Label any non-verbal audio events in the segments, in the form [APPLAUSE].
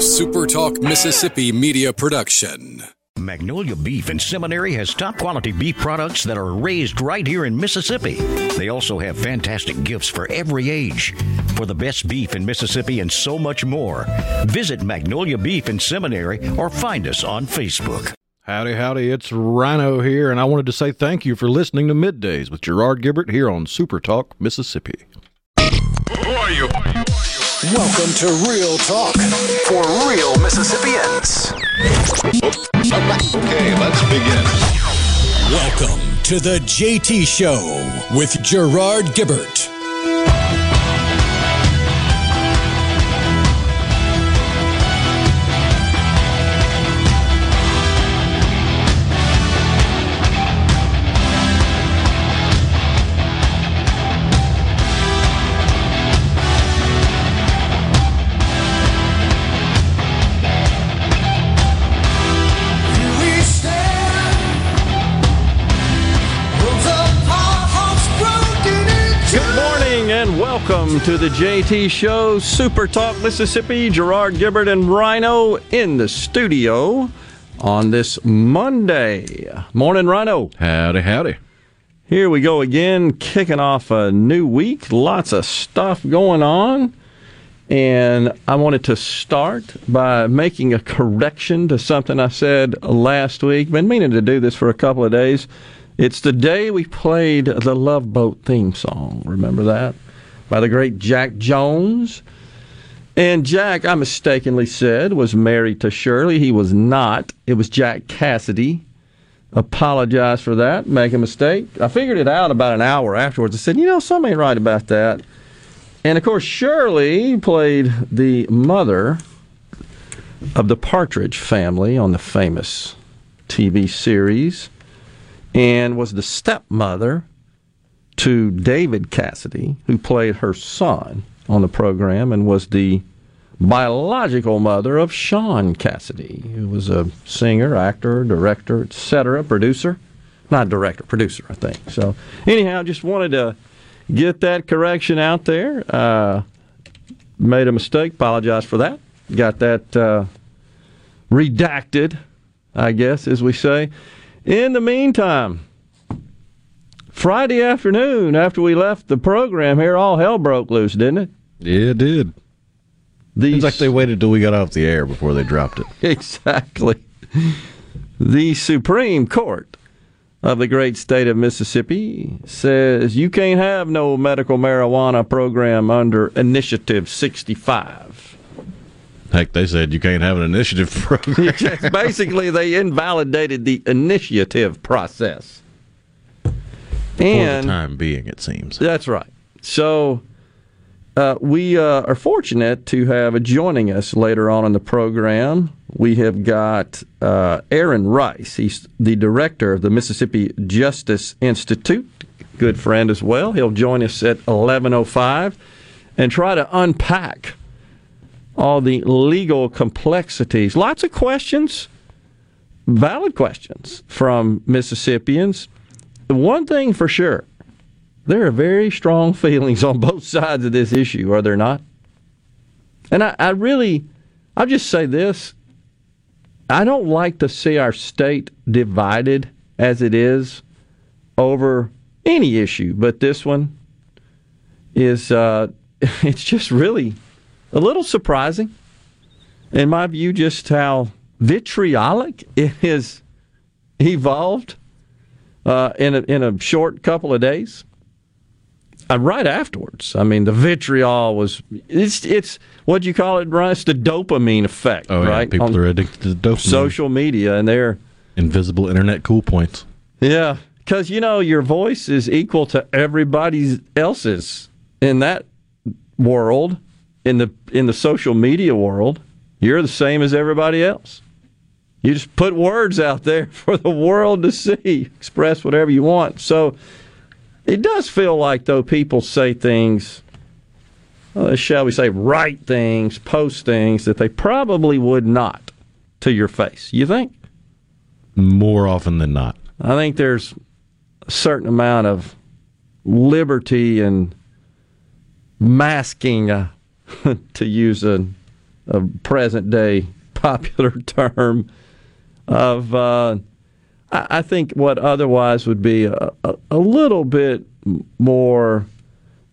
SuperTalk Mississippi media production. Magnolia Beef and Seminary has top quality beef products that are raised right here in Mississippi. They also have fantastic gifts for every age. For the best beef in Mississippi and so much more, visit Magnolia Beef and Seminary or find us on Facebook. Howdy, howdy, it's Rhino here, and I wanted to say thank you for listening to Middays with Gerard Gibert here on Super Talk, Mississippi. Who are you? Welcome to Real Talk for real Mississippians. Okay, let's begin. Welcome to the JT Show with Gerard Gibert. Welcome to the JT Show, Super Talk Mississippi. Gerard Gibert and Rhino in the studio on this Monday. Morning, Rhino. Howdy, howdy. Here we go again, kicking off a new week. Lots of stuff going on. And I wanted to start by making a correction to something I said last week. Been meaning to do this for a couple of days. It's the day we played the Love Boat theme song. Remember that? By the great Jack Jones. And Jack, I mistakenly said, was married to Shirley. He was not. It was Jack Cassidy. Apologize for that. Make a mistake. I figured it out about an hour afterwards. I said, you know, something ain't right about that. And of course, Shirley played the mother of the Partridge family on the famous TV series and was the stepmother to David Cassidy, who played her son on the program and was the biological mother of Shaun Cassidy, who was a singer, actor, director, etc., producer. Not director, producer, I think. So, anyhow, just wanted to get that correction out there. Uh, made a mistake. Apologize for that. Got that uh, redacted, I guess, as we say. In the meantime, Friday afternoon, after we left the program here, all hell broke loose, didn't it? Yeah, it did. The Seems like they waited till we got off the air before they dropped it. [LAUGHS] exactly. The Supreme Court of the great state of Mississippi says you can't have no medical marijuana program under Initiative 65. Heck, they said you can't have an initiative [LAUGHS] program. [LAUGHS] Basically, they invalidated the initiative process. For the time being, it seems. That's right. So uh, we uh, are fortunate to have joining us later on in the program. We have got uh, Aaron Rice. He's the director of the Mississippi Justice Institute. Good friend as well. He'll join us at 11:05 and try to unpack all the legal complexities. Lots of questions, valid questions from Mississippians. One thing for sure, there are very strong feelings on both sides of this issue, are there not? And I, I really, I'll just say this I don't like to see our state divided as it is over any issue, but this one is, uh, [LAUGHS] it's just really a little surprising, in my view, just how vitriolic it has evolved uh, in, a, in a short couple of days. Uh, right afterwards, I mean, the vitriol was it's it's what do you call it, Brian? It's the dopamine effect, Oh, yeah. People On are addicted to dopamine. social media, and they're Invisible internet cool points. yeah, because you know your voice is equal to everybody else's in that world, in the in the social media world. You're the same as everybody else. You just put words out there [LAUGHS] for the world to see, express whatever you want. So it does feel like though people say things, uh, shall we say, write things, post things that they probably would not to your face. You think? More often than not. I think there's a certain amount of liberty and masking, uh, [LAUGHS] to use a, a present day [LAUGHS] popular term of uh, I, I think what otherwise would be a, a, a little bit more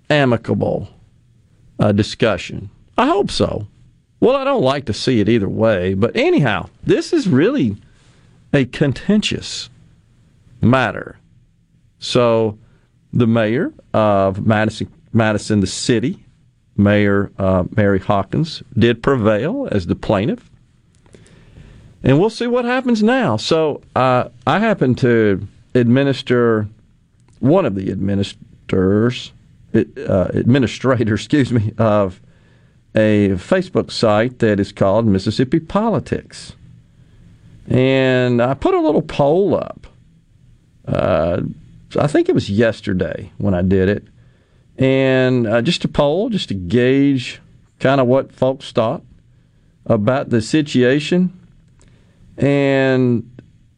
amicable uh, discussion. I hope so. Well, I don't like to see it either way, but anyhow, this is really a contentious matter. So, the mayor of Madison, Madison, the city, Mayor uh, Mary Hawkins, did prevail as the plaintiff, and we'll see what happens now. So, uh, I happen to administer one of the administrators, uh, [LAUGHS] excuse me, of a Facebook site that is called Mississippi Politics. And I put a little poll up. Uh, I think it was yesterday when I did it. And uh, just a poll, just to gauge kind of what folks thought about the situation. And,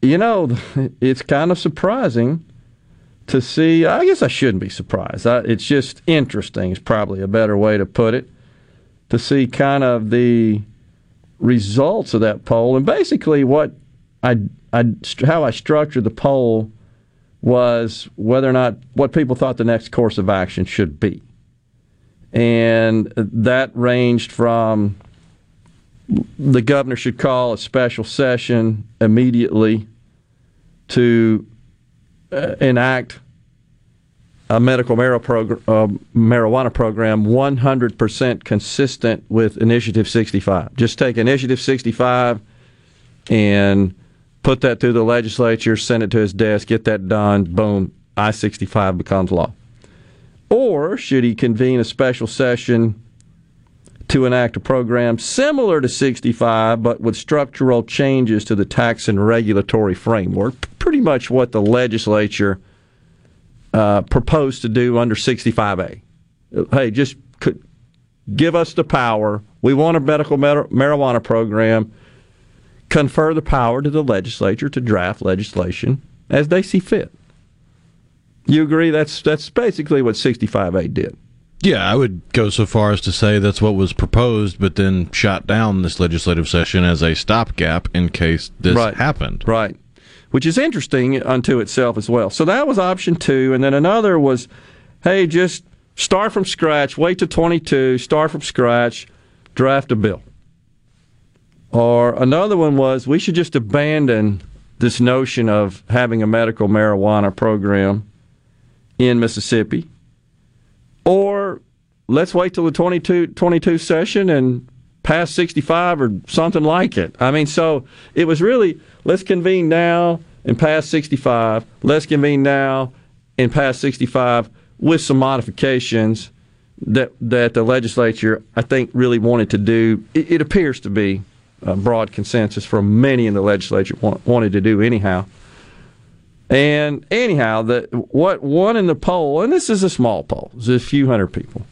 you know, [LAUGHS] it's kind of surprising to see. I guess I shouldn't be surprised. I, it's just interesting, is probably a better way to put it, to see kind of the results of that poll. And basically, what I, I how I structured the poll was whether or not what people thought the next course of action should be. And that ranged from the governor should call a special session immediately to uh, enact a medical uh, marijuana program 100% consistent with Initiative 65. Just take Initiative 65 and put that through the legislature, send it to his desk, get that done, boom, I 65 becomes law. Or should he convene a special session to enact a program similar to 65, but with structural changes to the tax and regulatory framework? Pretty much what the legislature uh, proposed to do under 65A. Hey, just give us the power. We want a medical mar- marijuana program confer the power to the legislature to draft legislation as they see fit. You agree? That's that's basically what 65A did. Yeah, I would go so far as to say that's what was proposed, but then shot down this legislative session as a stopgap in case this right. happened. Right. Which is interesting unto itself as well. So that was option two. And then another was hey, just start from scratch, wait to 22, start from scratch, draft a bill. Or another one was we should just abandon this notion of having a medical marijuana program in Mississippi. Or let's wait till the 22, 22 session and pass 65 or something like it. I mean, so it was really let's convene now and pass 65. Let's convene now and pass 65 with some modifications that that the legislature I think really wanted to do. It, it appears to be a broad consensus from many in the legislature want, wanted to do anyhow. And anyhow, the, what won in the poll, and this is a small poll, it's a few hundred people.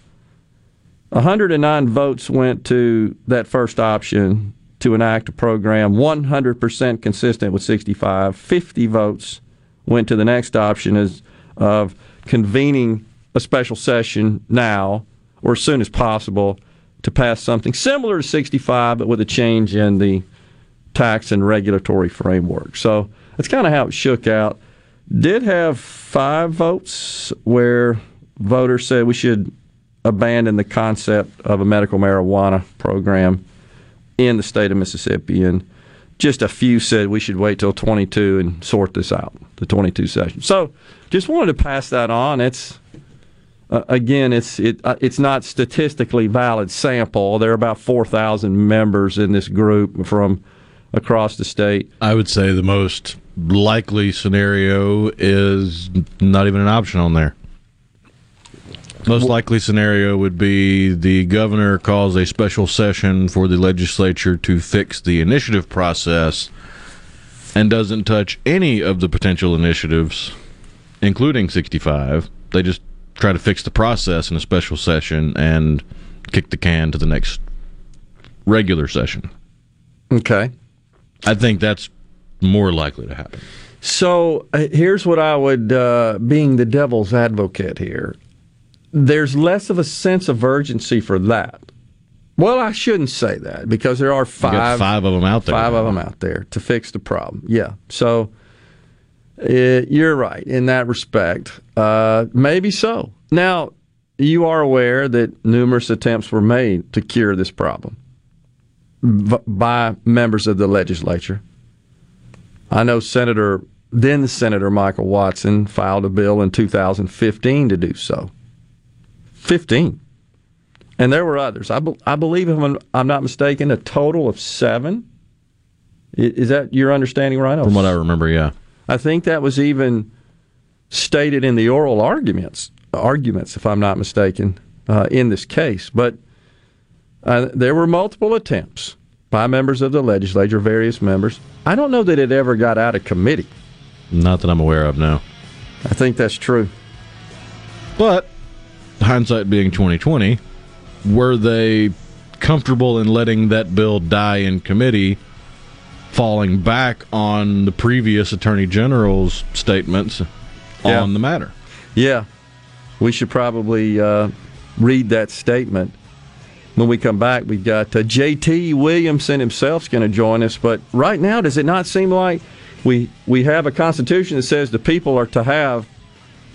109 votes went to that first option to enact a program 100% consistent with 65. 50 votes went to the next option as of convening a special session now or as soon as possible to pass something similar to 65, but with a change in the tax and regulatory framework. So that's kind of how it shook out. Did have five votes where voters said we should abandon the concept of a medical marijuana program in the state of Mississippi. And just a few said we should wait till 22 and sort this out, the 22 session. So just wanted to pass that on. It's uh, again, it's it uh, it's not statistically valid sample. There are about four thousand members in this group from across the state. I would say the most likely scenario is not even an option on there. Most likely scenario would be the governor calls a special session for the legislature to fix the initiative process and doesn't touch any of the potential initiatives, including 65. They just try to fix the process in a special session and kick the can to the next regular session. Okay. I think that's more likely to happen. So uh, here's what I would, uh, being the devil's advocate here, there's less of a sense of urgency for that Well, I shouldn't say that because there are five five of them out there. five of them out there to fix the problem. Yeah, so uh, you're right in that respect. Uh, maybe so. Now you are aware that numerous attempts were made to cure this problem by members of the legislature. I know Senator then Senator Michael Watson filed a bill in 2015 to do so. 15. And there were others. I, be, I believe, if I'm, I'm not mistaken, a total of seven. Is that your understanding, right? From what I remember, yeah. I think that was even stated in the oral arguments, arguments, if I'm not mistaken, uh, in this case. But uh, there were multiple attempts by members of the legislature, various members. I don't know that it ever got out of committee. Not that I'm aware of, no. I think that's true. But hindsight being 2020, were they comfortable in letting that bill die in committee, falling back on the previous attorney general's statements Yeah. on the matter? Yeah, we should probably uh, read that statement. When we come back, we've got uh, JT Williamson himself's going to join us. But right now, does it not seem like we we have a constitution that says the people are to have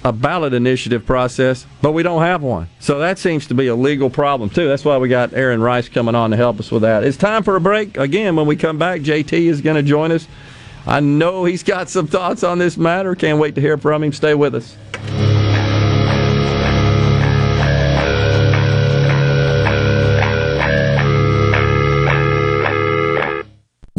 a ballot initiative process, but we don't have one. So that seems to be a legal problem too. That's why we got Aaron Rice coming on to help us with that. It's time for a break. Again, when we come back, JT is going to join us. I know he's got some thoughts on this matter. Can't wait to hear from him. Stay with us.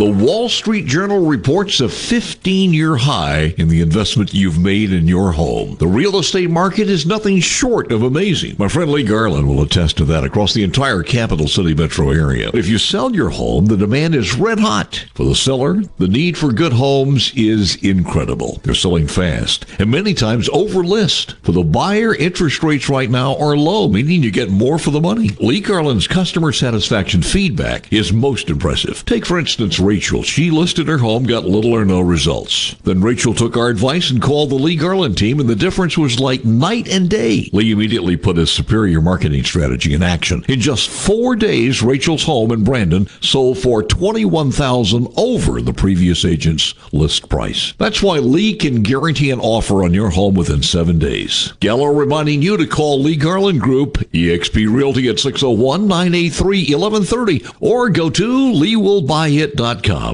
The Wall Street Journal reports a 15 year high in the investment you've made in your home. The real estate market is nothing short of amazing. My friend Lee Garland will attest to that across the entire capital city metro area. If you sell your home, the demand is red hot. For the seller, the need for good homes is incredible. They're selling fast and many times over list. For the buyer, interest rates right now are low, meaning you get more for the money. Lee Garland's customer satisfaction feedback is most impressive. Take, for instance, Rachel. She listed her home, got little or no results. Then Rachel took our advice and called the Lee Garland team, and the difference was like night and day. Lee immediately put his superior marketing strategy in action. In just four days, Rachel's home in Brandon sold for twenty-one thousand over the previous agent's list price. That's why Lee can guarantee an offer on your home within seven days. Gallo reminding you to call Lee Garland Group, eXp Realty at 601 983 1130, or go to leewillbuyit.com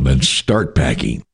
and start packing.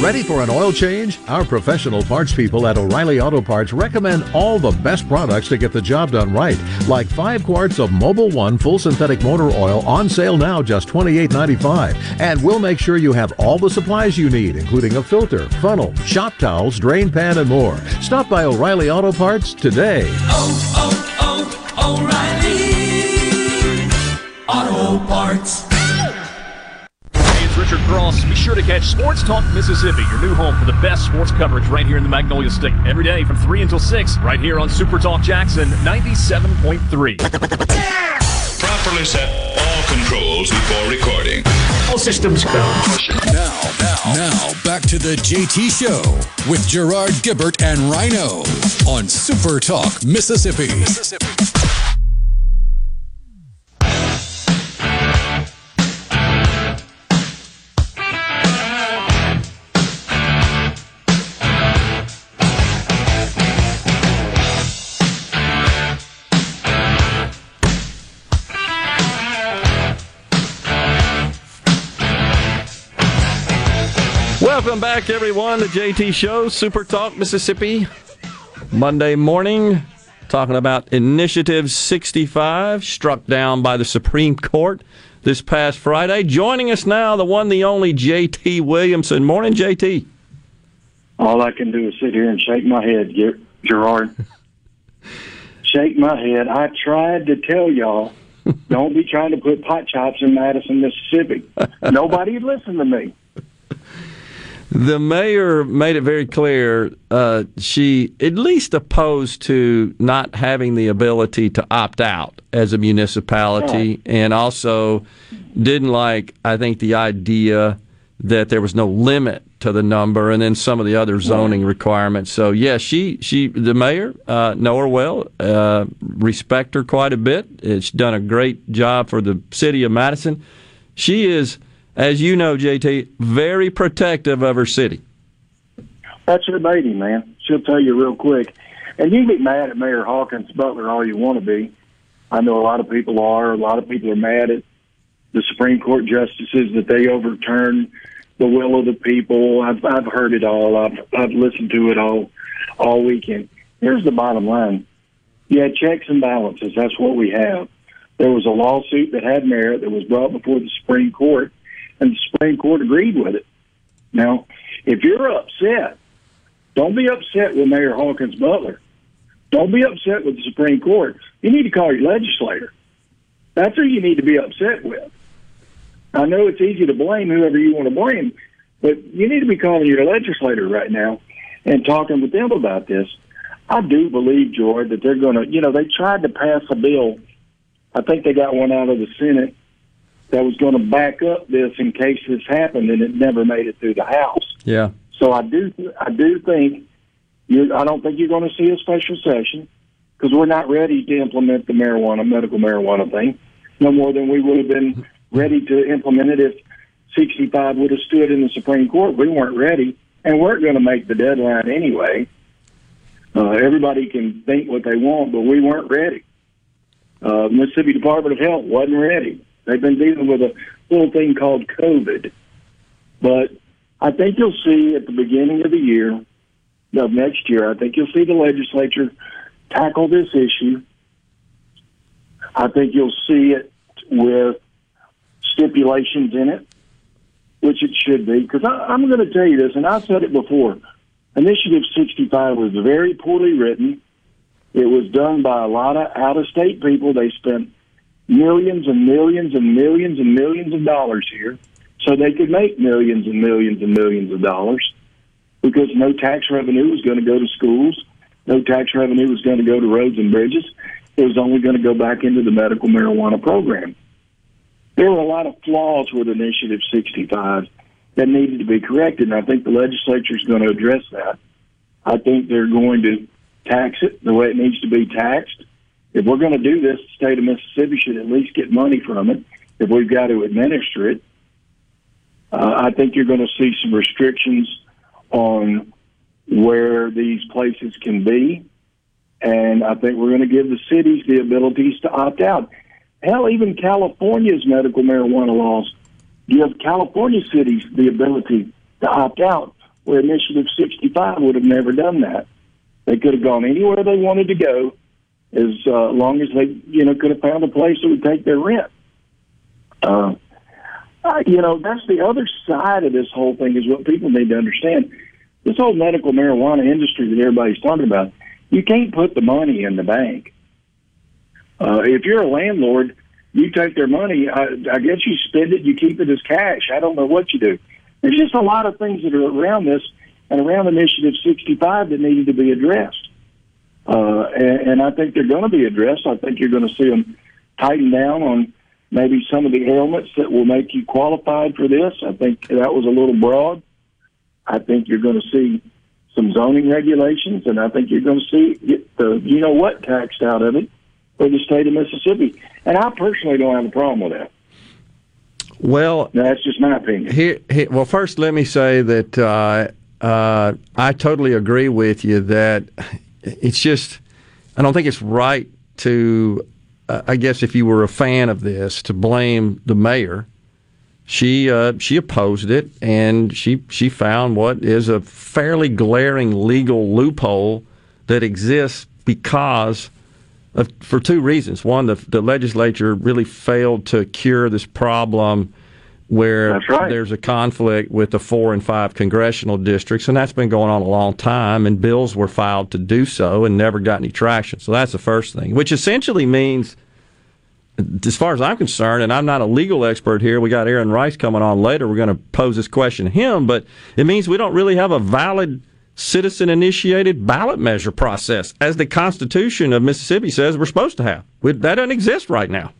Ready for an oil change? Our professional parts people at O'Reilly Auto Parts recommend all the best products to get the job done right. Like 5 quarts of Mobil One full synthetic motor oil on sale now just $28.95. And we'll make sure you have all the supplies you need, including a filter, funnel, shop towels, drain pan, and more. Stop by O'Reilly Auto Parts today. Hey, it's Richard Cross. Be sure to catch Sports Talk Mississippi, your new home for the best sports coverage right here in the Magnolia State. Every day from 3 until 6, right here on Super Talk Jackson 97.3. properly set all controls before recording. All systems go. Now, now, now, back to the JT Show with Gerard Gibert and Rhino on Super Talk, Mississippi. Mississippi. Welcome back, everyone, to JT Show, Super Talk, Mississippi. Monday morning, talking about Initiative 65, struck down by the Supreme Court this past Friday. Joining us now, the one, the only JT Williamson. Morning, JT. All I can do is sit here and shake my head, Ger- Gerard. shake my head. I tried to tell y'all, [LAUGHS] don't be trying to put pot chops in Madison, Mississippi. Nobody listened to me. The mayor made it very clear uh, she at least opposed to not having the ability to opt out as a municipality, and also didn't like, I think, the idea that there was no limit to the number, and then some of the other zoning requirements. So, yeah, she, she, the mayor, uh, know her well, uh, respect her quite a bit. She's done a great job for the city of Madison. She is as you know, JT, very protective of her city. That's her baby, man. She'll tell you real quick. And you can be mad at Mayor Hawkins Butler all you want to be. I know a lot of people are. A lot of people are mad at the Supreme Court justices that they overturn the will of the people. I've I've heard it all. I've I've listened to it all all weekend. Here's the bottom line. Had checks and balances. That's what we have. There was a lawsuit that had merit that was brought before the Supreme Court and the Supreme Court agreed with it. Now, if you're upset, don't be upset with Mayor Hawkins Butler. Don't be upset with the Supreme Court. You need to call your legislator. That's who you need to be upset with. I know it's easy to blame whoever you want to blame, but you need to be calling your legislator right now and talking with them about this. I do believe, George, that they're going to, you know, they tried to pass a bill. I think they got one out of the Senate that was going to back up this in case this happened, and it never made it through the House. Yeah. So I do, I do think you. I don't think you're going to see a special session because we're not ready to implement the marijuana, medical marijuana thing, no more than we would have been ready to implement it if 65 would have stood in the Supreme Court. We weren't ready, and weren't going to make the deadline anyway. Uh, everybody can think what they want, but we weren't ready. Uh, Mississippi Department of Health wasn't ready. They've been dealing with a little thing called COVID. But I think you'll see at the beginning of the year, of next year, I think you'll see the legislature tackle this issue. I think you'll see it with stipulations in it, which it should be. Because I'm going to tell you this, and I've said it before. Initiative 65 was very poorly written. It was done by a lot of out of state people. They spent millions and millions and millions and millions of dollars here so they could make millions and millions and millions of dollars because no tax revenue was going to go to schools, no tax revenue was going to go to roads and bridges. It was only going to go back into the medical marijuana program. There were a lot of flaws with Initiative 65 that needed to be corrected, and I think the legislature is going to address that. I think they're going to tax it the way it needs to be taxed if we're going to do this, the state of Mississippi should at least get money from it if we've got to administer it. Uh, I think you're going to see some restrictions on where these places can be. And I think we're going to give the cities the abilities to opt out. Hell, even California's medical marijuana laws give California cities the ability to opt out, where Initiative 65 would have never done that. They could have gone anywhere they wanted to go as uh, long as they, you know, could have found a place that would take their rent. Uh, uh, you know, that's the other side of this whole thing is what people need to understand. This whole medical marijuana industry that everybody's talking about, you can't put the money in the bank. Uh, if you're a landlord, you take their money. I, I guess you spend it, you keep it as cash. I don't know what you do. There's just a lot of things that are around this and around Initiative 65 that needed to be addressed. Uh, and, and I think they're going to be addressed. I think you're going to see them tighten down on maybe some of the ailments that will make you qualified for this. I think that was a little broad. I think you're going to see some zoning regulations, and I think you're going to see get the you know what taxed out of it for the state of Mississippi. And I personally don't have a problem with that. Well, that's just my opinion. Here, here, well, first, let me say that uh, uh, I totally agree with you that it's just, I don't think it's right to, uh, I guess, if you were a fan of this, to blame the mayor. She uh, she opposed it, and she she found what is a fairly glaring legal loophole that exists because of, for two reasons. One, the, the legislature really failed to cure this problem where right. there's a conflict with the four and five congressional districts, and that's been going on a long time, and bills were filed to do so and never got any traction. So that's the first thing, which essentially means, as far as I'm concerned, and I'm not a legal expert here, we got Aaron Rice coming on later. We're going to pose this question to him, but it means we don't really have a valid citizen initiated ballot measure process, as the Constitution of Mississippi says we're supposed to have. That doesn't exist right now.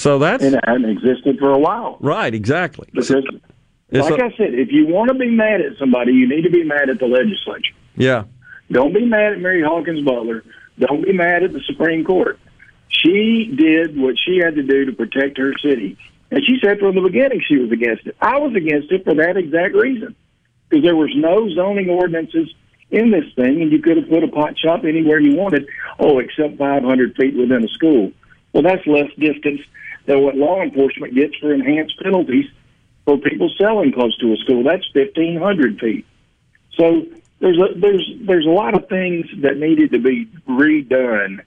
So that's and it hasn't existed for a while. Right, exactly. Because, like a, I said, if you want to be mad at somebody, you need to be mad at the legislature. Yeah. Don't be mad at Mary Hawkins Butler. Don't be mad at the Supreme Court. She did what she had to do to protect her city. And she said from the beginning she was against it. I was against it for that exact reason. Because there was no zoning ordinances in this thing, and you could have put a pot shop anywhere you wanted, oh, except 500 feet within a school. Well, that's less distance than what law enforcement gets for enhanced penalties for people selling close to a school. That's fifteen hundred feet. So there's a, there's there's a lot of things that needed to be redone,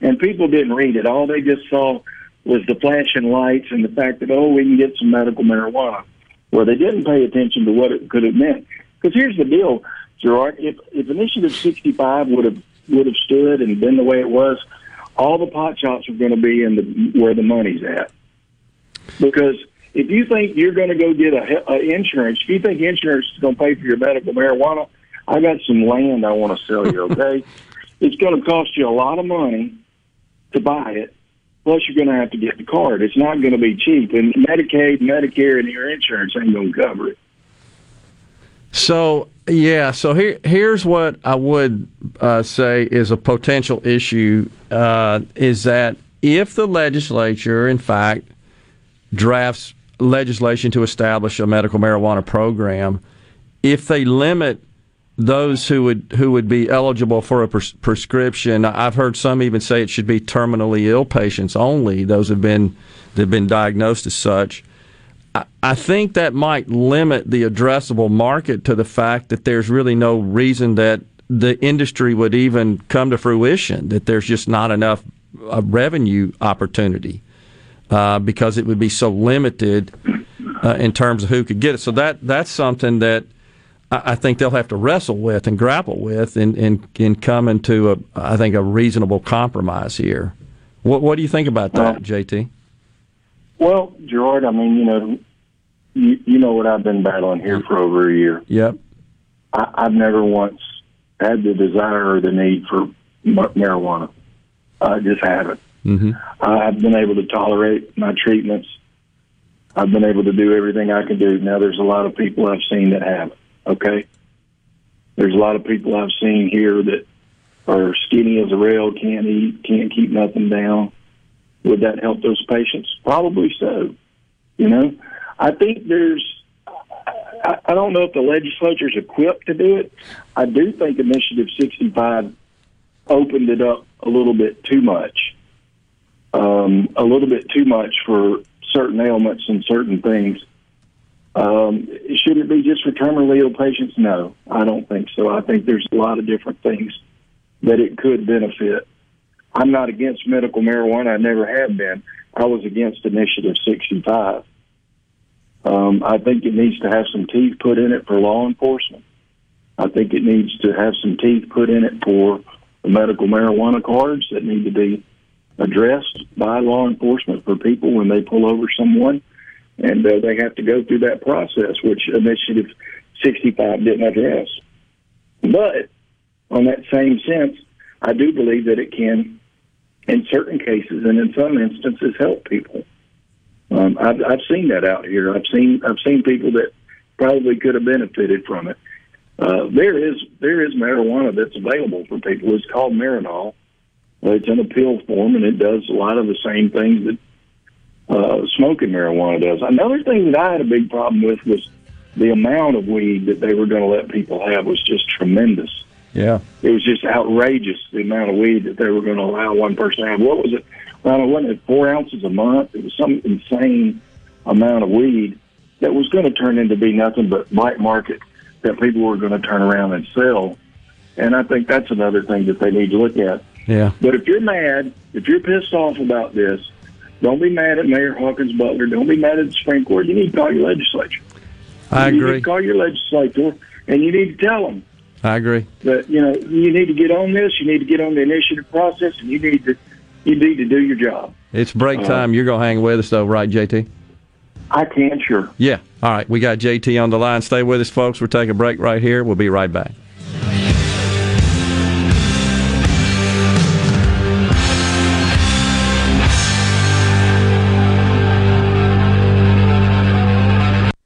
and people didn't read it. All they just saw was the flashing lights and the fact that oh we can get some medical marijuana. Well, they didn't pay attention to what it could have meant. Because here's the deal, Gerard. If if Initiative 65 would have would have stood and been the way it was, all the pot shops are going to be in the where the money's at. Because if you think you're going to go get a, a insurance, if you think insurance is going to pay for your medical marijuana, I got some land I want to sell you. Okay, [LAUGHS] it's going to cost you a lot of money to buy it. Plus, you're going to have to get the card. It's not going to be cheap, and Medicaid, Medicare, and your insurance ain't going to cover it. So yeah, so here here's what I would uh, say is a potential issue uh, is that if the legislature, in fact, drafts legislation to establish a medical marijuana program, if they limit those who would who would be eligible for a pres- prescription, I've heard some even say it should be terminally ill patients only. Those have been have been diagnosed as such. I think that might limit the addressable market to the fact that there's really no reason that the industry would even come to fruition, that there's just not enough uh, revenue opportunity uh, because it would be so limited uh, in terms of who could get it. So that that's something that I, I think they'll have to wrestle with and grapple with in, in, in coming to, a, I think, a reasonable compromise here. What, what do you think about that, well, JT? Well, Gerard, I mean, you know, you, you know what I've been battling here for over a year. Yep. I, I've never once had the desire or the need for marijuana. I just haven't. Mm-hmm. I've been able to tolerate my treatments. I've been able to do everything I can do. Now, there's a lot of people I've seen that haven't. Okay, there's a lot of people I've seen here that are skinny as a rail, can't eat, can't keep nothing down. Would that help those patients? Probably so. You know, I think there's. I, I don't know if the legislature's equipped to do it. I do think Initiative 65 opened it up a little bit too much. Um, a little bit too much for certain ailments and certain things. Um, should it be just for terminally ill patients? No, I don't think so. I think there's a lot of different things that it could benefit. I'm not against medical marijuana. I never have been. I was against Initiative 65. Um, I think it needs to have some teeth put in it for law enforcement. I think it needs to have some teeth put in it for the medical marijuana cards that need to be addressed by law enforcement for people when they pull over someone and uh, they have to go through that process, which Initiative 65 didn't address. But on that same sense, I do believe that it can, in certain cases and in some instances, help people. Um, I've, I've seen that out here. I've seen I've seen people that probably could have benefited from it. Uh, there is there is marijuana that's available for people. It's called Marinol. Uh, it's in a pill form, and it does a lot of the same things that uh, smoking marijuana does. Another thing that I had a big problem with was the amount of weed that they were going to let people have was just tremendous. Yeah. It was just outrageous the amount of weed that they were going to allow one person to have. What was it? I don't know, wasn't it four ounces a month? It was some insane amount of weed that was going to turn into be nothing but black market that people were going to turn around and sell. And I think that's another thing that they need to look at. Yeah. But if you're mad, if you're pissed off about this, don't be mad at Mayor Hawkins Butler. Don't be mad at the Supreme Court. You need to call your legislature. I you Need agree. to call your legislature, and you need to tell them I agree. But you know you need to get on this. You need to get on the initiative process, and you need to you need to do your job. It's break Uh, time. You're going to hang with us, though, right, JT? I can, sure. Yeah. All right. We got JT on the line. Stay with us, folks. We're taking a break right here. We'll be right back.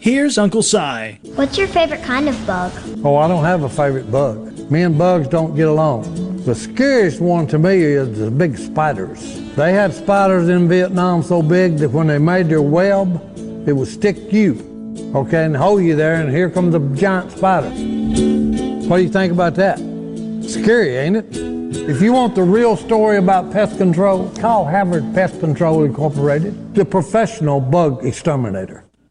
Here's Uncle Si. What's your favorite kind of bug? Oh, I don't have a favorite bug. Me and bugs don't get along. The scariest one to me is the big spiders. They had spiders in Vietnam so big that when they made their web, it would stick you, okay, and hold you there, and here comes a giant spider. What do you think about that? Scary, ain't it? If you want the real story about pest control, call Havard Pest Control Incorporated, the professional bug exterminator.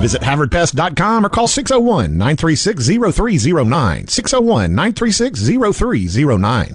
Visit HavardPest.com or call 601 936 0309. 601 936 0309.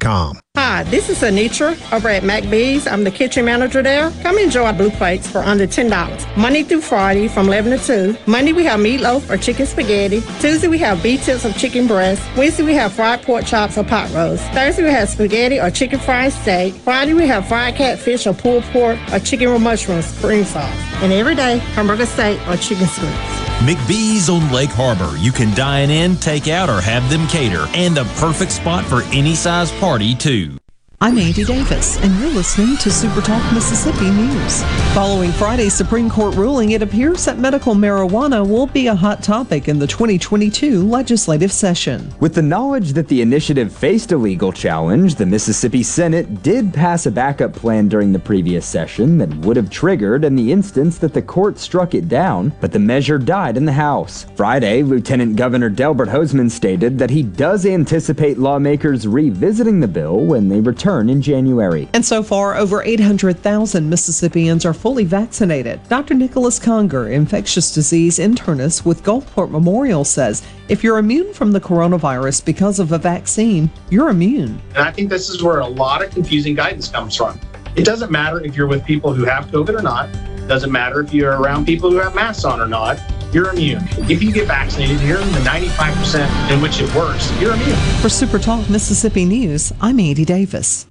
com. Hi, this is Anitra over at McBee's. I'm the kitchen manager there. Come enjoy our blue plates for under $10. Monday through Friday from 11 to 2. Monday we have meatloaf or chicken spaghetti. Tuesday we have beef tips or chicken breast. Wednesday we have fried pork chops or pot roast. Thursday we have spaghetti or chicken fried steak. Friday we have fried catfish or pulled pork or chicken with mushrooms, cream sauce. And every day, hamburger steak or chicken strips. McBee's on Lake Harbor. You can dine in, take out, or have them cater. And the perfect spot for any size party, too. I'm Andy Davis, and you're listening to Super Talk Mississippi News. Following Friday's Supreme Court ruling, it appears that medical marijuana will be a hot topic in the 2022 legislative session. With the knowledge that the initiative faced a legal challenge, the Mississippi Senate did pass a backup plan during the previous session that would have triggered in the instance that the court struck it down, but the measure died in the House. Friday, Lieutenant Governor Delbert Hosemann stated that he does anticipate lawmakers revisiting the bill when they return return in January. And so far, over 800,000 Mississippians are fully vaccinated. Dr. Nicholas Conger, infectious disease internist with Gulfport Memorial, says if you're immune from the coronavirus because of a vaccine, you're immune. And I think this is where a lot of confusing guidance comes from. It doesn't matter if you're with people who have COVID or not. It doesn't matter if you're around people who have masks on or not. You're immune. If you get vaccinated, you're in the 95% in which it works. You're immune. For Super Talk Mississippi News, I'm Andy Davis.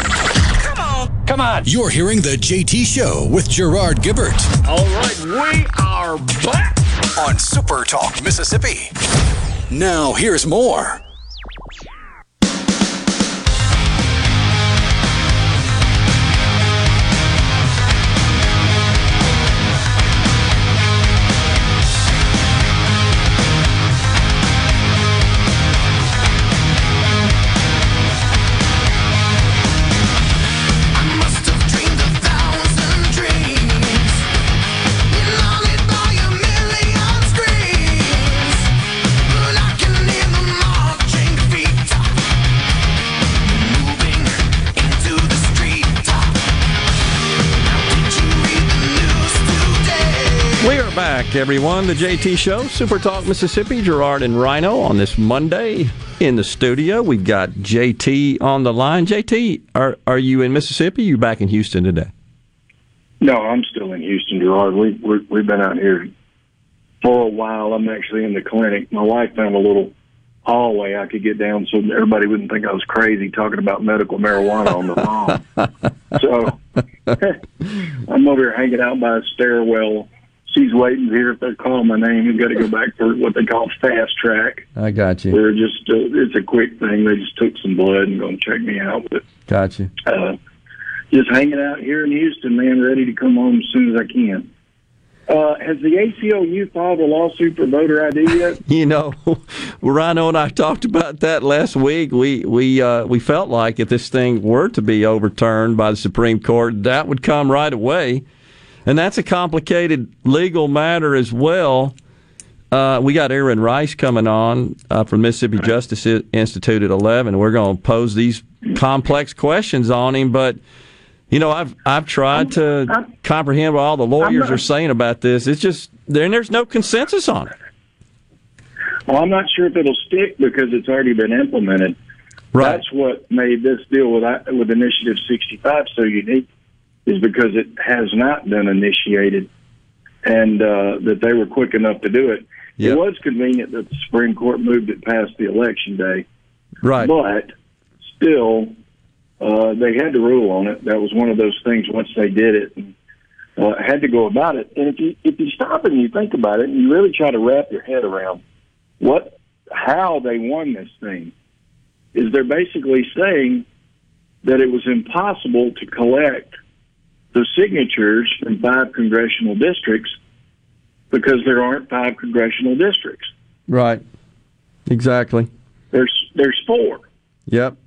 Come on. You're hearing the JT Show with Gerard Gibert All right, we are back. on Super Talk Mississippi. Now, here's more. Back, everyone. The JT Show, Super Talk Mississippi. Gerard and Rhino on this Monday in the studio. We've got JT on the line. JT, are are you in Mississippi? you back in Houston today? No, I'm still in Houston, Gerard. We, we we've been out here for a while. I'm actually in the clinic. My wife found a little hallway I could get down so everybody wouldn't think I was crazy talking about medical marijuana on the phone. [LAUGHS] so [LAUGHS] I'm over here hanging out by a stairwell. She's waiting to hear if they call my name. We've got to go back for what they call fast track. I got you. We're just uh, it's a quick thing. They just took some blood and going to check me out. But Got you. uh, just hanging out here in Houston, man, ready to come home as soon as I can. Uh, has the ACLU filed a lawsuit for voter ID yet? [LAUGHS] You know, [LAUGHS] Rhino and I talked about that last week. We we uh, we felt like if this thing were to be overturned by the Supreme Court, that would come right away, and that's a complicated legal matter as well. Uh, we got Aaron Rice coming on uh, from Mississippi Justice Institute at eleven. We're going to pose these complex questions on him, but. You know, I've I've tried to comprehend what all the lawyers not- are saying about this. It's just there, there's no consensus on it. Well, I'm not sure if it'll stick because it's already been implemented. Right. That's what made this deal with with Initiative 65 so unique, is because it has not been initiated, and uh, that they were quick enough to do it. Yep. It was convenient that the Supreme Court moved it past the election day, Right. but still, uh, they had to rule on it. That was one of those things. Once they did it, and, uh, had to go about it. And if you if you stop and you think about it, and you really try to wrap your head around what how they won this thing, is they're basically saying that it was impossible to collect the signatures from five congressional districts because there aren't five congressional districts. Right. Exactly. There's there's four. Yep.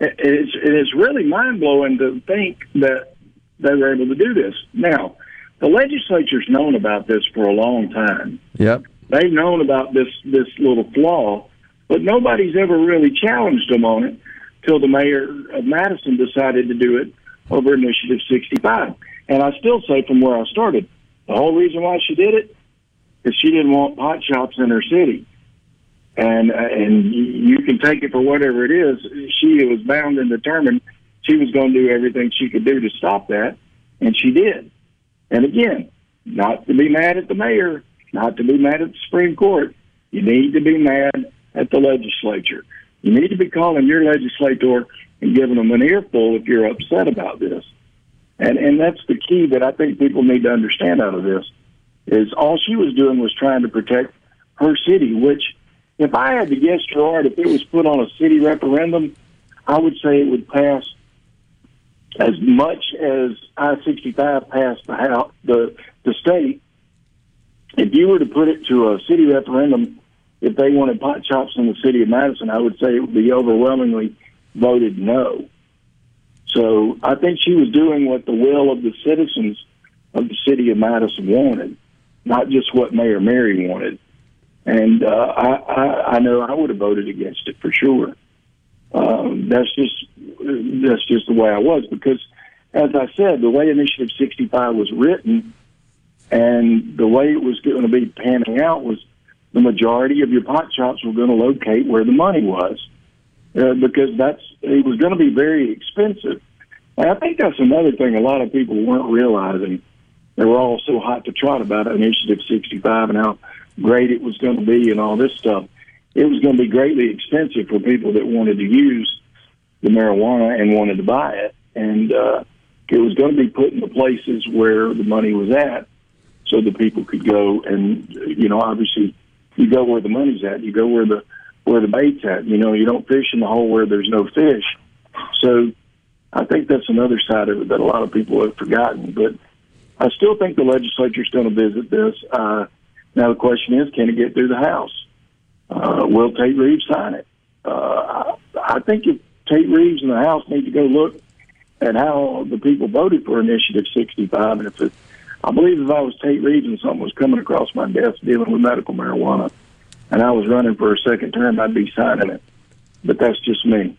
It's it's really mind blowing to think that they were able to do this. Now, the legislature's known about this for a long time. Yep. They've known about this this little flaw, but nobody's ever really challenged them on it till the mayor of Madison decided to do it over Initiative 65. And I still say from where I started, the whole reason why she did it is she didn't want pot shops in her city. And uh, and you can take it for whatever it is. She was bound and determined she was going to do everything she could do to stop that, and she did. And again, not to be mad at the mayor, not to be mad at the Supreme Court. You need to be mad at the legislature. You need to be calling your legislator and giving them an earful if you're upset about this. And and that's the key that I think people need to understand out of this is all she was doing was trying to protect her city, which if I had to guess, Gerard, if it was put on a city referendum, I would say it would pass as much as I sixty five passed the house, the the state. If you were to put it to a city referendum, if they wanted pot shops in the city of Madison, I would say it would be overwhelmingly voted no. So I think she was doing what the will of the citizens of the city of Madison wanted, not just what Mayor Mary wanted. And uh, I, I, I know I would have voted against it for sure. Um, that's just that's just the way I was because, as I said, the way Initiative 65 was written and the way it was going to be panning out was the majority of your pot shops were going to locate where the money was uh, because that's it was going to be very expensive. And I think that's another thing a lot of people weren't realizing. They were all so hot to trot about Initiative 65 and how great it was going to be and all this stuff. It was going to be greatly expensive for people that wanted to use the marijuana and wanted to buy it. And uh, it was going to be put in the places where the money was at so that people could go and, you know, obviously you go where the money's at. You go where the where the bait's at. You know, you don't fish in the hole where there's no fish. So I think that's another side of it that a lot of people have forgotten. But I still think the legislature's going to visit this. Uh, now the question is, can it get through the House? Uh, will Tate Reeves sign it? Uh, I, think if Tate Reeves and the House need to go look at how the people voted for Initiative 65, and if it, I believe if I was Tate Reeves and something was coming across my desk dealing with medical marijuana, and I was running for a second term, I'd be signing it. But that's just me.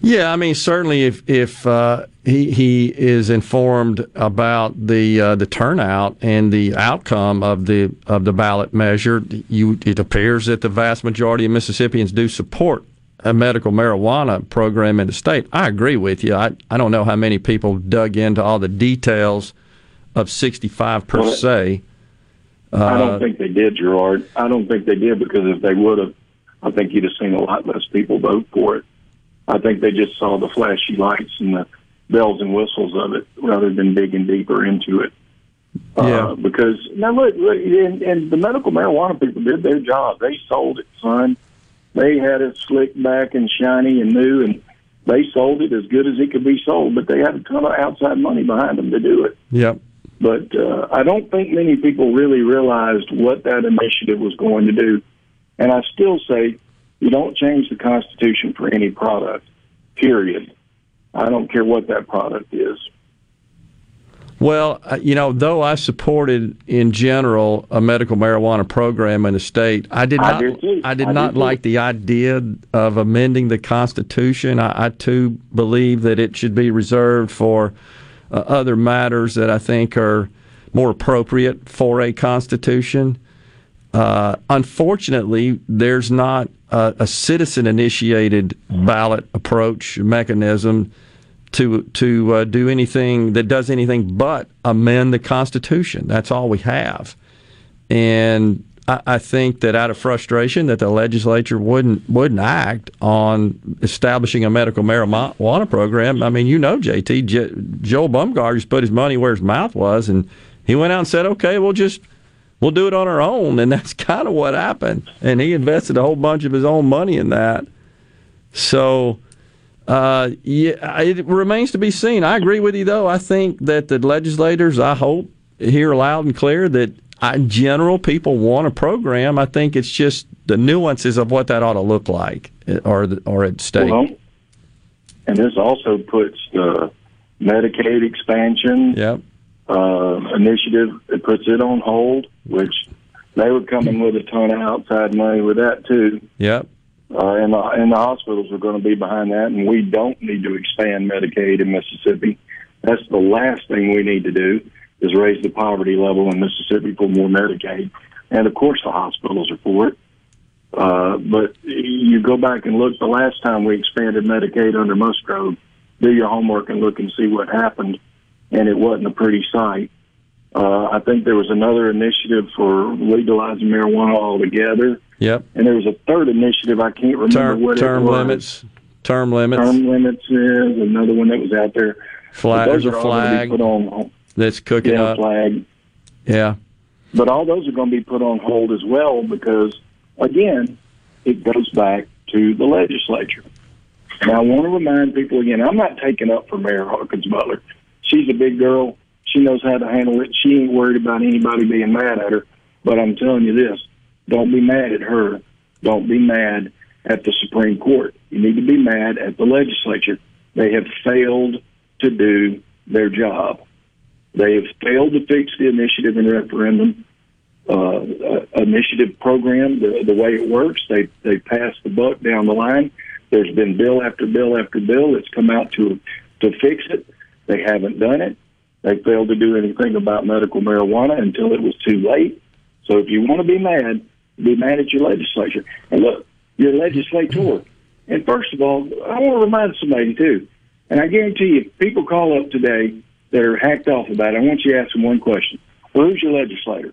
Yeah, I mean, certainly if if uh, he he is informed about the uh, the turnout and the outcome of the of the ballot measure, you it appears that the vast majority of Mississippians do support a medical marijuana program in the state. I agree with you. I I don't know how many people dug into all the details of 65 per Well, se. I Uh, don't think they did, Gerard. I don't think they did because if they would have, I think you'd have seen a lot less people vote for it. I think they just saw the flashy lights and the bells and whistles of it rather than digging deeper into it. Yeah. Uh, because now look, look and, and the medical marijuana people did their job. They sold it, son. They had it slicked back and shiny and new, and they sold it as good as it could be sold. But they had a ton of outside money behind them to do it. Yep. But uh, I don't think many people really realized what that initiative was going to do. And I still say you don't change the Constitution for any product, period. I don't care what that product is. Well, uh, you know, though I supported in general a medical marijuana program in the state, I did not. do too. I did I not like the idea of amending the Constitution. I, I too believe that it should be reserved for uh, other matters that I think are more appropriate for a Constitution. Uh, unfortunately, there's not a, a citizen-initiated ballot approach mechanism to to uh, do anything that does anything but amend the Constitution. That's all we have, and I, think that out of frustration that the legislature wouldn't wouldn't act on establishing a medical marijuana program. I mean, you know, JT J- Joel just put his money where his mouth was, and he went out and said, "Okay, we'll just." We'll do it on our own, and that's [LAUGHS] kind of what happened. And he invested a whole bunch of his own money in that. So, uh, yeah, it remains to be seen. I agree with you, though. I think that the legislators, I hope, hear loud and clear that in general people want a program. I think it's just the nuances of what that ought to look like, or or at stake. Well, and this also puts the Medicaid expansion yep. uh, initiative. It puts it on hold, which they were coming with a ton of outside money with that too. Yep. Uh, and, the, and the hospitals are going to be behind that, and we don't need to expand Medicaid in Mississippi. That's the last thing we need to do is raise the poverty level in Mississippi for more Medicaid. And of course, the hospitals are for it. Uh, but you go back and look the last time we expanded Medicaid under Musgrove, do your homework and look and see what happened, and it wasn't a pretty sight. Uh, I think there was another initiative for legalizing marijuana altogether, Yep. and there was a third initiative. I can't remember Term, what term it was. limits. Term limits. Term limits is another one that was out there. Flag- those there's a are flag Put on, That's cooking yeah, up. flag. Yeah. But all those are going to be put on hold as well because, again, it goes back to the legislature. Now, I want to remind people again, I'm not taking up for Mayor Hawkins Butler. She's a big girl. She knows how to handle it. She ain't worried about anybody being mad at her. But I'm telling you this don't be mad at her. Don't be mad at the Supreme Court. You need to be mad at the legislature. They have failed to do their job. They have failed to fix the initiative and referendum uh, uh, initiative program, the, the way it works. They they passed the buck down the line. There's been bill after bill after bill that's come out to to fix it. They haven't done it. They failed to do anything about medical marijuana until it was too late. So if you want to be mad, be mad at your legislature. And look, you're legislator. And first of all, I want to remind somebody too, and I guarantee you, people call up today that are hacked off about it. I want you to ask them one question: well, Who's your legislator?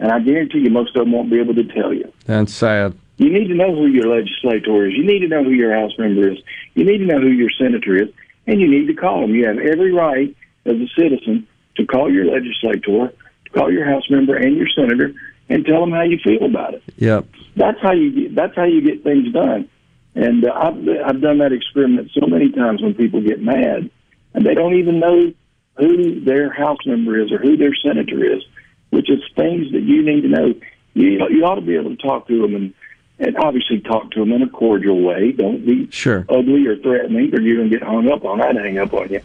And I guarantee you, most of them won't be able to tell you. That's sad. You need to know who your legislator is. You need to know who your House member is. You need to know who your senator is, and you need to call them. You have every right as a citizen to call your legislator, to call your House member and your senator, and tell them how you feel about it. Yep. That's how you get. That's how you get things done. And uh, I've I've done that experiment so many times when people get mad and they don't even know who their House member is or who their senator is, which is things that you need to know. You you ought to be able to talk to them and and obviously talk to them in a cordial way. Don't be sure ugly or threatening, or you're gonna get hung up on. I'd hang up on you.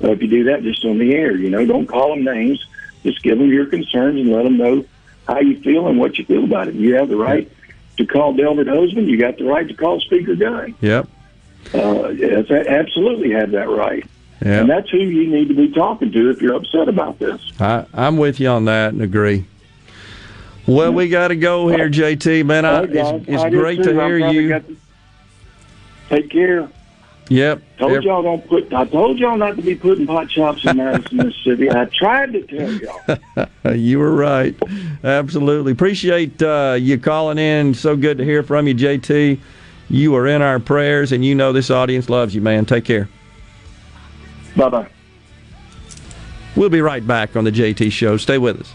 But if you do that just on the air, you know, don't call them names. Just give them your concerns and let them know how you feel and what you feel about it. You have the right to call Delbert Hosemann. You got the right to call Speaker Guy. Yep. Uh, yes, I absolutely have that right. Yeah. And that's who you need to be talking to if you're upset about this. I, I'm with you on that and agree. Well, we got to go here, JT. Man, I, All right, guys. it's, it's I great to hear you. to- Take care. Yep. Told Ev- y'all don't put. I told y'all not to be putting pot shops in Madison, [LAUGHS] Mississippi. I tried to tell y'all. [LAUGHS] you were right. Absolutely. Appreciate uh, you calling in. So good to hear from you, JT. You are in our prayers, and you know this audience loves you, man. Take care. Bye bye. We'll be right back on the JT Show. Stay with us.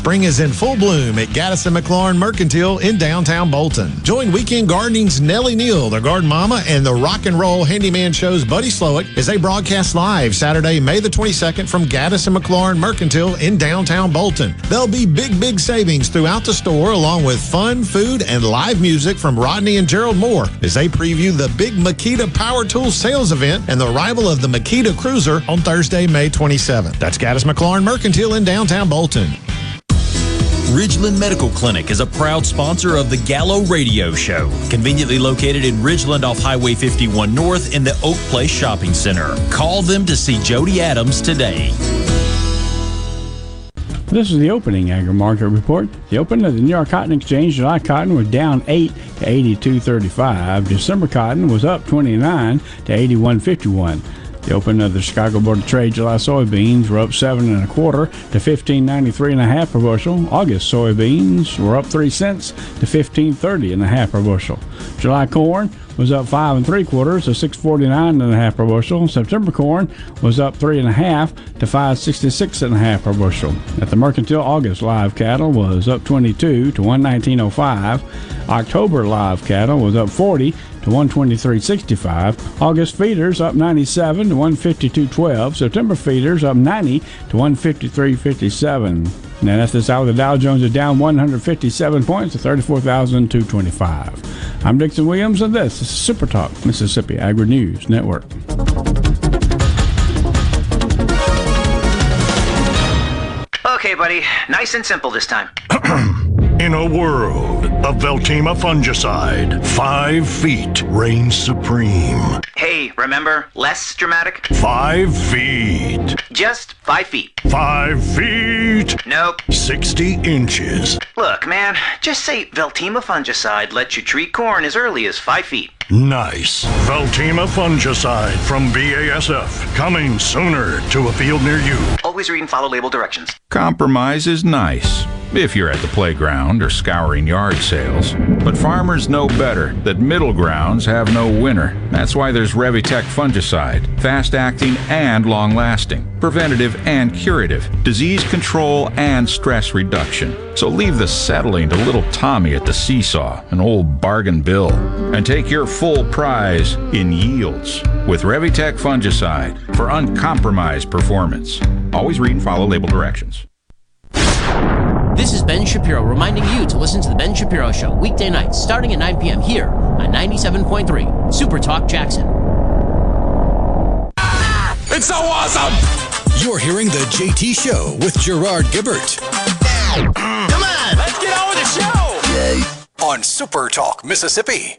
Spring is in full bloom at Gaddis and McLaurin Mercantile in downtown Bolton. Join Weekend Gardening's Nellie Neal, the garden mama, and the rock and roll handyman show's Buddy Slowick as they broadcast live Saturday, May the 22nd from Gaddis and McLaurin Mercantile in downtown Bolton. There'll be big, big savings throughout the store along with fun, food, and live music from Rodney and Gerald Moore as they preview the big Makita Power Tools sales event and the arrival of the Makita Cruiser on Thursday, May 27th. That's Gaddis McLaurin Mercantile in downtown Bolton. Ridgeland Medical Clinic is a proud sponsor of the Gallo Radio Show, conveniently located in Ridgeland off Highway 51 North in the Oak Place Shopping Center. Call them to see Jody Adams today. This is the opening agri market report. The opening of the New York Cotton Exchange, July cotton was down 8 to 82.35. December cotton was up 29 to 81.51. The open of the Chicago Board of Trade July soybeans were up seven and a quarter to fifteen ninety three and a half per bushel. August soybeans were up three cents to fifteen thirty and a half per bushel. July corn was up five and three quarters to six forty nine and a half per bushel. September corn was up three and a half to five sixty six and a half per bushel. At the Mercantile, August live cattle was up twenty two to one nineteen oh five. October live cattle was up forty to 123.65. August feeders up 97 to 152.12. September feeders up 90 to 153.57. Now that's this hour. The Dow Jones is down 157 points to 34,225. I'm Dixon Williams, and this is Super Talk Mississippi Agri News Network. Okay, buddy. Nice and simple this time. [CLEARS THROAT] In a world of Veltyma fungicide, five feet reigns supreme. Hey, remember? Less dramatic? Five feet. Just five feet. Five feet. Nope. 60 inches. Look, man, just say Veltyma fungicide lets you treat corn as early as five feet. Nice. Veltyma fungicide from BASF. Coming sooner to a field near you. Always read and follow label directions. Compromise is nice if you're at the playground or scouring yard sales. But farmers know better that middle grounds have no winner. That's why there's Revytek fungicide, fast acting and long lasting, preventative and curative, disease control and stress reduction. So leave the settling to little Tommy at the seesaw, an old bargain bill, and take your full prize in yields with Revytek fungicide for uncompromised performance. Always read and follow label directions. This is Ben Shapiro reminding you to listen to The Ben Shapiro Show weekday nights starting at 9 p.m. here on 97.3 Super Talk Jackson. It's so awesome! You're hearing The JT Show with Gerard Gibert. Come on, let's get on with the show. On Super Talk, Mississippi.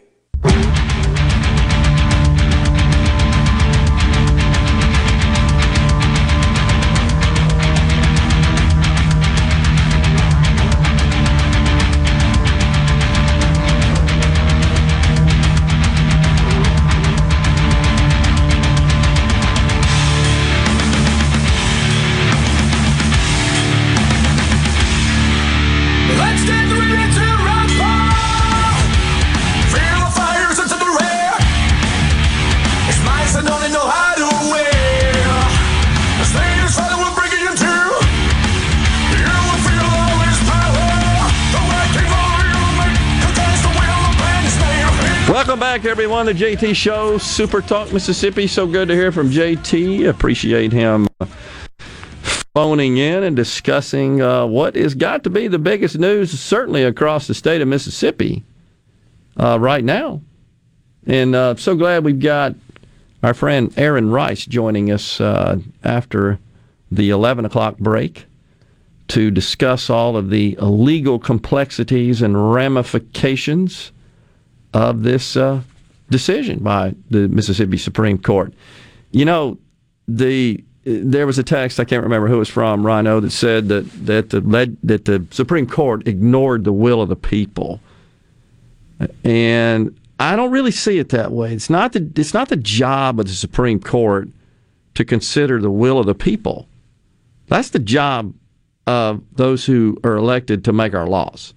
Back, everyone. The JT Show, Super Talk Mississippi. So good to hear from JT. Appreciate him phoning in and discussing uh, what has got to be the biggest news, certainly across the state of Mississippi uh, right now. And uh, so glad we've got our friend Aaron Rice joining us uh, after the 11 o'clock break to discuss all of the legal complexities and ramifications of this uh, decision by the Mississippi Supreme Court. You know, the there was a text I can't remember who it was from Rhino that said that that the led, that the Supreme Court ignored the will of the people, and I don't really see it that way. It's not the it's not the job of the Supreme Court to consider the will of the people. That's the job of those who are elected to make our laws,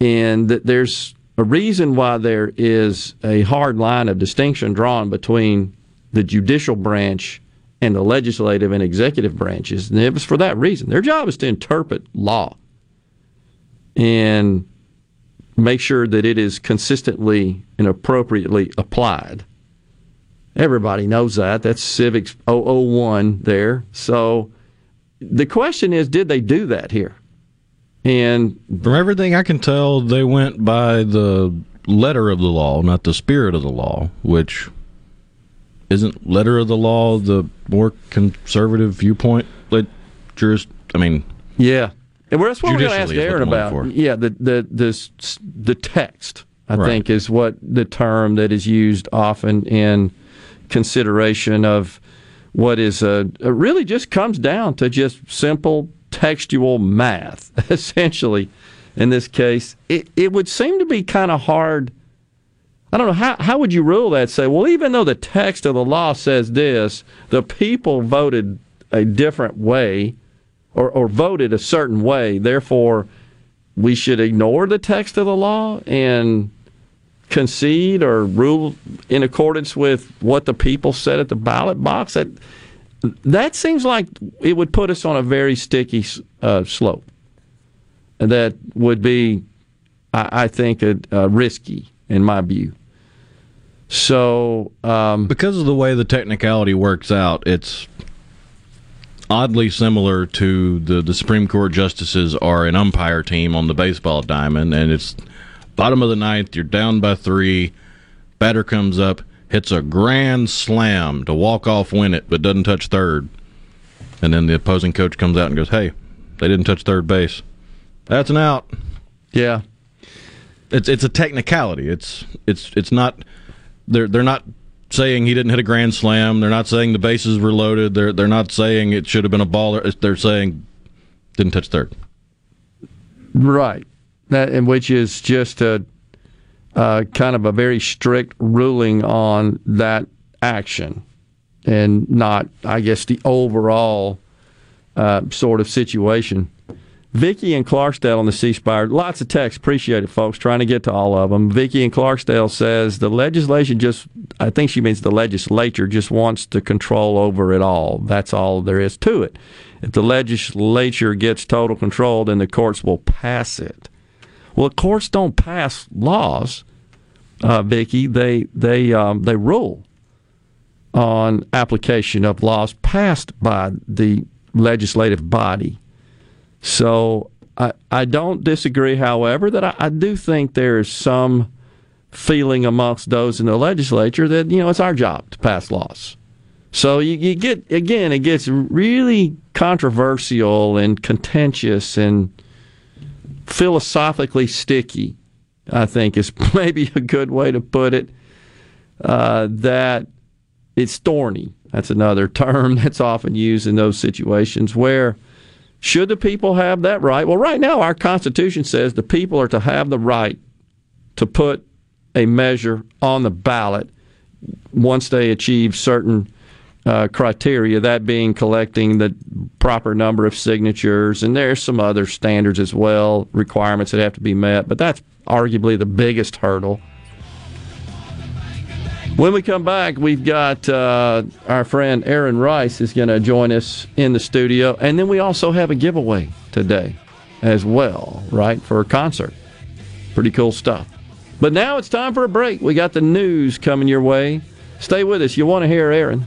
and that there's a reason why there is a hard line of distinction drawn between the judicial branch and the legislative and executive branches. And it was for that reason. Their job is to interpret law and make sure that it is consistently and appropriately applied. Everybody knows that. That's Civics 001 there. So the question is did they do that here? And from everything I can tell, they went by the letter of the law, not the spirit of the law, which isn't letter of the law the more conservative viewpoint? Like, jurist, I mean, yeah, and that's what we're going to ask Judicially is what Aaron about. Yeah, the the the the text I Right. think is what the term that is used often in consideration of what is a, a really just comes down to just simple textual math. [LAUGHS] Essentially, in this case, it it would seem to be kind of hard. I don't know how how would you rule that? Say, well, even though the text of the law says this, the people voted a different way, or or voted a certain way. Therefore, we should ignore the text of the law and concede or rule in accordance with what the people said at the ballot box. That that seems like it would put us on a very sticky uh, slope. That would be, I, I think, uh, uh, risky in my view. So, um, because of the way the technicality works out, it's oddly similar to the, the Supreme Court justices are an umpire team on the baseball diamond, and it's bottom of the ninth, you're down by three, batter comes up, hits a grand slam to walk off win it, but doesn't touch third. And then the opposing coach comes out and goes, Hey, they didn't touch third base. That's an out. Yeah. It's it's a technicality. It's it's it's not they're they're not saying he didn't hit a grand slam. They're not saying the bases were loaded. They're they're not saying it should have been a baller. They're saying didn't touch third. Right. That and which is just a uh, kind of a very strict ruling on that action, and not, I guess, the overall uh, sort of situation. Vicky and Clarksdale on the C Spire. Lots of text. Appreciate it, folks. Trying to get to all of them. Vicky and Clarksdale says the legislation just, I think she means the legislature just wants to control over it all. That's all there is to it. If the legislature gets total control, then the courts will pass it. Well, courts don't pass laws, uh, Vicky. They they um, they rule on application of laws passed by the legislative body. So I, I don't disagree, however, that I, I do think there is some feeling amongst those in the legislature that, you know, it's our job to pass laws. So you, you get, again, it gets really controversial and contentious and philosophically sticky, I think is [LAUGHS] maybe a good way to put it. Uh, that it's thorny. That's another term [LAUGHS] that's often used in those situations where should the people have that right? Well, right now, our Constitution says the people are to have the right to put a measure on the ballot once they achieve certain uh, criteria, that being collecting the proper number of signatures. And there's some other standards as well, requirements that have to be met, but that's arguably the biggest hurdle. When we come back, we've got uh, our friend Aaron Rice is going to join us in the studio, and then we also have a giveaway today as well, right, for a concert. Pretty cool stuff. But now it's time for a break. We got the news coming your way. Stay with us. You want to hear Aaron.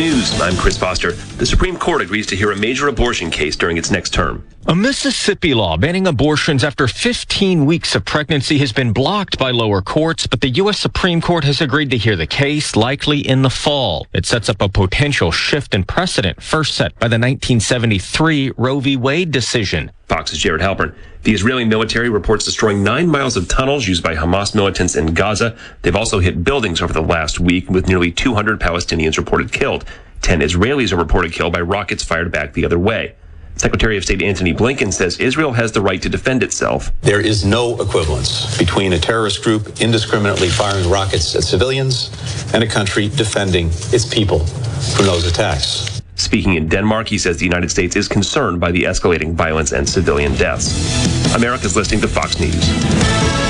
News. I'm Chris Foster. The Supreme Court agrees to hear a major abortion case during its next term. A Mississippi law banning abortions after 15 weeks of pregnancy has been blocked by lower courts, but the U.S. Supreme Court has agreed to hear the case likely in the fall. It sets up a potential shift in precedent first set by the 1973 Roe v. Wade decision. Fox's Jared Halpern. The Israeli military reports destroying nine miles of tunnels used by Hamas militants in Gaza. They've also hit buildings over the last week, with nearly 200 Palestinians reported killed. Ten Israelis are reported killed by rockets fired back the other way. Secretary of State Antony Blinken says Israel has the right to defend itself. There is no equivalence between a terrorist group indiscriminately firing rockets at civilians and a country defending its people from those attacks. Speaking in Denmark, he says the United States is concerned by the escalating violence and civilian deaths. America's listening to Fox News.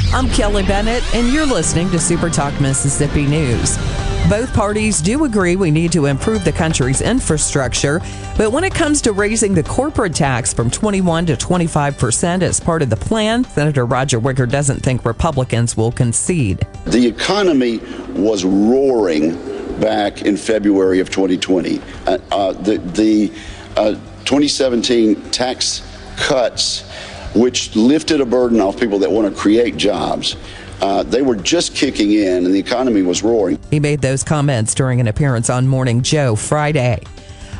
I'm Kelly Bennett, and you're listening to Super Talk Mississippi News. Both parties do agree we need to improve the country's infrastructure, but when it comes to raising the corporate tax from 21 to 25 percent as part of the plan, Senator Roger Wicker doesn't think Republicans will concede. The economy was roaring back in February of 2020. Uh, uh, the the uh, 2017 tax cuts, which lifted a burden off people that want to create jobs, uh, they were just kicking in and the economy was roaring. He made those comments during an appearance on Morning Joe Friday.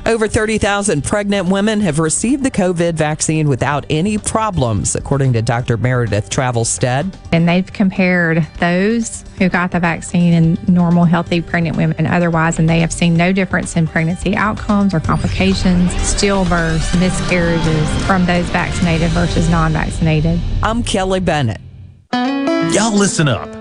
Over 30,000 pregnant women have received the COVID vaccine without any problems, according to Dr. Meredith Travelstead. And they've compared those who got the vaccine and normal, healthy pregnant women and otherwise, and they have seen no difference in pregnancy outcomes or complications, stillbirths, miscarriages from those vaccinated versus non vaccinated. I'm Kelly Bennett. Y'all listen up.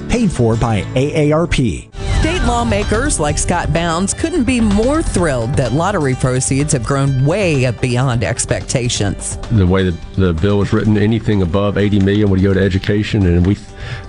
Paid for by AARP. State lawmakers like Scott Bounds couldn't be more thrilled that lottery proceeds have grown way beyond expectations. the way that the bill was written, anything above 80 million would go to education, and we,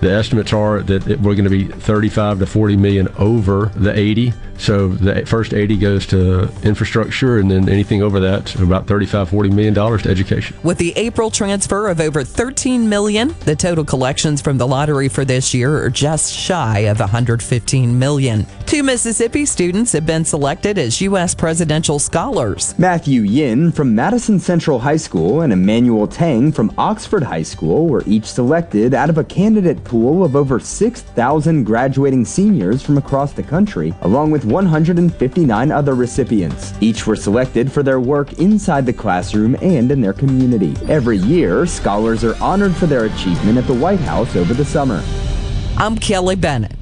the estimates are that we're going to be 35 to 40 million over the 80. So the first 80 goes to infrastructure, and then anything over that, about 35, 40 million dollars to education. With the April transfer of over 13 million, the total collections from the lottery for this year are just shy of 115 million. Two Mississippi students have been selected as U.S. presidential scholars. Matthew Yin from Madison Central High School and Emmanuel Tang from Oxford High School were each selected out of a candidate pool of over 6,000 graduating seniors from across the country, along with 159 other recipients. Each were selected for their work inside the classroom and in their community. Every year, scholars are honored for their achievement at the White House over the summer. I'm Kelly Bennett.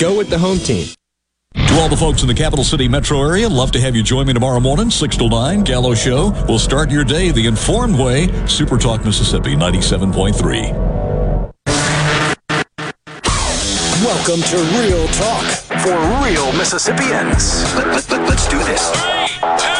Go with the home team. To all the folks in the capital city metro area, love to have you join me tomorrow morning, 6 to 9, Gallo Show. We'll start your day the informed way. Super Talk Mississippi 97.3. Welcome to Real Talk for real Mississippians. Let, us do this.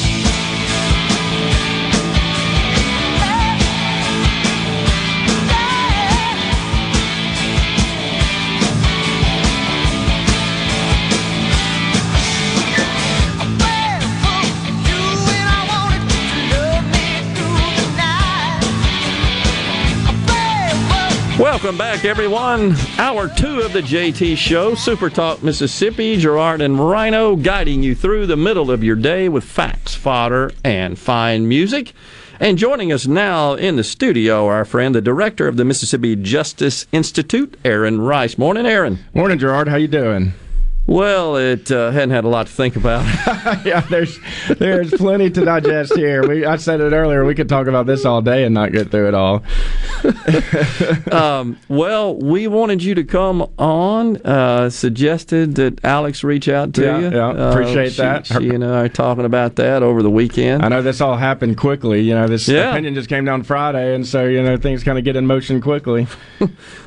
Welcome back, everyone. Hour two of the JT Show, Super Talk Mississippi. Gerard and Rhino guiding you through the middle of your day with facts, fodder, and fine music. And joining us now in the studio, our friend, the director of the Mississippi Justice Institute, Aaron Rice. Morning, Aaron. Morning, Gerard. How you doing? Well, it uh, hadn't had a lot to think about. [LAUGHS] yeah, there's there's plenty to digest here. We I said it earlier. We could talk about this all day and not get through it all. [LAUGHS] [LAUGHS] um, well, we wanted you to come on. Uh, suggested that Alex reach out to yeah, you. Yeah, appreciate uh, she, that. She and I are talking about that over the weekend. I know this all happened quickly. You know, this Yeah. opinion just came down Friday, and so you know things kind of get in motion quickly.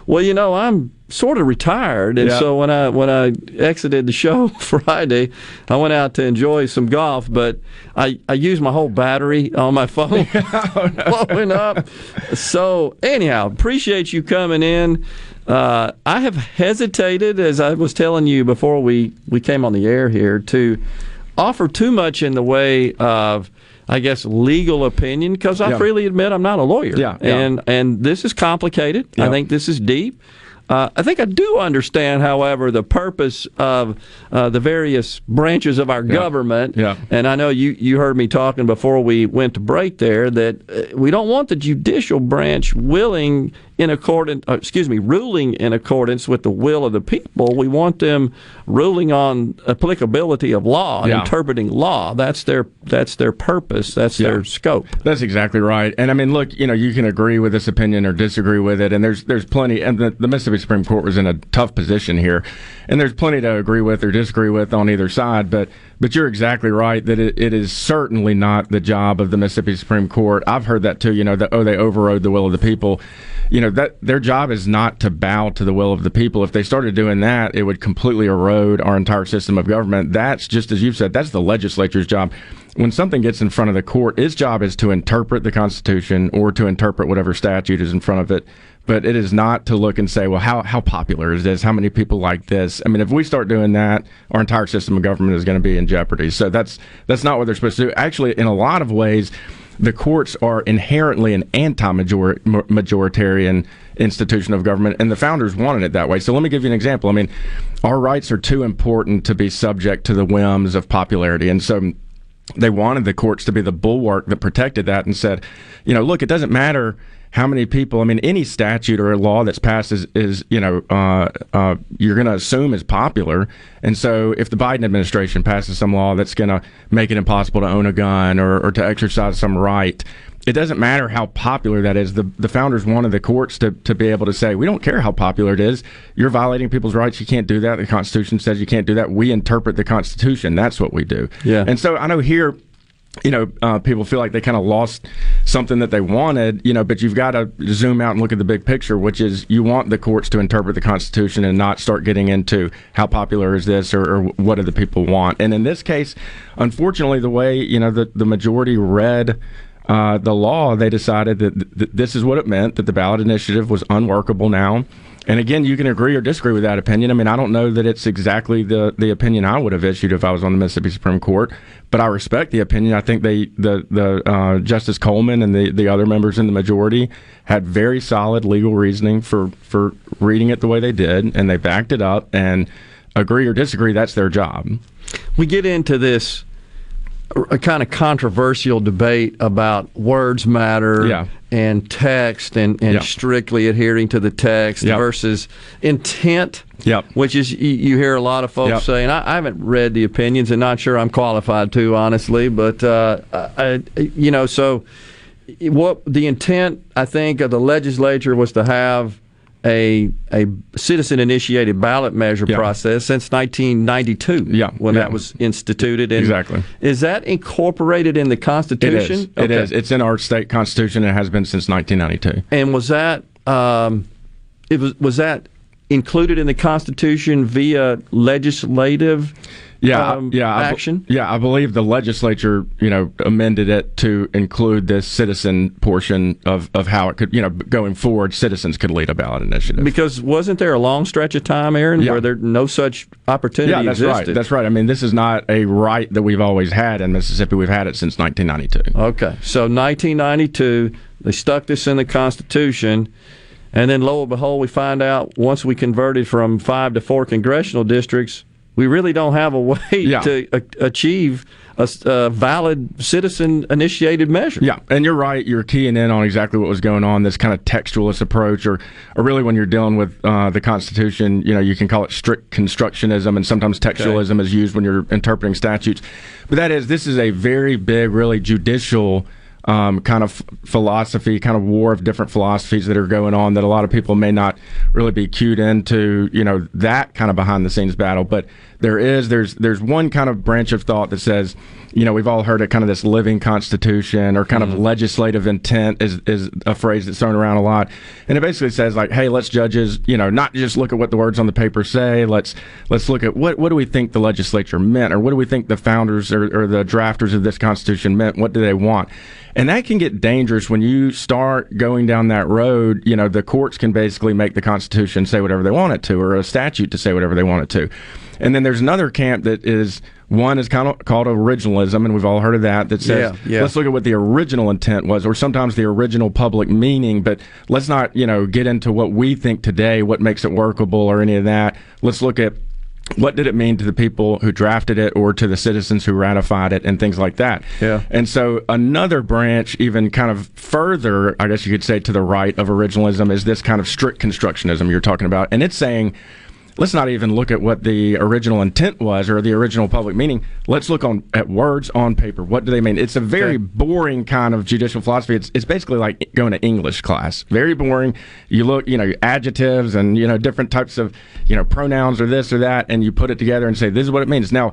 Well, you know, I'm sort of retired, and Yeah. so when I when I exited the show [LAUGHS] Friday, I went out to enjoy some golf, but I I used my whole battery on my phone [LAUGHS] [LAUGHS] blowing up. So anyhow, appreciate you coming in. Uh, I have hesitated, as I was telling you before we we came on the air here, to offer too much in the way of. I guess legal opinion because I Yeah. freely admit I'm not a lawyer, Yeah, yeah. and and this is complicated. I think this is deep. Uh, I think I do understand, however, the purpose of uh, the various branches of our government. Yeah. And I know you, you heard me talking before we went to break there that uh, we don't want the judicial branch willing in accordance, uh, excuse me, ruling in accordance with the will of the people. We want them ruling on applicability of law, Yeah. interpreting law. That's their that's their purpose. That's Yeah. their scope. That's exactly right. And I mean, look, you know, you can agree with this opinion or disagree with it, and there's there's plenty. And the, the Mississippi Supreme Court was in a tough position here, and there's plenty to agree with or disagree with on either side. But but you're exactly right that it, it is certainly not the job of the Mississippi Supreme Court. I've heard that too. You know, that oh they overrode the will of the people. You know that their job is not to bow to the will of the people. If they started doing that, it would completely erode our entire system of government. That's just as you've said. That's the legislature's job when something gets in front of the court, its job is to interpret the Constitution or to interpret whatever statute is in front of it. But it is not to look and say, well, how, how popular is this? How many people like this? I mean, if we start doing that, our entire system of government is going to be in jeopardy. So that's that's not what they're supposed to do. Actually, in a lot of ways, the courts are inherently an anti-majoritarian institution of government, and the founders wanted it that way. So let me give you an example. I mean, our rights are too important to be subject to the whims of popularity, and so they wanted the courts to be the bulwark that protected that and said, you know, look, it doesn't matter how many people. I mean, any statute or a law that's passed is, is you know, uh, uh, you're going to assume is popular. And so, if the Biden administration passes some law that's going to make it impossible to own a gun or, or to exercise some right, it doesn't matter how popular that is. The the founders wanted the courts to, to be able to say, we don't care how popular it is. You're violating people's rights. You can't do that. The Constitution says you can't do that. We interpret the Constitution. That's what we do. Yeah. And so I know here you know, uh, people feel like they kind of lost something that they wanted, you know, but you've got to zoom out and look at the big picture, which is you want the courts to interpret the Constitution and not start getting into how popular is this or, or what do the people want. And in this case, unfortunately, the way, you know, the, the majority read uh, the law, they decided that th- th- this is what it meant, that the ballot initiative was unworkable now. And again, you can agree or disagree with that opinion. I mean, I don't know that it's exactly the, the opinion I would have issued if I was on the Mississippi Supreme Court, but I respect the opinion. I think they the the uh, Justice Coleman and the, the other members in the majority had very solid legal reasoning for for reading it the way they did, and they backed it up. And agree or disagree, that's their job. we get into this a kind of controversial debate about words matter Yeah. and text and, and strictly adhering to the text Yep. versus intent. Yep. Which is you, you hear a lot of folks saying. I, I haven't read the opinions and not sure I'm qualified to honestly, but uh, I, you know so what the intent I think of the legislature was to have a a citizen initiated ballot measure Yeah. process since 1992 Yeah, when yeah. that was instituted and Exactly. is that incorporated in the constitution is. It Okay. is. It's in our state constitution. and It has been since 1992. and was that um, it was was that included in the constitution via legislative Yeah, um, yeah, I yeah, I believe the legislature, you know, amended it to include this citizen portion of, of how it could, you know, going forward, citizens could lead a ballot initiative. because wasn't there a long stretch of time aaron Yeah. where there no such opportunity yeah, that's existed right. That's right. I mean, this is not a right that we've always had in Mississippi. We've had it since 1992. Okay, so 1992, they stuck this in the Constitution, and then lo and behold, we find out once we converted from five to four congressional districts, we really don't have a way [LAUGHS] Yeah. to a- achieve a valid citizen-initiated measure. Yeah, and you're right. You're keying in on exactly what was going on. This kind of textualist approach, or, or really when you're dealing with uh, the Constitution, you know, you can call it strict constructionism, and sometimes textualism is used when you're interpreting statutes. But that is, this is a very big, really judicial. Um, kind of philosophy, kind of war of different philosophies that are going on that a lot of people may not really be cued into, you know, that kind of behind the scenes battle. But there is, there's, there's one kind of branch of thought that says, you know, we've all heard it kind of this living constitution or kind of mm-hmm. legislative intent is, is a phrase that's thrown around a lot. And it basically says like, hey, let's judges, you know, not just look at what the words on the paper say. Let's, let's look at what, what do we think the legislature meant or what do we think the founders or, or the drafters of this constitution meant? What do they want? And that can get dangerous when you start going down that road. You know, the courts can basically make the Constitution say whatever they want it to, or a statute to say whatever they want it to. And then there's another camp that is one is kind of called originalism, and we've all heard of that. That says, Yeah, yeah. let's look at what the original intent was, or sometimes the original public meaning. But let's not, you know, get into what we think today, what makes it workable, or any of that. Let's look at what did it mean to the people who drafted it or to the citizens who ratified it and things like that. Yeah. And so another branch, even kind of further, I guess you could say, to the right of originalism is this kind of strict constructionism you're talking about. And it's saying, let's not even look at what the original intent was or the original public meaning. Let's look on at words on paper. What do they mean? It's a very boring kind of judicial philosophy. It's, it's basically like going to English class. Very boring. You look, you know, adjectives and you know different types of you know pronouns or this or that, and you put it together and say this is what it means. Now,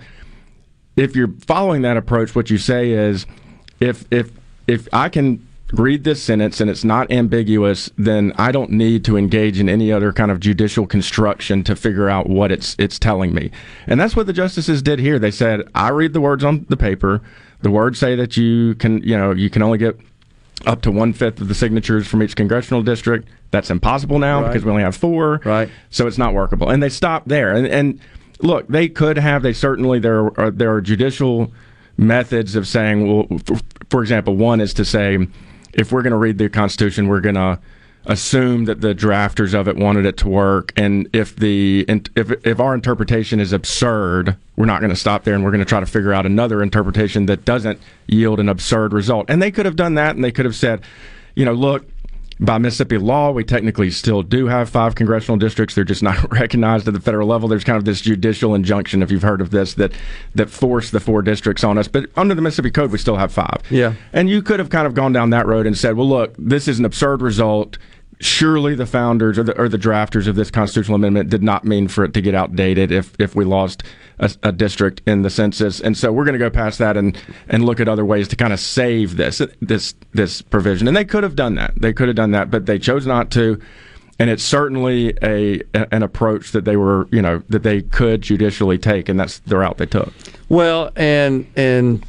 if you're following that approach, what you say is, if if if I can read this sentence and it's not ambiguous, then I don't need to engage in any other kind of judicial construction to figure out what it's it's telling me. And that's what the justices did here. They said, I read the words on the paper. The words say that you can, you know, you can only get up to one fifth of the signatures from each congressional district. That's impossible now Right. because we only have four. Right. So it's not workable. And they stopped there. And, and look, they could have. They certainly there are there are judicial methods of saying. Well, for, for example, one is to say, if we're going to read the Constitution, we're going to assume that the drafters of it wanted it to work. And if the if if our interpretation is absurd we're not going to stop there and we're going to try to figure out another interpretation that doesn't yield an absurd result. And they could have done that and they could have said you know look by Mississippi law, we technically still do have five congressional districts. They're just not [LAUGHS] recognized at the federal level. There's kind of this judicial injunction, if you've heard of this, that that forced the four districts on us. But under the Mississippi Code, we still have five. Yeah. And you could have kind of gone down that road and said, well, look, this is an absurd result. Surely the founders or the, or the drafters of this constitutional amendment did not mean for it to get outdated if, if we lost a, a district in the census. And so we're going to go past that and, and look at other ways to kind of save this this this provision. And they could have done that. They could have done that, but they chose not to. And it's certainly a an approach that they were, you know, that they could judicially take, and that's the route they took. Well, and and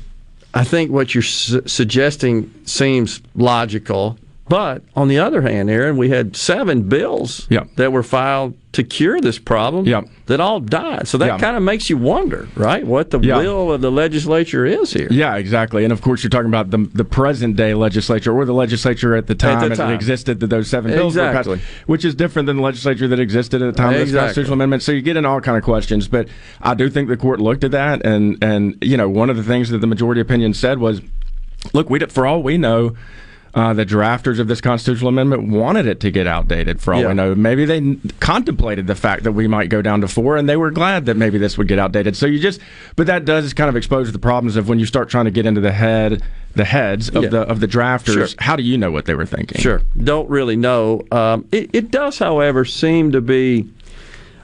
I think what you're su- suggesting seems logical. But on the other hand, Aaron, we had seven bills that were filed to cure this problem that all died. So that Yeah. kind of makes you wonder, right, what the will of the legislature is here. Yeah, exactly. And of course, you're talking about the the present day legislature or the legislature at the time, the that time. it existed that those seven bills were passed, which is different than the legislature that existed at the time of this Exactly. constitutional amendment. So you get in all kind of questions. But I do think the court looked at that, and and you know one of the things that the majority opinion said was, look, we for all we know. Uh, the drafters of this constitutional amendment wanted it to get outdated. For all Yeah. we know, maybe they n- contemplated the fact that we might go down to four, and they were glad that maybe this would get outdated. So you just, but that does kind of expose the problems of when you start trying to get into the head, the heads of Yeah. the of the drafters. Sure. How do you know what they were thinking? Sure. Don't really know. Um, it, it does, however, seem to be,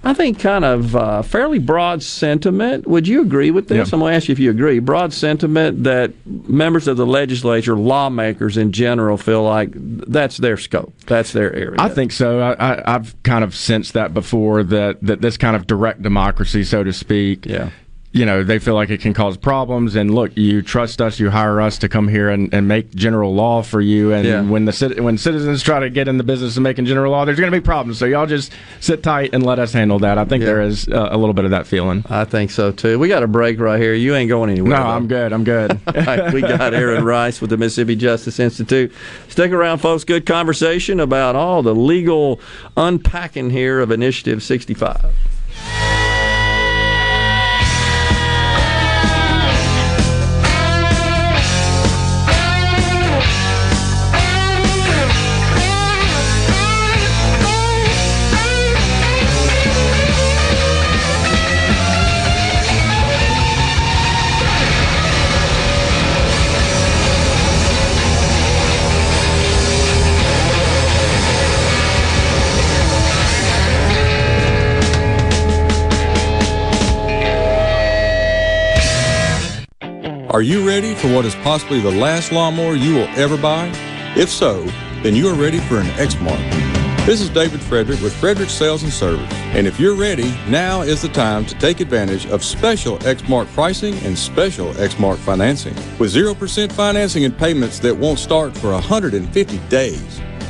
I think, kind of uh, fairly broad sentiment. Would you agree with this? Yeah. I'm going to ask you if you agree. Broad sentiment that members of the legislature, lawmakers in general, feel like that's their scope, that's their area. I think so. I, I, I've kind of sensed that before that, that this kind of direct democracy, so to speak, yeah. You know, they feel like it can cause problems. And look, you trust us, you hire us to come here and, and make general law for you. And Yeah. when the when citizens try to get in the business of making general law, there's going to be problems. So y'all just sit tight and let us handle that. I think there is uh, a little bit of that feeling. I think so too. We got a break right here. You ain't going anywhere. No, though. I'm good. I'm good. [LAUGHS] Right, we got Aaron Rice with the Mississippi Justice Institute. Stick around, folks. Good conversation about all the legal unpacking here of Initiative 65. Are you ready for what is possibly the last lawnmower you will ever buy? If so, then you are ready for an Exmark. This is David Frederick with Frederick Sales and Service. And if you're ready, now is the time to take advantage of special Exmark pricing and special Exmark financing. With 0% financing and payments that won't start for 150 days.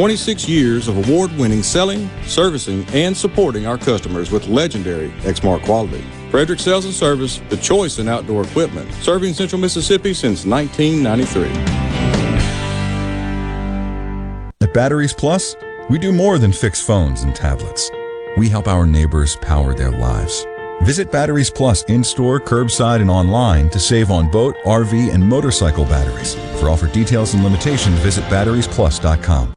26 years of award winning selling, servicing, and supporting our customers with legendary Exmark quality. Frederick Sales and Service, the choice in outdoor equipment, serving Central Mississippi since 1993. At Batteries Plus, we do more than fix phones and tablets. We help our neighbors power their lives. Visit Batteries Plus in store, curbside, and online to save on boat, RV, and motorcycle batteries. For offer details and limitations, visit batteriesplus.com.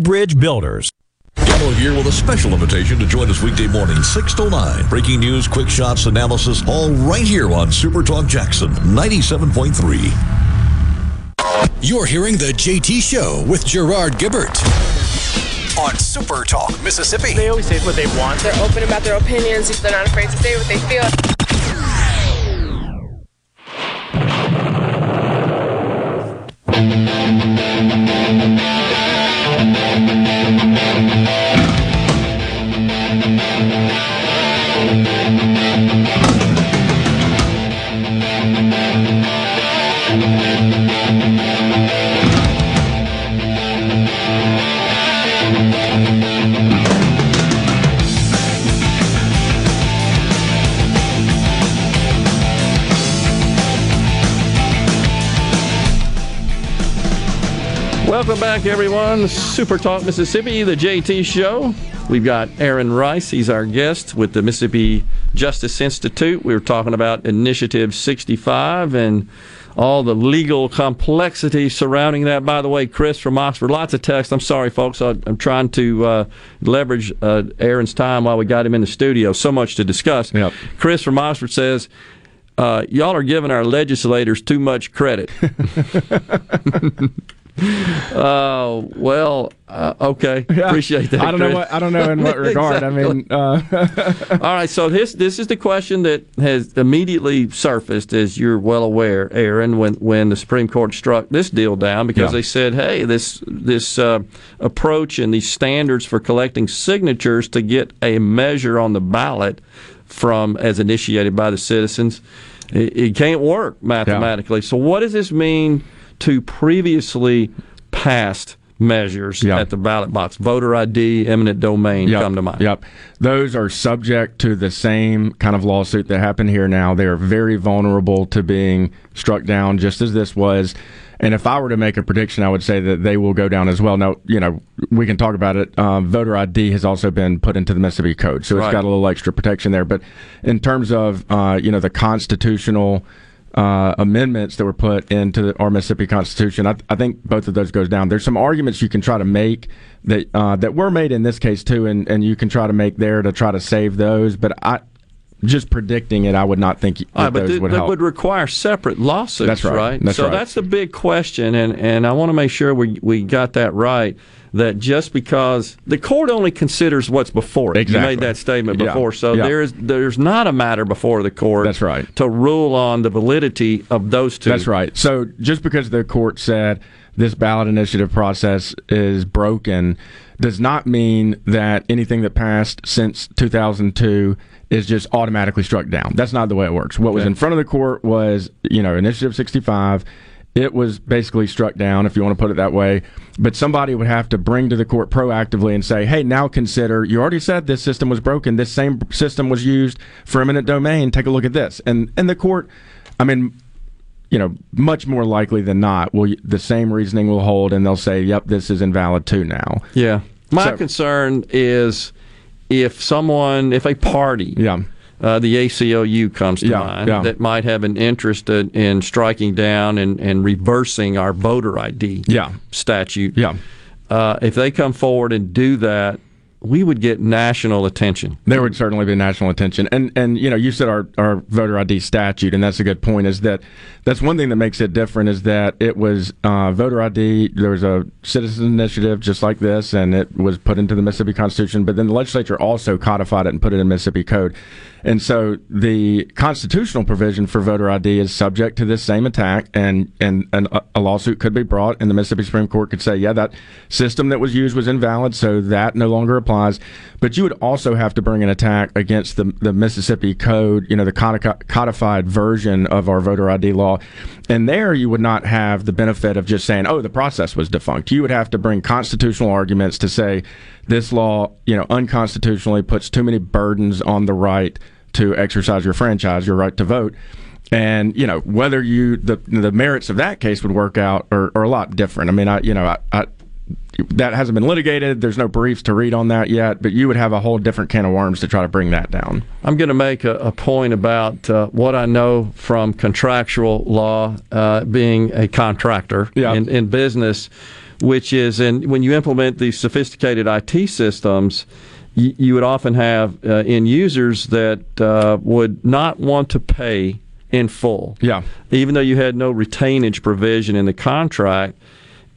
Bridge Builders. Gallo here with a special invitation to join us weekday morning, 6 to 9. Breaking news, quick shots, analysis, all right here on Super Talk Jackson 97.3. You're hearing the JT Show with Gerard Gibert on Super Talk, Mississippi. They always say what they want. They're open about their opinions. They're not afraid to say what they feel. Música Welcome back, everyone. Super Talk Mississippi, the JT Show. We've got Aaron Rice. He's our guest with the Mississippi Justice Institute. We were talking about Initiative 65 and all the legal complexity surrounding that. By the way, Chris from Oxford, lots of text. I'm sorry, folks. I, am trying to uh, leverage uh, Aaron's time while we got him in the studio. So much to discuss. Yep. Chris from Oxford says, uh, y'all are giving our legislators too much credit. [LAUGHS] [LAUGHS] Uh, [LAUGHS] well, uh, okay. [LAUGHS] Yeah. Appreciate that. I don't know what I don't know in what [LAUGHS] regard. I mean, uh, All right. So this this is the question that has immediately surfaced, as you're well aware, Aaron, when when the Supreme Court struck this deal down because Yeah. they said, hey, this this uh, approach and these standards for collecting signatures to get a measure on the ballot from as initiated by the citizens, it, it can't work mathematically. So what does this mean to previously passed measures at the ballot box? Voter ID, eminent domain Yep, come to mind. Yep. Those are subject to the same kind of lawsuit that happened here now. They are very vulnerable to being struck down, just as this was. And if I were to make a prediction, I would say that they will go down as well. Now, you know, we can talk about it. Um, voter ID has also been put into the Mississippi Code, so it's Right. got a little extra protection there. But in terms of, uh, you know, the constitutional uh, amendments that were put into the, our Mississippi Constitution. I, I think both of those goes down. There's some arguments you can try to make that uh, that were made in this case too, and, and you can try to make there to try to save those. But I just predicting it, I would not think that right, but those th- would that help. would require separate lawsuits, That's right. That's so right. that's the big question, and, and I want to make sure we we got that right. That just because the court only considers what's before it, you made that statement Yeah. before, so Yeah. there's there's not a matter before the court. That's right. To rule on the validity of those two. That's right. So just because the court said this ballot initiative process is broken does not mean that anything that passed since 2002 is just automatically struck down. That's not the way it works. What was in front of the court was, you know, Initiative 65. It was basically struck down, if you want to put it that way. But somebody would have to bring to the court proactively and say, hey, now consider, you already said this system was broken. This same system was used for eminent domain. Take a look at this. And, and the court, I mean, you know, much more likely than not, will the same reasoning will hold, and they'll say, "Yep, this is invalid too now." Yeah. My So- concern is if someone, if a party, yeah. Uh, the ACLU comes to Yeah, mind, yeah. that might have an interest in, in striking down and, and reversing our voter ID Yeah. statute. Yeah. Uh, if they come forward and do that, we would get national attention. There would certainly be national attention, and and you know, you said our, our voter ID statute, and that's a good point. Is that that's one thing that makes it different is that it was uh, voter ID. There was a citizen initiative just like this, and it was put into the Mississippi Constitution. But then the legislature also codified it and put it in Mississippi Code. And so the constitutional provision for voter ID is subject to this same attack, and, and, and a lawsuit could be brought, and the Mississippi Supreme Court could say, yeah, that system that was used was invalid, so that no longer applies. But you would also have to bring an attack against the, the Mississippi Code, you know, the codified version of our voter ID law. And there you would not have the benefit of just saying, oh, the process was defunct. You would have to bring constitutional arguments to say this law, you know, unconstitutionally puts too many burdens on the right to exercise your franchise, your right to vote. And you know whether you the the merits of that case would work out are, are a lot different. I mean, I you know I, I that hasn't been litigated. There's no briefs to read on that yet, but you would have a whole different can of worms to try to bring that down. I'm going to make a, a point about uh, what I know from contractual law, uh, being a contractor yeah. in, in business, which is in, when you implement these sophisticated IT systems, you, you would often have uh, end users that uh, would not want to pay in full. Yeah. Even though you had no retainage provision in the contract,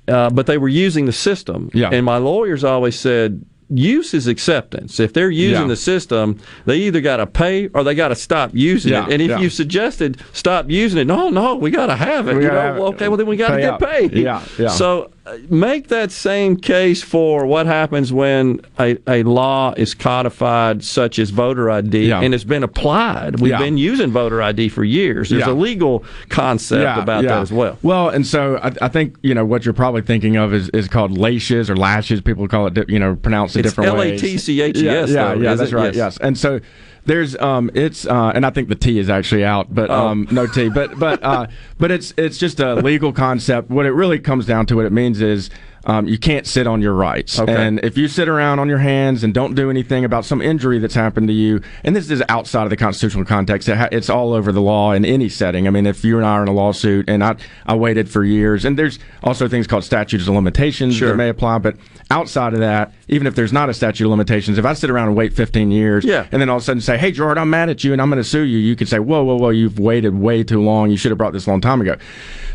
uh, but they were using the system. Yeah. And my lawyers always said, use is acceptance. If they're using Yeah. the system, they either got to pay or they got to stop using Yeah, it. And if yeah. you suggested stop using it, no, no, we got to have it. We you know, have it. well, okay, well then we got to get paid. Yeah, yeah. So make that same case for what happens when a, a law is codified, such as voter ID, Yeah. and it's been applied. We've Yeah. been using voter ID for years. There's Yeah. a legal concept about that as well. Well, and so I, I think you know what you're probably thinking of is, is called laches or lashes. People call it, you know, pronounce it It's different ways. L-A-T-C-H-E-S, Yeah, yeah, yeah that's it? right. Yes. Yes, and so there's um, it's uh, and I think the T is actually out, but Oh. um, no T, but but uh, but it's it's just a legal concept. What it really comes down to, what it means is. Um, you can't sit on your rights. Okay. And if you sit around on your hands and don't do anything about some injury that's happened to you, and this is outside of the constitutional context, it ha- it's all over the law in any setting. I mean, if you and I are in a lawsuit and I, I waited for years, and there's also things called statutes of limitations Sure. that may apply, but outside of that, even if there's not a statute of limitations, if I sit around and wait 15 years Yeah. and then all of a sudden say, hey, Gerard, I'm mad at you and I'm going to sue you, you could say, whoa, whoa, whoa, you've waited way too long. You should have brought this a long time ago.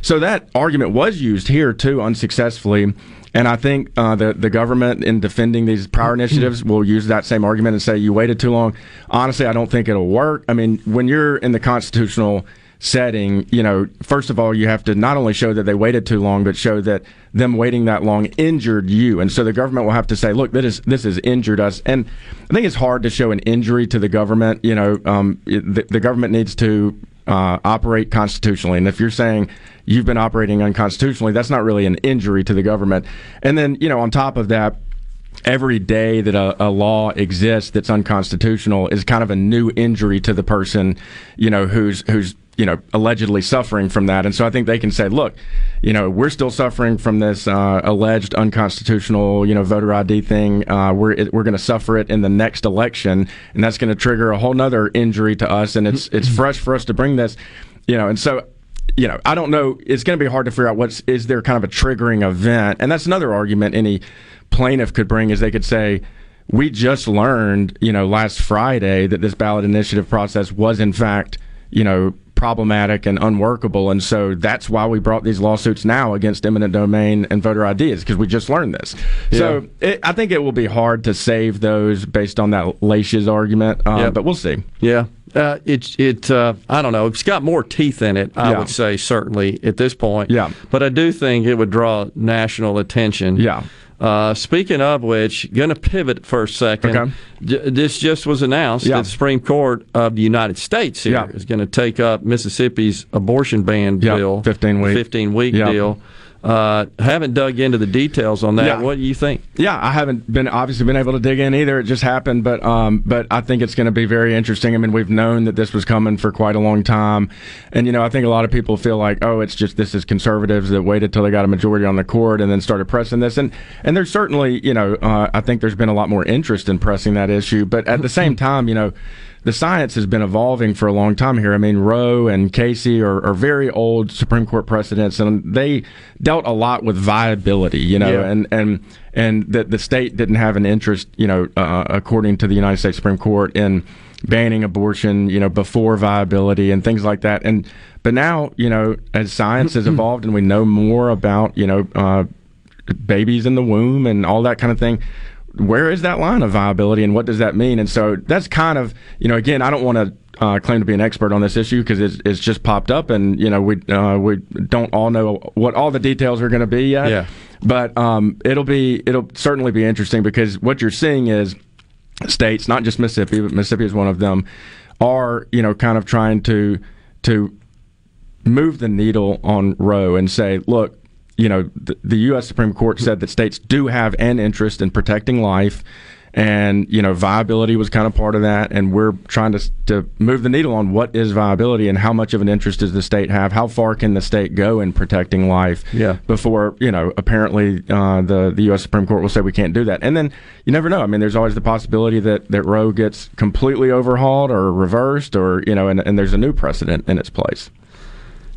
So that argument was used here too unsuccessfully. And I think uh, the the government in defending these prior [CLEARS THROAT] initiatives will use that same argument and say you waited too long. Honestly, I don't think it'll work. I mean, when you're in the constitutional setting, you know, first of all, you have to not only show that they waited too long, but show that them waiting that long injured you. And so the government will have to say, look, this is this has injured us. And I think it's hard to show an injury to the government. You know, um, the, the government needs to uh, operate constitutionally. And if you're saying you've been operating unconstitutionally, that's not really an injury to the government. And then, you know, on top of that, every day that a, a law exists that's unconstitutional is kind of a new injury to the person, you know, who's who's you know allegedly suffering from that. And so I think they can say, look, you know, we're still suffering from this uh, alleged unconstitutional, you know, voter ID thing. Uh, we're we're going to suffer it in the next election, and that's going to trigger a whole nother injury to us. And it's it's fresh for us to bring this, you know, and so you know, I don't know. It's going to be hard to figure out what's is there kind of a triggering event, and that's another argument any plaintiff could bring is they could say, we just learned, you know, last Friday that this ballot initiative process was in fact, you know, problematic and unworkable, and so that's why we brought these lawsuits now against eminent domain and voter ID is because we just learned this. So it, I think it will be hard to save those based on that laches argument, uh, Yeah. but we'll see. Yeah, uh, it it uh, I don't know. It's got more teeth in it. I Yeah. would say certainly at this point. Yeah. but I do think it would draw national attention. Yeah. Uh, speaking of which, going to pivot for a second. Okay. This just was announced Yeah. that the Supreme Court of the United States here Yeah. is going to take up Mississippi's abortion ban Yeah, bill, 15 week. 15 week deal. Uh, haven't dug into the details on that. Yeah. What do you think? Yeah, I haven't been obviously been able to dig in either. It just happened, but um, but I think it's going to be very interesting. I mean, we've known that this was coming for quite a long time, and you know, I think a lot of people feel like, oh, it's just this is conservatives that waited till they got a majority on the court and then started pressing this, and and there's certainly, you know, uh, I think there's been a lot more interest in pressing that issue, but at the same [LAUGHS] time, you know. The science has been evolving for a long time here. I mean, Roe and Casey are, are very old Supreme Court precedents, and they dealt a lot with viability, you know, Yeah. and and and that the state didn't have an interest, you know, uh, according to the United States Supreme Court in banning abortion, you know, before viability and things like that. And but now, you know, as science has [CLEARS THROAT] evolved and we know more about, you know, uh, babies in the womb and all that kind of thing. Where is that line of viability and what does that mean? And so that's kind of, you know, again, I don't want to uh, claim to be an expert on this issue because it's, it's just popped up and, you know, we, uh, we don't all know what all the details are going to be yet. Yeah. But um, it'll be, it'll certainly be interesting because what you're seeing is states, not just Mississippi, but Mississippi is one of them, are, you know, kind of trying to, to move the needle on Roe and say, look, you know, the, the U.S. Supreme Court said that states do have an interest in protecting life, and you know, viability was kind of part of that. And we're trying to to move the needle on what is viability and how much of an interest does the state have? How far can the state go in protecting life? Yeah. Before you know, apparently uh, the the U.S. Supreme Court will say we can't do that, and then you never know. I mean, there's always the possibility that that Roe gets completely overhauled or reversed, or you know, and, and there's a new precedent in its place.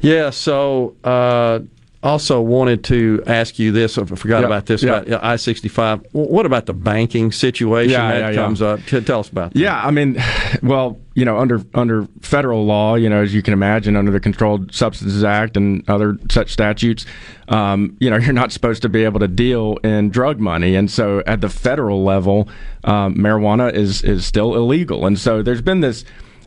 Yeah, so uh, also wanted to ask you this. I forgot Yeah, about this yeah. about I sixty five. What about the banking situation Yeah, that yeah, yeah. comes up? Tell us about that. Yeah, I mean, [SIGHS] well, you know, under under federal law, you know, as you can imagine, under the Controlled Substances Act and other such statutes, um, you know, [LAUGHS] you're not supposed to be able to deal in drug money, and so at the federal level, um, marijuana is is still illegal, and so there's been this.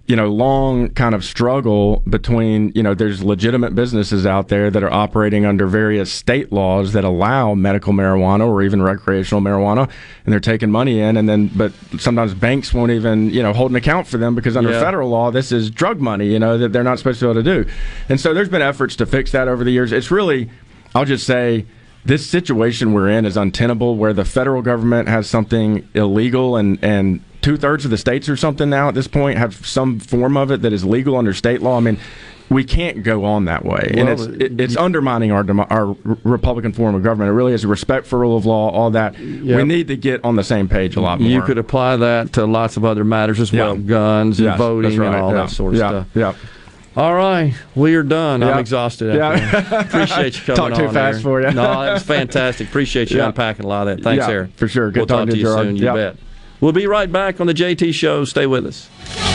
You know, long kind of struggle between, you know, there's legitimate businesses out there that are operating under various state laws that allow medical marijuana or even recreational marijuana, and they're taking money in, and then, but sometimes banks won't even, you know, hold an account for them because under Yeah. federal law, this is drug money, you know, that they're not supposed to be able to do. And so there's been efforts to fix that over the years. It's really, I'll just say, this situation we're in is untenable where the federal government has something illegal and, and two thirds of the states or something now at this point have some form of it that is legal under state law. I mean, we can't go on that way, and it's it, it's undermining our our Republican form of government. It really is respect for rule of law, all that. Yep. We need to get on the same page a lot more. You could apply that to lots of other matters as well, guns and Yes, voting right, and all yeah. that sort of stuff. Yeah. All right, we are done. I'm exhausted. Yeah. [LAUGHS] Appreciate you coming Talk too fast there. for you. No, that was fantastic. Appreciate you [LAUGHS] unpacking a lot of that. Thanks, Aaron. for sure. Good we'll talk talking to you, Gerard. soon. You bet. We'll be right back on the JT Show. Stay with us.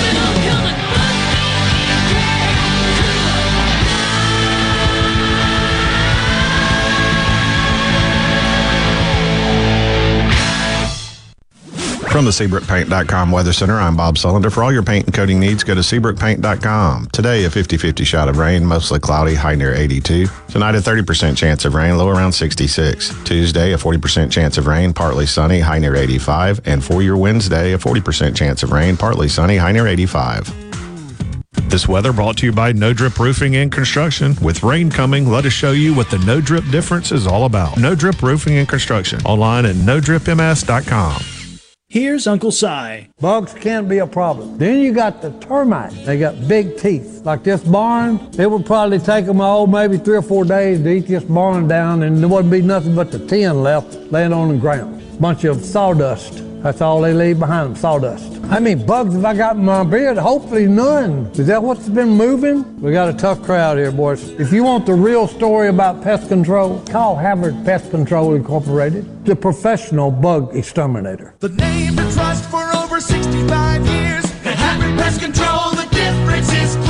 From the SeabrookPaint.com Weather Center, I'm Bob Sullender. For all your paint and coating needs, go to SeabrookPaint.com. Today, a 50 50 shot of rain, mostly cloudy, high near 82. Tonight, a 30% chance of rain, low around 66. Tuesday, a 40% chance of rain, partly sunny, high near 85. And for your Wednesday, a 40% chance of rain, partly sunny, high near 85. This weather brought to you by No Drip Roofing and Construction. With rain coming, let us show you what the No Drip difference is all about. No Drip Roofing and Construction. Online at NoDripMS.com. Here's Uncle Si. Bugs can't be a problem. Then you got the termites. They got big teeth. Like this barn, it would probably take them, oh, maybe three or four days to eat this barn down, and there wouldn't be nothing but the tin left laying on the ground. Bunch of sawdust. That's all they leave behind them, sawdust. How many bugs have I got in my beard? Hopefully none. Is that what's been moving? We got a tough crowd here, boys. If you want the real story about pest control, call Havard Pest Control Incorporated, the professional bug exterminator. The name to trust for over 65 years. At Havard Pest Control, the difference is clear.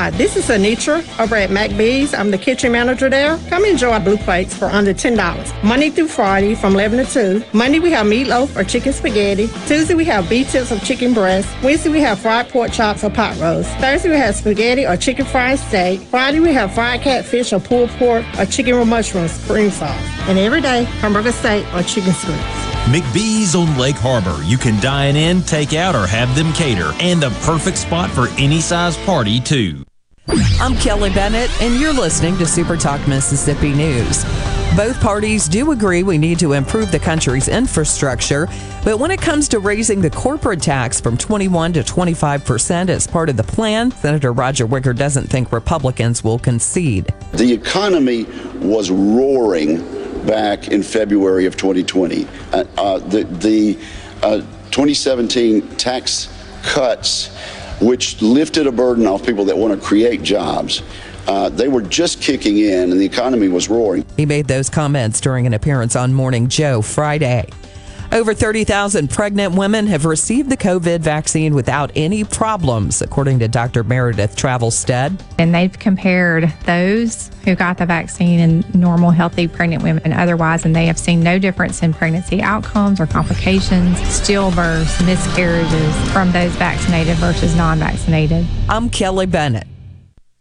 this is Anitra over at McBee's. I'm the kitchen manager there. Come enjoy our blue plates for under $10. Monday through Friday from 11 to 2. Monday we have meatloaf or chicken spaghetti. Tuesday we have beef tips or chicken breast. Wednesday we have fried pork chops or pot roast. Thursday we have spaghetti or chicken fried steak. Friday we have fried catfish or pulled pork or chicken with mushrooms, spring sauce. And every day, hamburger steak or chicken strips. McBee's on Lake Harbor. You can dine in, take out, or have them cater. And the perfect spot for any size party, too. I'm Kelly Bennett, and you're listening to Super Talk Mississippi News. Both parties do agree we need to improve the country's infrastructure, but when it comes to raising the corporate tax from 21 to 25 percent as part of the plan, Senator Roger Wicker doesn't think Republicans will concede. The economy was roaring back in February of 2020. Uh, uh, the the uh, 2017 tax cuts, which lifted a burden off people that want to create jobs, uh, they were just kicking in and the economy was roaring. He made those comments during an appearance on Morning Joe Friday. Over 30,000 pregnant women have received the COVID vaccine without any problems, according to Dr. Meredith Travelstead. And they've compared those who got the vaccine and normal, healthy pregnant women and otherwise, and they have seen no difference in pregnancy outcomes or complications, stillbirths, miscarriages from those vaccinated versus non vaccinated. I'm Kelly Bennett.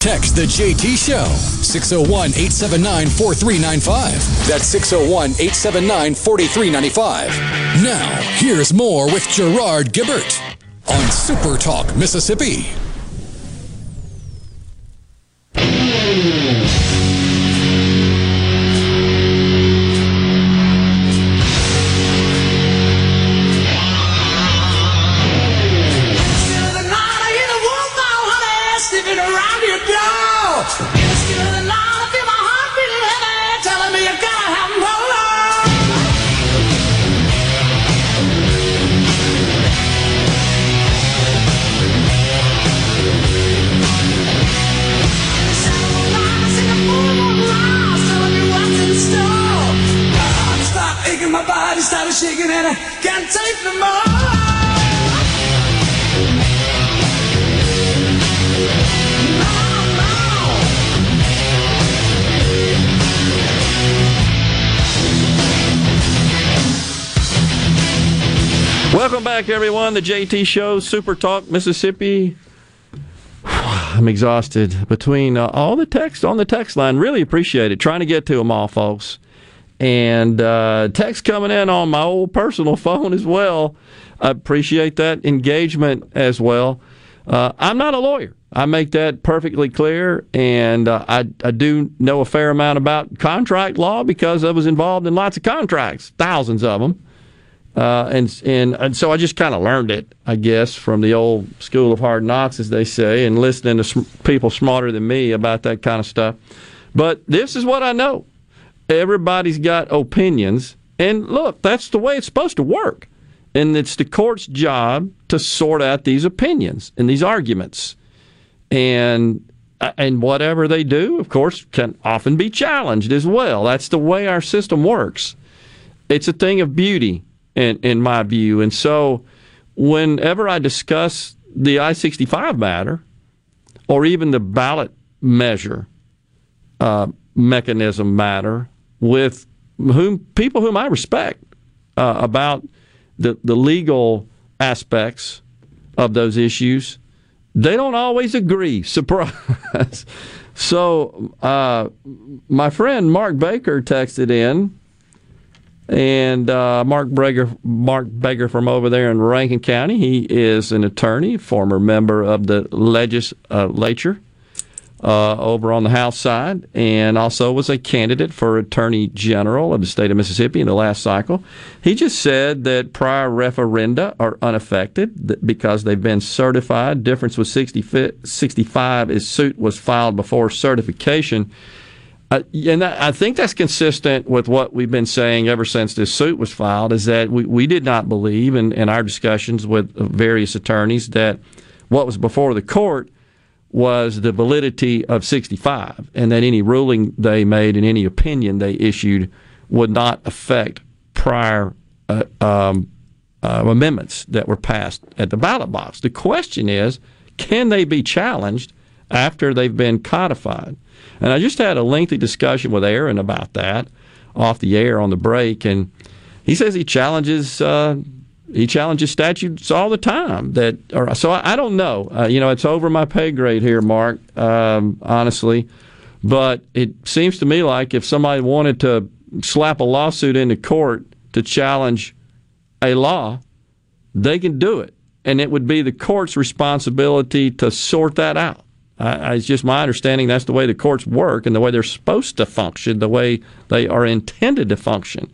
Text the JT Show, 601 879 4395. That's 601 879 4395. Now, here's more with Gerard Gibert on Super Talk, Mississippi. Back, everyone. The JT Show, Super Talk, Mississippi. [SIGHS] I'm exhausted between uh, all the text on the text line. Really appreciate it. Trying to get to them all, folks. And uh, text coming in on my old personal [LAUGHS] phone as well. I appreciate that engagement as well. Uh, I'm not a lawyer. I make that perfectly clear, and uh, I, I do know a fair amount about contract law because I was involved in lots of contracts, thousands of them. Uh, and, and and so I just kind of learned it, I guess, from the old school of hard knocks, as they say, and listening to sm- people smarter than me about that kind of stuff. But this is what I know. Everybody's got opinions, and look, that's the way it's supposed to work. And it's the court's job to sort out these opinions and these arguments. And uh, and whatever they do, of course, can often be challenged as well. That's the way our system works. It's a thing of beauty, in, in my view. And so, whenever I discuss the I 65 matter, or even the ballot measure uh, mechanism matter with whom people whom I respect uh, about the, the legal aspects of those issues, they don't always agree. [LAUGHS] Surprise. so, uh, my friend Mark Baker texted in, and uh, Mark Baker, Mark Baker from over there in Rankin County. He is an attorney, former member of the legislature uh, over on the House side, and also was a candidate for Attorney General of the state of Mississippi in the last cycle. He just said that prior referenda are unaffected because they've been certified. Difference with 60, 65 is suit was filed before certification. Uh, and I think that's consistent with what we've been saying ever since this suit was filed is that we, we did not believe in, in our discussions with various attorneys that what was before the court – was the validity of 65, and that any ruling they made and any opinion they issued would not affect prior uh, um, uh, amendments that were passed at the ballot box. The question is, can they be challenged after they've been codified? And I just had a lengthy discussion with Aaron about that off the air on the break, and he says he challenges uh, he challenges statutes all the time. That are, so I, I don't know. Uh, you know, it's over my pay grade here, Mark. Um, honestly, but it seems to me like if somebody wanted to slap a lawsuit into court to challenge a law, they can do it, and it would be the court's responsibility to sort that out. It's just my understanding that's the way the courts work and the way they're supposed to function, the way they are intended to function.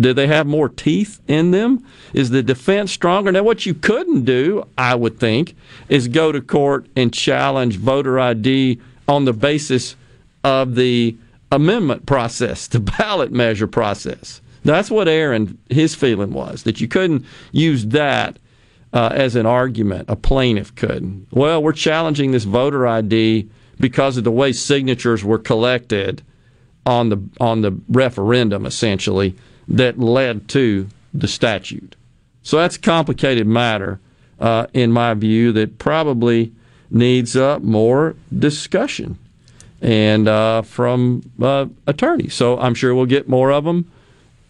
Do they have more teeth in them? Is the defense stronger? Now, what you couldn't do, I would think, is go to court and challenge voter ID on the basis of the amendment process, [LAUGHS] the ballot measure process. That's what Aaron, his feeling was, that you couldn't use that uh, as an argument. A plaintiff could. Well, we're challenging this voter ID because of the way signatures were collected on the on the referendum, essentially that led to the statute. So that's a complicated matter, uh, in my view, that probably needs uh, more discussion and uh, from uh, attorneys. So I'm sure we'll get more of them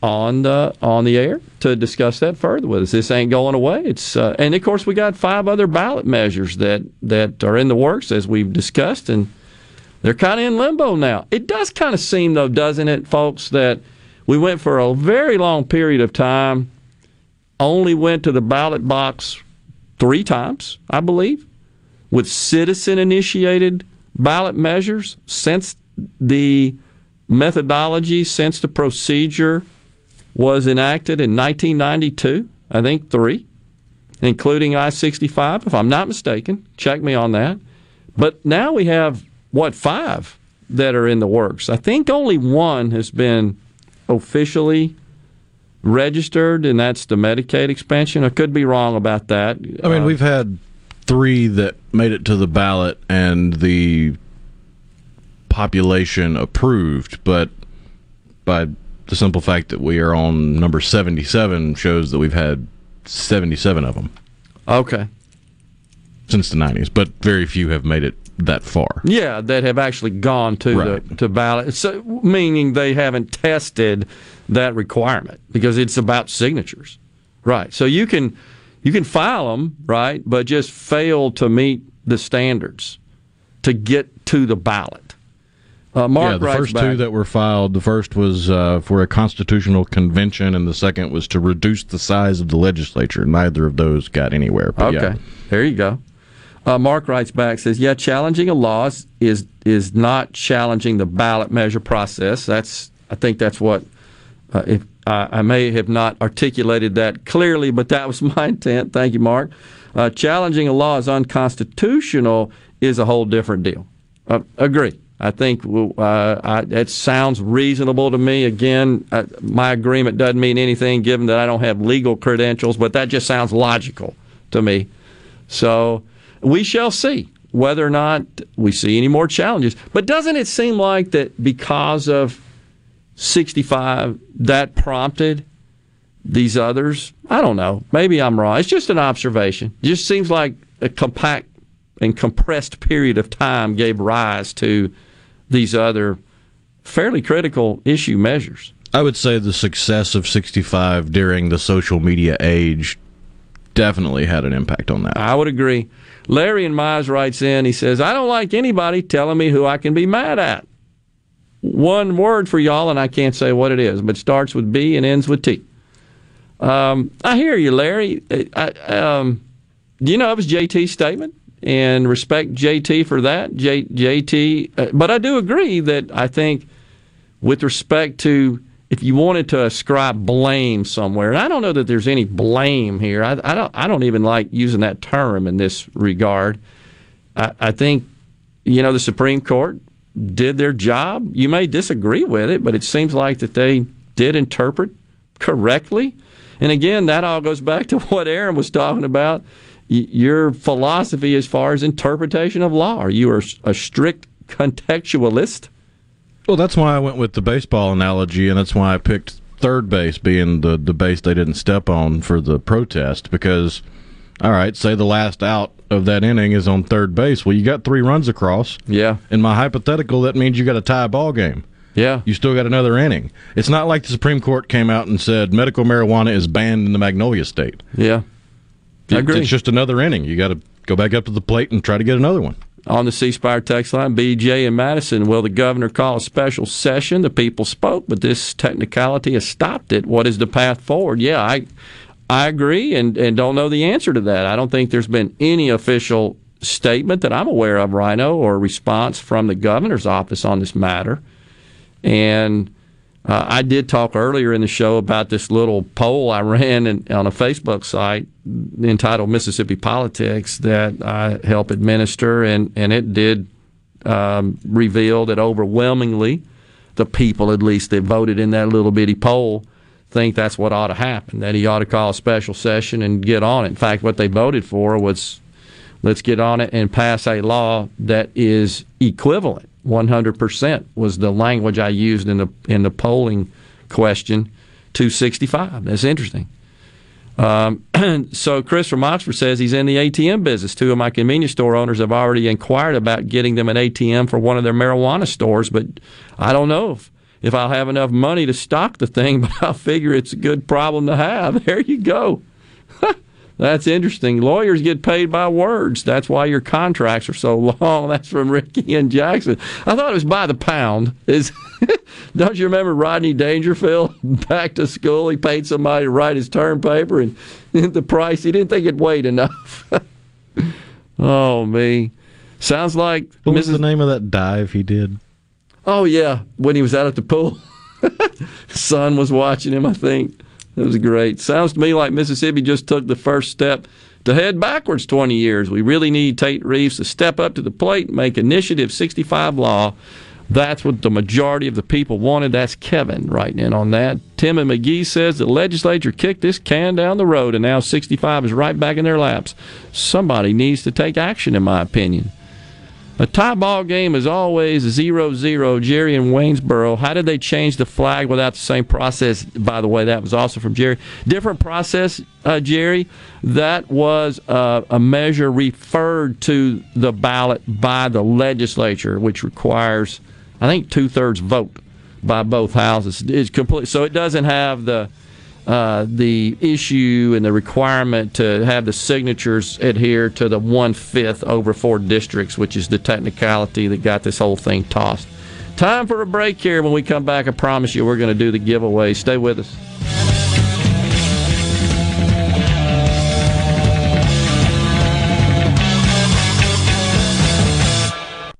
on the on the air to discuss that further with us. This ain't going away. It's uh, and of course we got five other ballot measures that that are in the works as we've discussed, and they're kind of in limbo now. It does kind of seem though, doesn't it, folks, that we went for a very long period of time, only went to the ballot box three times, I believe, with citizen initiated ballot measures since the methodology, since the procedure was enacted in 1992. I think three, including I 65, if I'm not mistaken. Check me on that. But now we have, what, five that are in the works. I think only one has been officially registered, and that's the Medicaid expansion. I could be wrong about that. I mean, uh, we've had three that made it to the ballot and the population approved, but by the simple fact that we are on number 77 shows that we've had 77 of them. Okay. Since the 90s, but very few have made it that far. Yeah, that have actually gone to right. the to ballot. So meaning they haven't tested that requirement because it's about signatures. Right. So you can you can file them, right, but just fail to meet the standards to get to the ballot. Uh, Mark yeah, the first back, two that were filed, the first was uh, for a constitutional convention, and the second was to reduce the size of the legislature. Neither of those got anywhere. okay, yeah. there you go. Uh, Mark writes back says, "Yeah, challenging a law is, is is not challenging the ballot measure process. That's I think that's what uh, if I, I may have not articulated that clearly, but that was [LAUGHS] my intent. Thank you, Mark. Uh, challenging a law is unconstitutional is a whole different deal. Uh, agree. I think uh, I, it sounds reasonable to me. Again, uh, my agreement doesn't mean anything given that I don't have legal credentials, but that just sounds logical to me. So we shall see whether or not we see any more challenges. But doesn't it seem like that because of 65 that prompted these others? I don't know. Maybe I'm wrong. It's just an observation. It just seems like a compact and compressed period of time gave rise to these other fairly critical issue measures. I would say the success of 65 during the social media age definitely had an impact on that. I would agree. Larry and Mize writes in, he says, I don't like anybody telling me who I can be mad at. One word for y'all, and I can't say what it is, but starts with B and ends with T. Um, I hear you, Larry. I, um, you know, it was JT's statement and respect JT for that. J, JT, uh, but I do agree that I think, with respect to if you wanted to ascribe blame somewhere, and I don't know that there's any blame here. I, I don't. I don't even like using that term in this regard. I, I think, you know, the Supreme Court did their job. You may disagree with it, but it seems like that they did interpret correctly. And again, that all goes back to [LAUGHS] what Aaron was talking about your philosophy as far as interpretation of law? Are you a strict contextualist? Well, that's why I went with the baseball analogy, and that's why I picked third base being the, the base they didn't step on for the protest. Because, all right, say the last out of that inning is on third base. Well, you got three runs across. Yeah. In my hypothetical, that means you got a tie ball game. Yeah. You still got another inning. It's not like the Supreme Court came out and said medical marijuana is banned in the Magnolia State. Yeah. I agree. It's just another inning. You got to go back up to the plate and try to get another one. On the C Spire text line, BJ and Madison, will the governor call a special session? The people spoke, but this technicality has stopped it. What is the path forward? Yeah, I I agree and, and don't know the answer to that. I don't think there's been any official statement that I'm aware of, Rhino, or response from the governor's office on this matter. And uh, I did talk earlier in the show about this little poll I ran in, on a Facebook site entitled Mississippi Politics that I help administer, and, and it did um, reveal that overwhelmingly the people, at least that voted in that little bitty poll, think that's what ought to happen, that he ought to call a special session and get on it. In fact, what they voted for was let's get on it and pass a law that is equivalent 100% was the language I used in the in the polling question 265. That's interesting. Um, [CLEARS THROAT] so Chris from Oxford says he's in the ATM business. Two of my convenience store owners have already inquired about getting them an ATM for one of their marijuana stores, but I don't know if, if I'll have enough money to stock the thing, [LAUGHS] but I figure it's a good problem to have. [LAUGHS] There you go. That's interesting. Lawyers get paid by words. That's why your contracts are so [LAUGHS] long. That's from Ricky and Jackson. I thought it was by the pound. Is [LAUGHS] don't you remember Rodney Dangerfield [LAUGHS] back to school? He paid somebody to write his term paper, and the price he didn't think it weighed enough. oh me, sounds like what Mrs. was the name of that dive he did? Oh yeah, when he was out at the pool, son was watching him. I think. It was great. Sounds to me like Mississippi just took the first step to head backwards 20 years. We really need Tate Reeves to step up to the plate and make Initiative 65 law. That's what the majority of the people wanted. That's Kevin writing in on that. Tim and Magee says the legislature kicked this can down the road, and now 65 is right back in their laps. Somebody needs to take action, in my opinion. A tie ball game is always 0 0. Jerry in Waynesboro. How did they change the flag without the same process? By the way, that was also from Jerry. Different process, uh, Jerry. That was uh, a measure referred to the ballot by the legislature, which requires, I think, two thirds vote by both houses. It's complete, so it doesn't have the uh, the issue and the requirement to have the signatures adhere to the one fifth over four districts, which is the technicality that got this whole thing tossed. Time for a break here. When we come back, I promise you we're going to do the giveaway. Stay with us.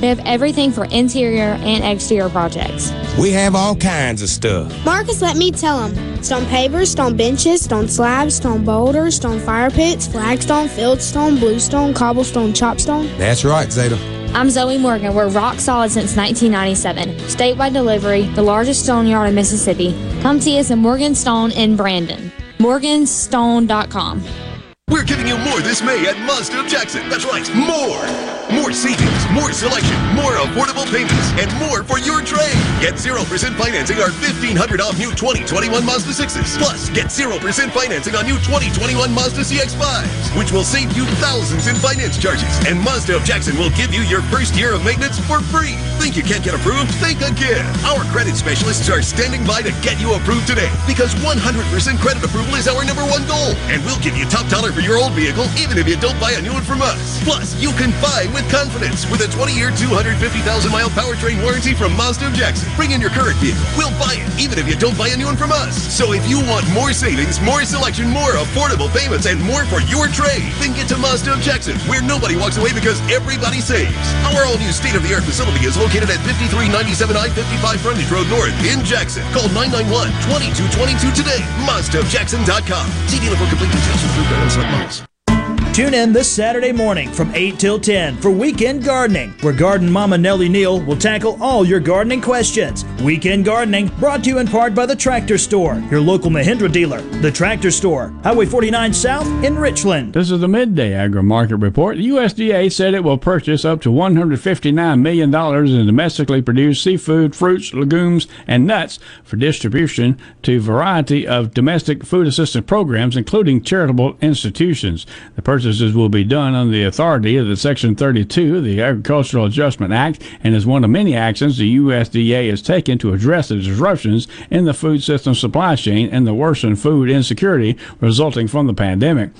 They have everything for interior and exterior projects. We have all kinds of stuff. Marcus, let me tell them. Stone pavers, stone benches, stone slabs, stone boulders, stone fire pits, flagstone, fieldstone, bluestone, cobblestone, chopstone. That's right, Zeta. I'm Zoe Morgan. We're rock solid since 1997. Statewide delivery, the largest stone yard in Mississippi. Come see us at Morganstone in Brandon. Morganstone.com. We're giving you more this May at Mazda of Jackson. That's right, more. More savings, more selection, more affordable payments, and more for your trade. Get 0% financing on 1500 off new 2021 Mazda 6s. Plus, get 0% financing on new 2021 Mazda CX-5s, which will save you thousands in finance charges. And Mazda of Jackson will give you your first year of maintenance for free. Think you can't get approved? Think again. Our credit specialists are standing by to get you approved today because 100% credit approval is our number one goal. And we'll give you top dollar for your old vehicle even if you don't buy a new one from us. Plus, you can buy with confidence with a 20-year, 250,000-mile powertrain warranty from Mazda of Jackson. Bring in your current vehicle. We'll buy it even if you don't buy a new one from us. So if you want more savings, more selection, more affordable payments, and more for your trade, then get to Mazda of Jackson, where nobody walks away because everybody saves. Our all-new state-of-the-art facility is located at 5397 I-55 Frontage Road North in Jackson. Call 991-2222 today. MazdaofJackson.com. See dealer for complete details and select models. Tune in this Saturday morning from 8 till 10 for Weekend Gardening, where Garden Mama Nellie Neal will tackle all your gardening questions. Weekend Gardening brought to you in part by the Tractor Store, your local Mahindra dealer. The Tractor Store, Highway 49 South in Richland. This is the midday agri market report. The USDA said it will purchase up to $159 million in domestically produced seafood, fruits, legumes, and nuts for distribution to a variety of domestic food assistance programs, including charitable institutions. The purchases will be done under the authority of the Section 32 of the Agricultural Adjustment Act and is one of many actions the USDA has taken to address the disruptions in the food system supply chain and the worsened food insecurity resulting from the pandemic.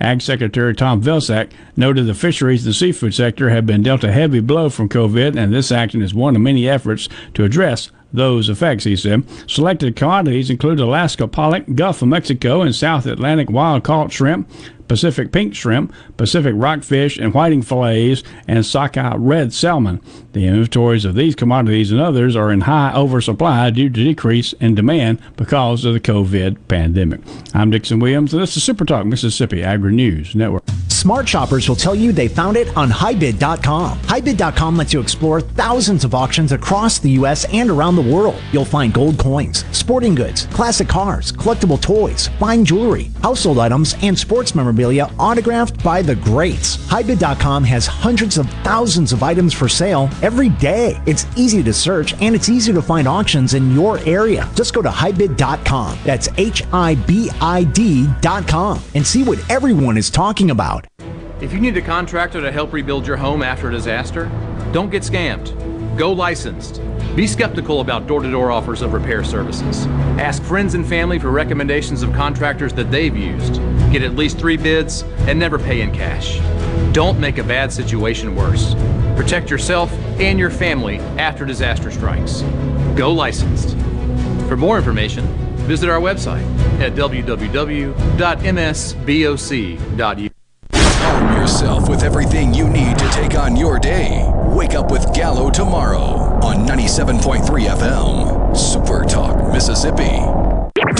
Ag Secretary Tom Vilsack noted the fisheries and seafood sector have been dealt a heavy blow from COVID, and this action is one of many efforts to address those effects, he said. Selected commodities include Alaska pollock, Gulf of Mexico, and South Atlantic wild caught shrimp, Pacific pink shrimp, Pacific rockfish and whiting fillets, and sockeye red salmon. The inventories of these commodities and others are in high oversupply due to decrease in demand because of the COVID pandemic. I'm Dixon Williams, and this is Super Talk Mississippi Agri News Network. Smart shoppers will tell you they found it on HiBid.com. HiBid.com lets you explore thousands of auctions across the U.S. and around the world. You'll find gold coins, sporting goods, classic cars, collectible toys, fine jewelry, household items, and sports memorabilia autographed by the greats. HiBid.com has hundreds of thousands of items for sale day. It's easy to search and it's easy to find auctions in your area. Just go to HiBid.com. That's H I B I D.com and see what everyone is talking about. If you need a contractor to help rebuild your home after a disaster, don't get scammed. Go licensed. Be skeptical about door to door offers of repair services. Ask friends and family for recommendations of contractors that they've used. Get at least three bids and never pay in cash. Don't make a bad situation worse. Protect yourself and your family after disaster strikes. Go licensed. For more information, visit our website at www.msboc.u. Arm yourself with everything you need to take on your day. Wake up with Gallo tomorrow on 97.3 FM. Super Talk, Mississippi.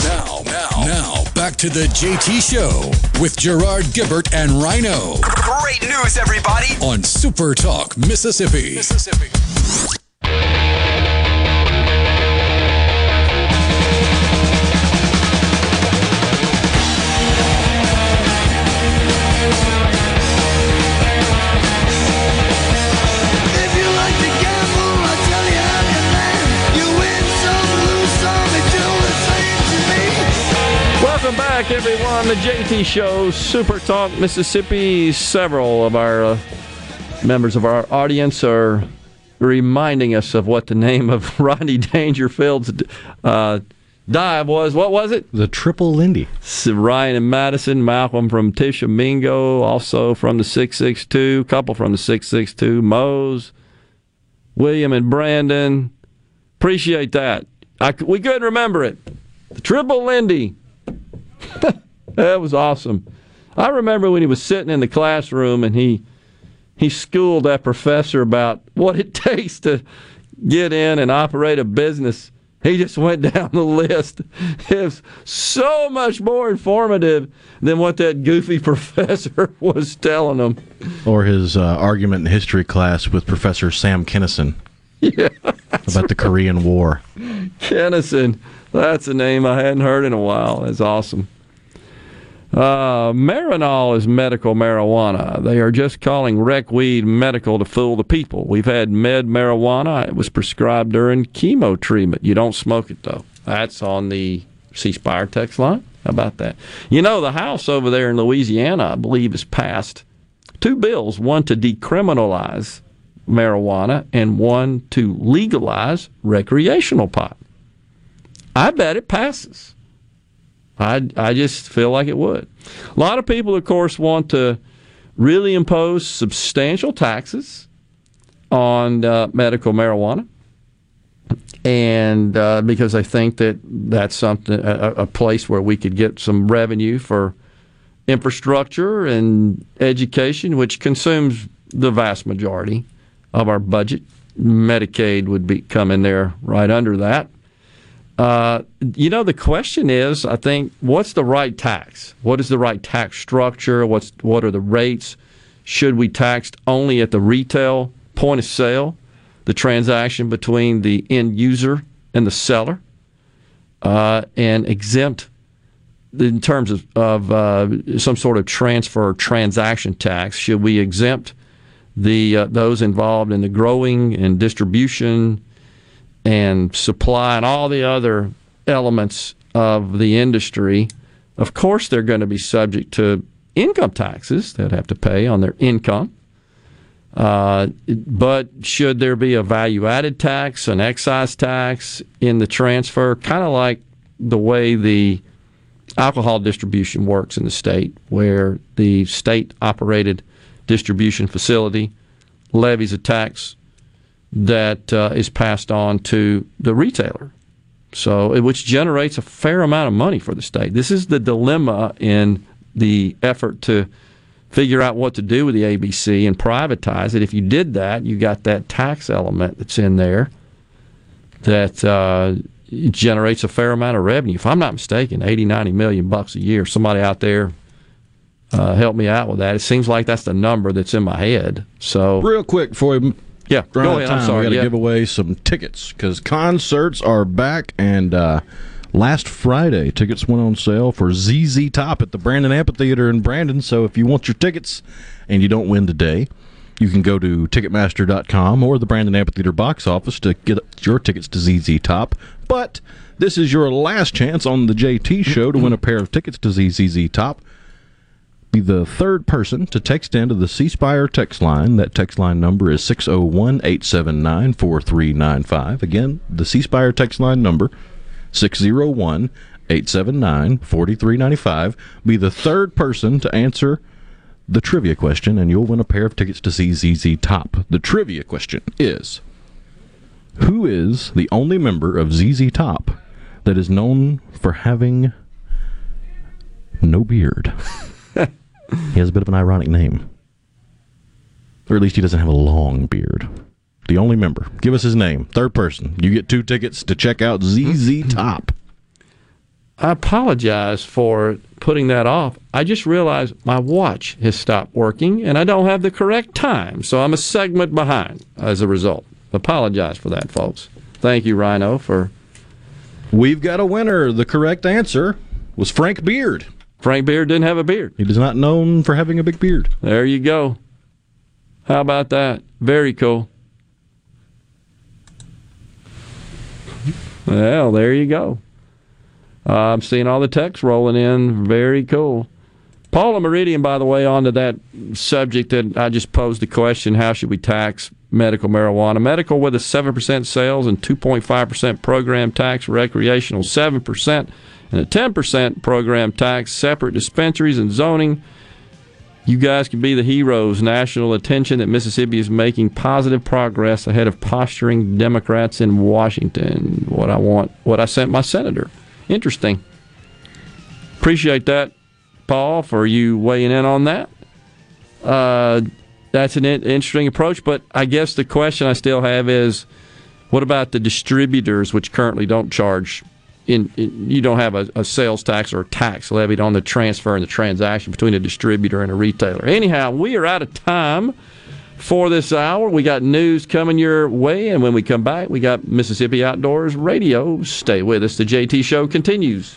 Now, now, now, back to the JT Show with Gerard Gibert and Rhino Great news, everybody! on Super Talk, Mississippi. Mississippi. Welcome back, everyone. The JT Show, Super Talk, Mississippi. Several of our uh, members of our audience are reminding us of what the name of [LAUGHS] Rodney Dangerfield's uh, dive was what was it? The triple Lindy. Ryan and Madison, Malcolm from Tishomingo, also from the 662, couple from the 662, Mose, William and Brandon. Appreciate that. I, we couldn't remember it. The triple Lindy. That was awesome. I remember when he was sitting in the classroom and he he schooled that professor about what it [LAUGHS] takes to get in and operate a business. He just went [LAUGHS] down the list. It was so much more informative than what that goofy [LAUGHS] professor was telling them. Or his uh, argument in history class with Professor Sam Kinison Yeah, about the Korean War. Kinison. That's a name I hadn't heard in a while. That's awesome. Uh, Marinol is medical marijuana. They are just calling rec weed medical to fool the people. We've had med marijuana. It was prescribed during chemo treatment. You don't smoke it though. That's on the C Spire text line. How about that? You know, the House over there in Louisiana, I believe, has passed two bills: one to decriminalize marijuana and one to legalize recreational pot. I bet it passes. I, I just feel like it would. A lot of people, of course, want to really impose substantial taxes on uh, medical marijuana, and uh, because they think that that's something a, a place where we could get some revenue for infrastructure and education, which consumes the vast majority of our budget. Medicaid would be come in there right under that. Uh, you know, the question is, I think, what's the right tax? What is the right tax structure? What's what are the rates? Should we tax only at the retail point of sale, the transaction between the end user and the seller, uh, and exempt in terms of, of uh, some sort of transfer transaction tax? Should we exempt the uh, those involved in the growing and distribution and supply and all the other elements of the industry, of course, they're going to be subject to income taxes that have to pay on their income. Uh, but should there be a value added tax, an excise tax in the transfer, kind of like the way the alcohol distribution works in the state, where the state operated distribution facility levies a tax that uh, is passed on to the retailer. So, which generates a fair amount of money for the state. This is the dilemma in the effort to figure out what to do with the ABC and privatize it. If you did that, you got that tax element that's in there that uh, generates a fair amount of revenue. If I'm not mistaken, 80, 90 million bucks a year. Somebody out there uh, help me out with that. It seems like that's the number that's in my head. So, Real quick before we yeah, go ahead. time, I'm sorry. we got to Yeah. give away some tickets because concerts are back and. Uh, Last Friday, tickets went on sale for ZZ Top at the Brandon Amphitheater in Brandon. So if you want your tickets and you don't win today, you can go to Ticketmaster.com or the Brandon Amphitheater box office to get your tickets to ZZ Top. But this is your last chance on the JT show to win a pair of tickets to ZZ Top. Be the third person to text into the C Spire text line. That text line number is 601 879 4395. Again, the C Spire text line number 601 879 4395. Be the third person to answer the trivia question, and you'll win a pair of tickets to see ZZ Top. The trivia question is Who is the only member of ZZ Top that is known for having no beard? [LAUGHS] he has a bit of an ironic name. Or at least he doesn't have a long beard. The only member. Give us his name. Third person. You get two tickets to check out ZZ Top. I apologize for putting that off. I just realized my watch has stopped working and I don't have the correct time. So I'm a segment behind as a result. Apologize for that, folks. Thank you, Rhino, for. We've got a winner. The correct answer was Frank Beard. Frank Beard didn't have a beard. He is not known for having a big beard. There you go. How about that? Very cool. Well, there you go. Uh, I'm seeing all the text rolling in. Very cool. Paula Meridian, by the way, on to that subject that I just posed the question how should we tax medical marijuana. Medical with a 7% sales and 2.5% program tax, recreational 7% and a 10% program tax, separate dispensaries and zoning. You guys can be the heroes. National attention that Mississippi is making positive progress ahead of posturing Democrats in Washington. What I want, what I sent my senator. Interesting. Appreciate that, Paul, for you weighing in on that. Uh, that's an interesting approach, but I guess the question I still have is what about the distributors, which currently don't charge? In, in you don't have a, a sales tax or a tax levied on the transfer and the transaction between a distributor and a retailer. Anyhow, we are out of time for this hour. We got news coming your way, and when we come back, we got Mississippi Outdoors Radio. Stay with us. The JT Show continues.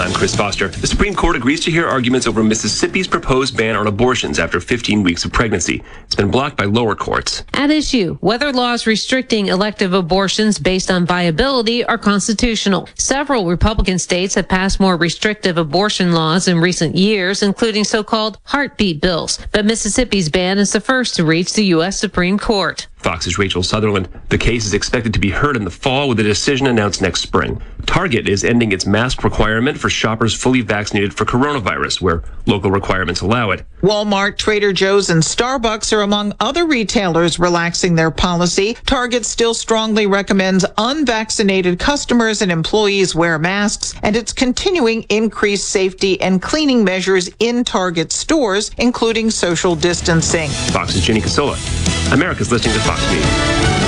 I'm Chris Foster. The Supreme Court agrees to hear arguments over Mississippi's proposed ban on abortions after 15 weeks of pregnancy. It's been blocked by lower courts. At issue, whether laws restricting elective abortions based on viability are constitutional. Several Republican states have passed more restrictive abortion laws in recent years, including so-called heartbeat bills. But Mississippi's ban is the first to reach the U.S. Supreme Court. Fox's Rachel Sutherland. The case is expected to be heard in the fall with a decision announced next spring. Target is ending its mask requirement for shoppers fully vaccinated for coronavirus, where local requirements allow it. Walmart, Trader Joe's, and Starbucks are among other retailers relaxing their policy. Target still strongly recommends unvaccinated customers and employees wear masks, and it's continuing increased safety and cleaning measures in Target stores, including social distancing. Fox's Jenny Casola. America's listening to Fox News.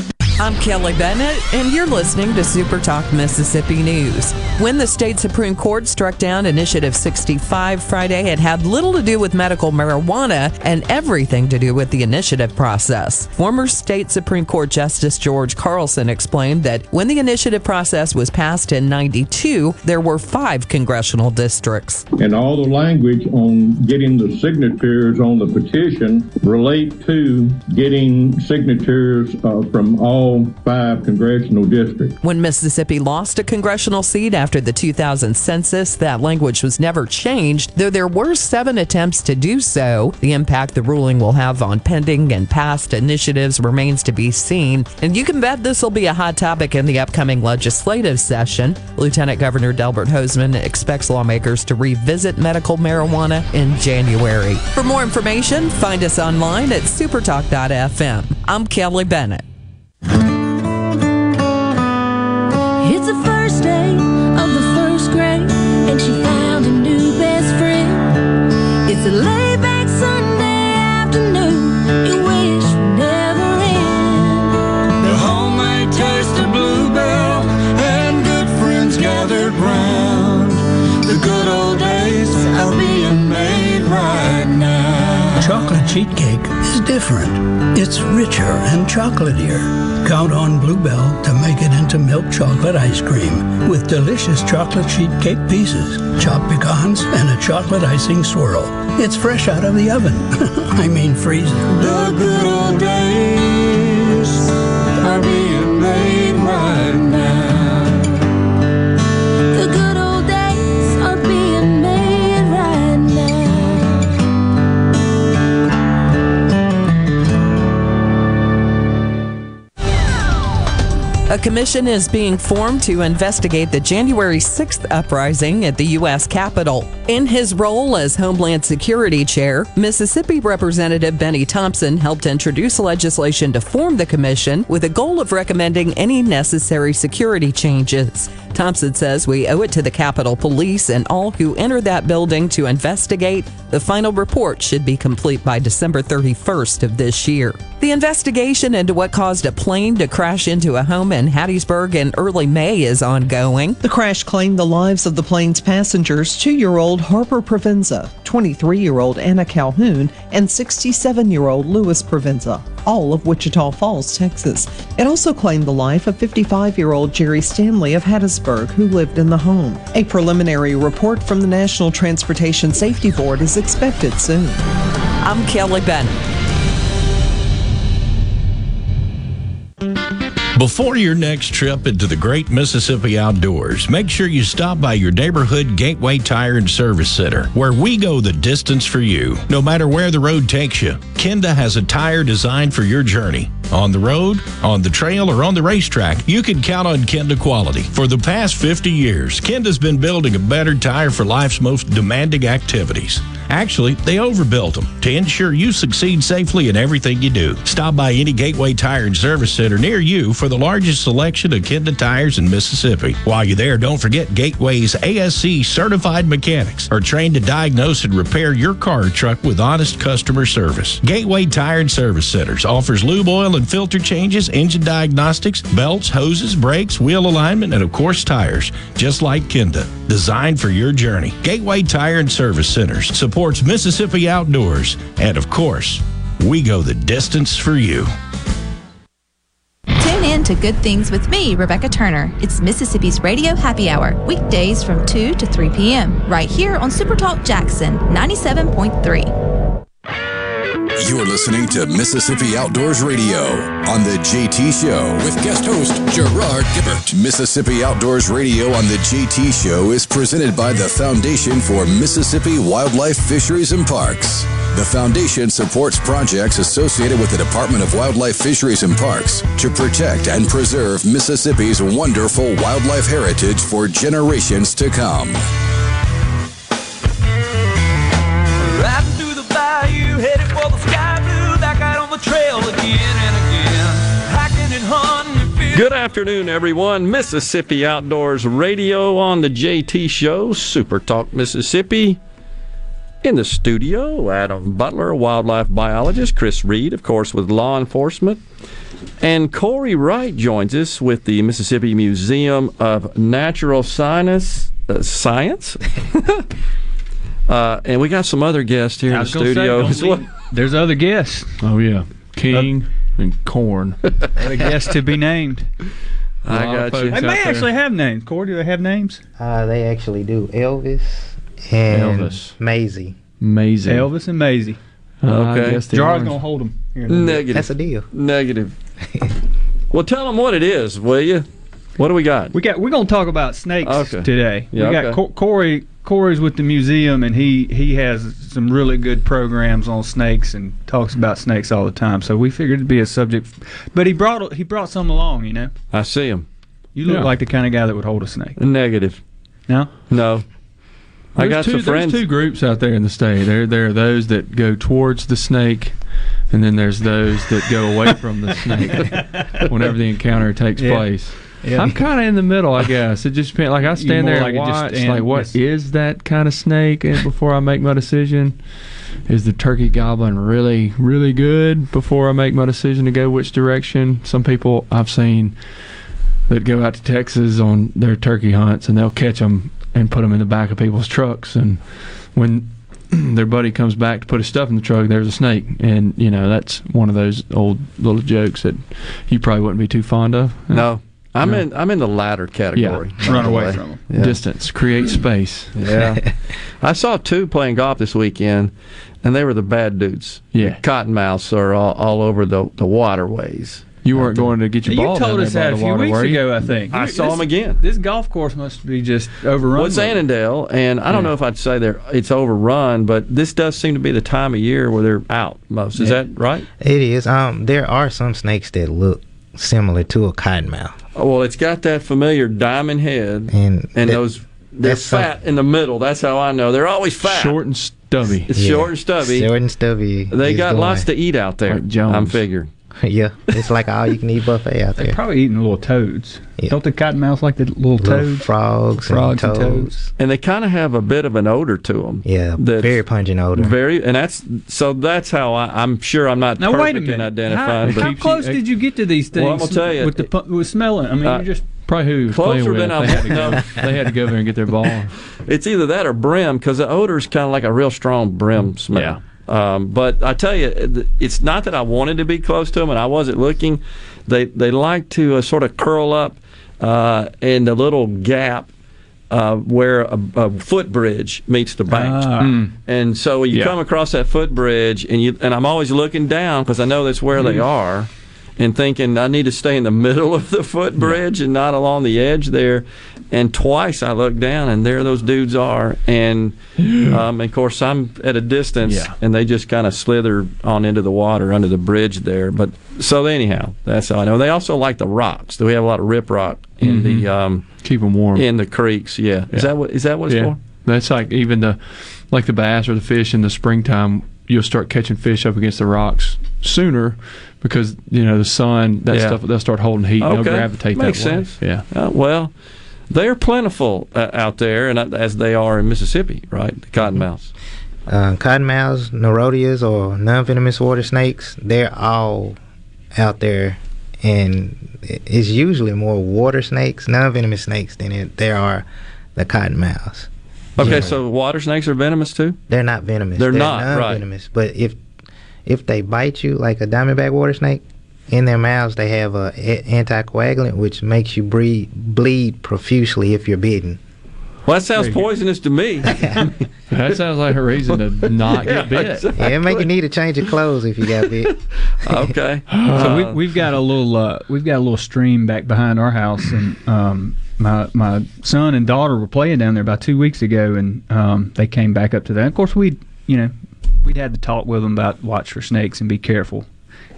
I'm Kelly Bennett, and you're listening to Super Talk Mississippi News. When the state Supreme Court struck down Initiative 65 Friday, it had little to do with medical marijuana and everything to do with the initiative process. Former state Supreme Court Justice George Carlson explained that when the initiative process was passed in 92, there were five congressional districts. And all the language on getting the signatures on the petition relate to getting signatures uh, from all five congressional districts. When Mississippi lost a congressional seat after the 2000 census, that language was never changed, though there were seven attempts to do so. The impact the ruling will have on pending and past initiatives remains to be seen, and you can bet this will be a hot topic in the upcoming legislative session. Lieutenant Governor Delbert Hosemann expects lawmakers to revisit medical marijuana in January. For more information, find us online at supertalk.fm. I'm Kelly Bennett. It's the first day of the first grade, and she found a new best friend. It's a laid back Sunday afternoon, you wish would never end. The homemade taste of bluebell and good friends gathered round. The good old days are being made right now. Chocolate sheet cake is different. It's richer and chocolatier. Count on Bluebell to make it into milk chocolate ice cream with delicious chocolate sheet cake pieces, chopped pecans, and a chocolate icing swirl. It's fresh out of the oven. [LAUGHS] I mean freezer. The good old days commission is being formed to investigate the January 6th uprising at the U.S. Capitol. In his role as Homeland Security Chair, Mississippi Representative Benny Thompson helped introduce legislation to form the commission with a goal of recommending any necessary security changes. Thompson says we owe it to the Capitol Police and all who enter that building to investigate. The final report should be complete by December 31st of this year. The investigation into what caused a plane to crash into a home in Hattiesburg in early May is ongoing. The crash claimed the lives of the plane's passengers two year old Harper Provenza, 23 year old Anna Calhoun, and 67 year old Louis Provenza, all of Wichita Falls, Texas. It also claimed the life of 55 year old Jerry Stanley of Hattiesburg, who lived in the home. A preliminary report from the National Transportation Safety Board is expected soon. I'm Kelly Bennett. Before your next trip into the great Mississippi outdoors, make sure you stop by your neighborhood Gateway Tire and Service Center, where we go the distance for you. No matter where the road takes you, Kenda has a tire designed for your journey. On the road, on the trail, or on the racetrack, you can count on Kenda quality. For the past 50 years, Kenda's been building a better tire for life's most demanding activities. Actually, they overbuilt them to ensure you succeed safely in everything you do. Stop by any Gateway Tire and Service Center near you for the largest selection of Kenda tires in Mississippi. While you're there, don't forget Gateway's ASE certified mechanics are trained to diagnose and repair your car or truck with honest customer service. Gateway Tire and Service Centers offers lube oil and filter changes, engine diagnostics, belts, hoses, brakes, wheel alignment, and of course tires, just like Kenda. Designed for your journey. Gateway Tire and Service Centers supports Mississippi outdoors, and of course, we go the distance for you. Tune in to Good Things with me, Rebecca Turner. It's Mississippi's Radio Happy Hour, weekdays from 2 to 3 p.m., right here on Supertalk Jackson 97.3. You're listening to Mississippi Outdoors Radio on the JT Show with guest host Gerard Gibert. Mississippi Outdoors Radio on the JT Show is presented by the Foundation for Mississippi Wildlife Fisheries and Parks. The foundation supports projects associated with the Department of Wildlife Fisheries and Parks to protect and preserve Mississippi's wonderful wildlife heritage for generations to come. Good afternoon, everyone. Mississippi Outdoors Radio on the JT Show, Super Talk Mississippi. In the studio, Adam Butler, wildlife biologist, Chris Reed, of course, with law enforcement, and Corey Wright joins us with the Mississippi Museum of Natural Science. Uh, science? [LAUGHS] uh, and we got some other guests here in the was gonna say, studio as well. There's other guests. Oh yeah, King and Corn. [LAUGHS] Other guests to be named. [LAUGHS] I got you. They may there. actually have names. Corey, do they have names? Uh, they actually do Elvis and Elvis. Maisie. Maisie. Elvis and Maisie. Okay. Jar's gonna hold them. Here in a little bit. Negative. That's a deal. Negative. [LAUGHS] well, tell them what it is, will you? What do we got? We got. We're gonna talk about snakes Okay. today. Yeah, we got okay. Co- Corey. Corey's with the museum, and he he has some really good programs on snakes and talks about snakes all the time. So we figured it'd be a subject. But he brought he brought some along. You know, I see him. you look Yeah. like the kind of guy that would hold a snake. Negative. No. No. I got two, some friends. There's two groups out there in the state. There, there are those that go towards the snake, and then there's those that go away from the snake [LAUGHS] whenever the encounter takes Yeah. place. Yeah. I'm kind of in the middle, I guess. It just depends. Like I stand more there like and it just watch, stand- like what yes. is that kind of snake, and before I make my decision. Is the turkey goblin really, really good before I make my decision to go which direction? Some people I've seen that go out to Texas on their turkey hunts and they'll catch them and put them in the back of people's trucks. And when [CLEARS THROAT] their buddy comes back to put his stuff in the truck, there's a snake. And, you know, that's one of those old little jokes that you probably wouldn't be too fond of. No. I'm No. in I'm in the latter category. Yeah. Run away way. from 'em. Yeah. Distance, create space. Yeah. I saw two playing golf this weekend, and they were the bad dudes. Yeah. Cottonmouths are all, all over the, the waterways. You weren't going to get your You ball told down us there by that a the few water, weeks you? ago, I think. I You- saw this- them again. This golf course must be just overrun. Well, it's with- Annandale, and I don't know if I'd say they're it's overrun, but this does seem to be the time of year where they're out most. Is Yeah. that right? It is. Um, there are some snakes that look similar to a cottonmouth. Oh, well, it's got that familiar diamond head and and that- those they're that's some- fat in the middle. That's how I know. They're always fat. Short and stubby. It's short and stubby. Short and stubby. They is got going. lots to eat out there. I'm figuring. [LAUGHS] yeah, it's like all you can eat buffet out there. They're probably eating little toads. Don't the cottonmouths like the little, Little toads? frogs, Frogs and and toads. toads. And they kind of have a bit of an odor to them. Yeah, very pungent odor. Very, and that's so. That's how I, I'm sure I'm not Now perfect wait a in minute. identifying. How, but how close did you get to these things? Well, I'm gonna tell you, with the pu- with smelling. I mean, Uh, you just Probably who he was Closer playing with. than I They had, go, no. [LAUGHS] they had to go there and get their ball. It's either that or brim because the odor is kind of like a real strong brim smell. Um, but I tell you, it's not that I wanted to be close to them and I wasn't looking. They they like to uh, sort of curl up uh, in the little gap. Uh, where a, a footbridge meets the bank, Ah. Mm. and so when you Yeah. come across that footbridge, and you and I'm always looking down because I know that's where they Mm. are, and thinking I need to stay in the middle of the footbridge and not along the edge there. And twice I look down, and there those dudes are. And um, of course, I'm at a distance, Yeah. and they just kind of slither on into the water under the bridge there. But so anyhow, that's how I know. They also like the rocks. Do we have a lot of rip rock in the um, Keep them warm. in the creeks? Yeah. Is that what is that what it's yeah. for? That's like even the like the bass or the fish in the springtime. You'll start catching fish up against the rocks sooner because you know the sun. That Yeah. stuff they'll start holding heat. and Okay. They'll gravitate Makes that way. sense. Yeah. Uh, well, they're plentiful uh, out there, and uh, as they are in Mississippi, right? The cottonmouths. Uh, cottonmouths, nerodias, or non-venomous water snakes, they're all out there, and it's usually more water snakes, non-venomous snakes, than it, there are the cottonmouths. Okay, so water snakes are venomous too. They're not venomous. They're not, right. non-venomous. But if if they bite you like a diamondback water snake, in their mouths they have a, a anticoagulant which makes you bleed bleed profusely if you're bitten. Well, that sounds poisonous to me. [LAUGHS] That sounds like a reason to not [LAUGHS] Yeah, get bit. exactly. Yeah, it make you need to change your clothes if you got bit. [LAUGHS] okay. so we, we've got a little uh, we've got a little stream back behind our house, and um, my my son and daughter were playing down there about two weeks ago, and um, they came back up to that. Of course, we you know we'd had to talk with them about watch for snakes and be careful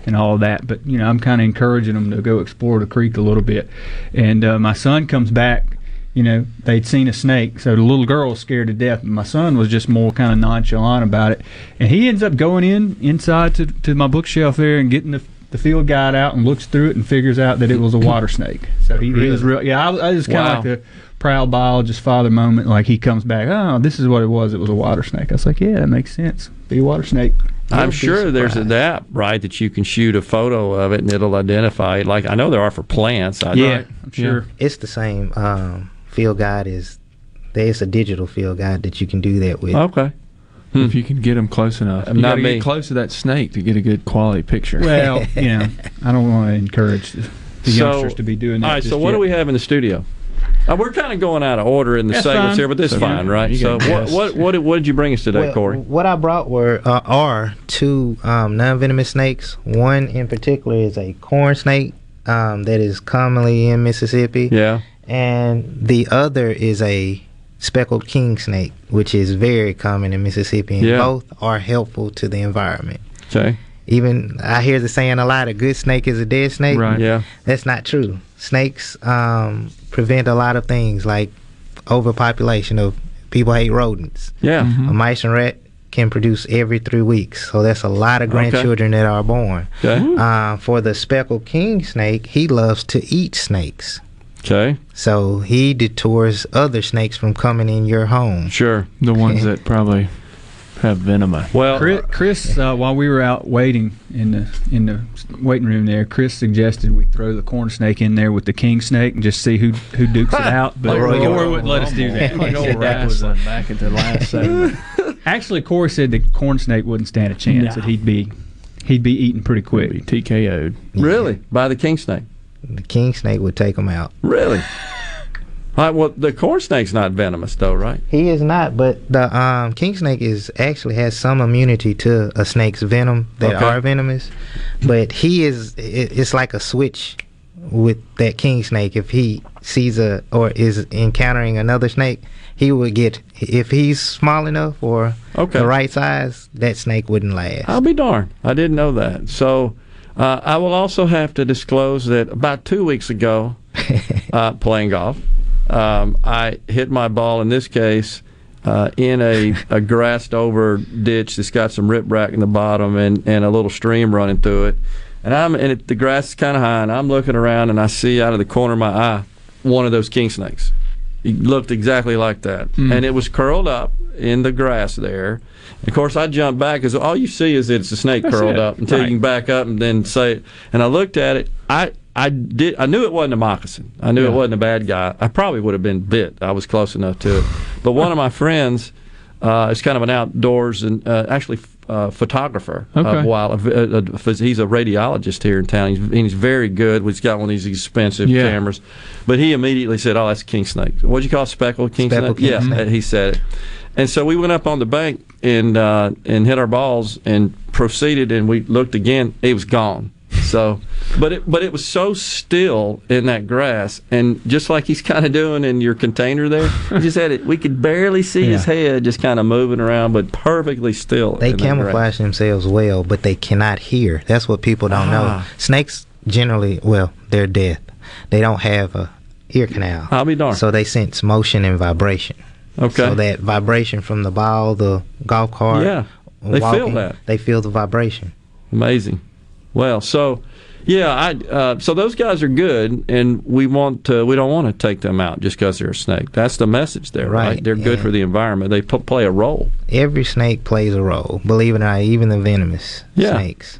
and all that. But you know, I'm kind of encouraging them to go explore the creek a little bit. And uh, my son comes back. You know, they'd seen a snake, so the little girl was scared to death. And my son was just more kind of nonchalant about it, and he ends up going in inside to, to my bookshelf there and getting the the field guide out and looks through it and figures out that it was a water snake. So he, he was real. Yeah, I, I just kind of Wow. like the proud biologist father moment. Like he comes back, oh, this is what it was. It was a water snake. I was like, yeah, that makes sense. Be a water snake. I'm You'll be sure there's surprised. an app, right, that you can shoot a photo of it and it'll identify it. Like I know there are for plants. I Yeah, I'm sure. It's the same um, field guide is there's a digital field guide that you can do that with. Okay. If you can get them close enough, you Not got to me. get close to that snake to get a good quality picture. Well, [LAUGHS] you know, I don't want to encourage the, the So- youngsters to be doing that. All right. just So what yet. do we have in the studio? Uh, we're kind of going out of order in the That's segments fine. here, but this is So, fine, yeah, right? you So what, what what did- what did you bring us today, Well, Corey? What I brought were uh, are two um, non-venomous snakes. One in particular is a corn snake um, that is commonly in Mississippi, Yeah. and the other is a speckled king snake, which is very common in Mississippi. And Yeah. both are helpful to the environment. Okay. Even I hear the saying a lot: "A good snake is a dead snake." Right. Yeah. That's not true. Snakes um, prevent a lot of things like overpopulation of people hate rodents. Yeah. A mice and rat can produce every three weeks, so that's a lot of Okay. grandchildren that are born. Okay. Uh, for the speckled king snake, he loves to eat snakes, Okay. so he detours other snakes from coming in your home. Sure. The ones [LAUGHS] that probably have venom. Well, Chris, Chris uh, while we were out waiting in the in the waiting room there, Chris suggested we throw the corn snake in there with the king snake and just see who who dukes it [LAUGHS] out. But Like Royal Corey wouldn't let us do that. [LAUGHS] Like He that was back at the last [LAUGHS] segment. Actually, Corey said the corn snake wouldn't stand a chance. Nah. That he'd be he'd be eaten pretty quick. Be TKO'd. really by the king snake. The king snake would take him out. Really. All right, well, the corn snake's not venomous, though, right? He is not, but the um, king snake is actually has some immunity to a snake's venom that Okay. are venomous, but he is it, it's like a switch with that king snake. If he sees a or is encountering another snake, he would get if he's small enough or Okay. the right size, that snake wouldn't last. I'll be darned. I didn't know that. So, Uh, I will also have to disclose that about two weeks ago, [LAUGHS] uh, playing golf, um, I hit my ball in this case uh, in a, a grassed over ditch that's got some riprap in the bottom and, and a little stream running through it. And I'm and it, the grass is kind of high, and I'm looking around and I see out of the corner of my eye one of those king snakes. It looked exactly like that, Mm. and it was curled up in the grass there. Of course, I jumped back because all you see is it's a snake That's curled it. up until Right. you can back up and then say. And I looked at it. I I did. I knew it wasn't a moccasin. I knew it wasn't a bad guy. I probably would have been bit. I was close enough to it. But one of my friends uh, is kind of an outdoors and uh, actually uh, photographer. Okay. Wild, uh, uh, he's a radiologist here in town. He's, he's very good. He's got one of these expensive Yeah. cameras. But he immediately said, "Oh, that's a king snake. What'd you call it? speckled king Speckled snake?" king yeah, snake. he said it. And so we went up on the bank and uh, and hit our balls and proceeded, and we looked again. It was gone. So, but it but it was so still in that grass, and just like he's kind of doing in your container there, he just had it. We could barely see his [LAUGHS] head just kind of moving around, but perfectly still. They camouflage themselves well, but they cannot hear. That's what people don't know. Ah. Snakes generally, well, they're deaf. They don't have a ear canal. I'll be darned. So they sense motion and vibration. Okay. So that vibration from the ball, the golf cart, Yeah, they feel that. They feel the vibration. Amazing. Well, so yeah, I uh, so those guys are good, and we want to, we don't want to take them out just because they're a snake. That's the message there, right? Right, They're good for the environment. They p- play a role. Every snake plays a role. Believe it or not, even the venomous Yeah. snakes.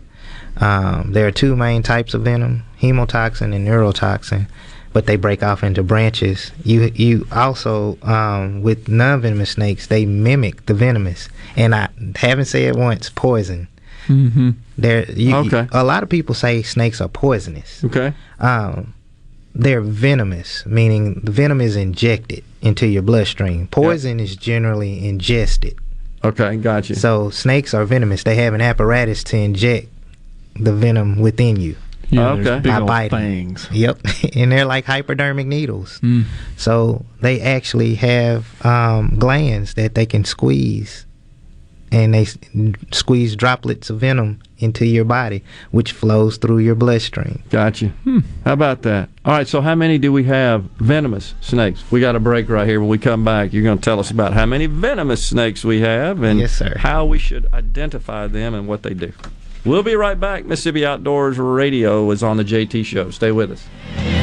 Um, there are two main types of venom: hemotoxin and neurotoxin. But they break off into branches. You you also um, with non-venomous snakes, they mimic the venomous. And I haven't said once poison. Mm-hmm. There, you, Okay. a lot of people say snakes are poisonous. Okay. Um, they're venomous, meaning the venom is injected into your bloodstream. Poison is generally ingested. Okay, gotcha. So snakes are venomous. They have an apparatus to inject the venom within you. Yeah, there's Okay. big By biting. fangs. Yep, [LAUGHS] and they're like hypodermic needles. Mm. So they actually have um, glands that they can squeeze, and they squeeze droplets of venom into your body, which flows through your bloodstream. Gotcha. Hmm. How about that? All right. So how many do we have venomous snakes? We got a break right here. When we come back, you're going to tell us about how many venomous snakes we have and Yes, how we should identify them and what they do. We'll be right back. Mississippi Outdoors Radio is on the JT Show. Stay with us.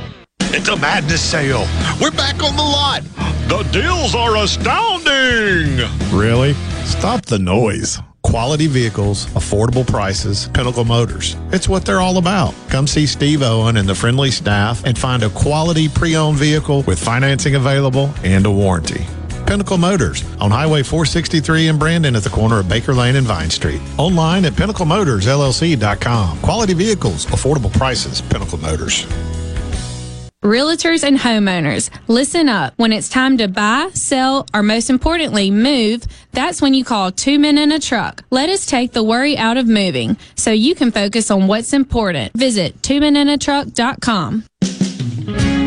It's a madness sale. We're back on the lot. The deals are astounding. Really? Stop the noise. Quality vehicles, affordable prices, Pinnacle Motors. It's what they're all about. Come see Steve Owen and the friendly staff and find a quality pre owned vehicle with financing available and a warranty. Pinnacle Motors on Highway 463 in Brandon at the corner of Baker Lane and Vine Street. Online at pinnaclemotorsllc.com. Quality vehicles, affordable prices, Pinnacle Motors. Realtors and homeowners, listen up. When it's time to buy, sell, or most importantly, move, that's when you call two men in a truck. Let us take the worry out of moving so you can focus on what's important. Visit twomeninatruck.com.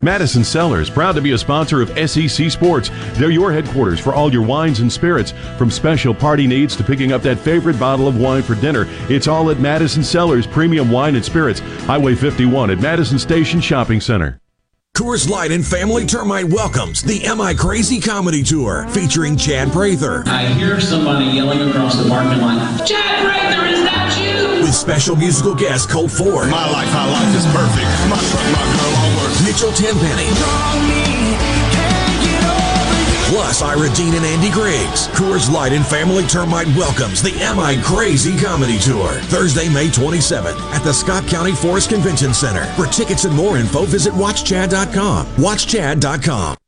Madison Cellars, proud to be a sponsor of SEC Sports. They're your headquarters for all your wines and spirits. From special party needs to picking up that favorite bottle of wine for dinner, it's all at Madison Cellars Premium Wine and Spirits, Highway 51 at Madison Station Shopping Center. Coors Light and Family Termite welcomes the Am I Crazy Comedy Tour featuring Chad Prather. I hear somebody yelling across the parking lot, Chad Prather, is that you? With special musical guest Colt Ford. My life, my life is perfect. My truck, my girl, Mitchell Tenpenny. Plus, Ira Dean and Andy Griggs. Coors Light and Family Termite welcomes the Am I Crazy Comedy Tour. Thursday, May 27th at the Scott County Forest Convention Center. For tickets and more info, visit watchchad.com. Watchchad.com.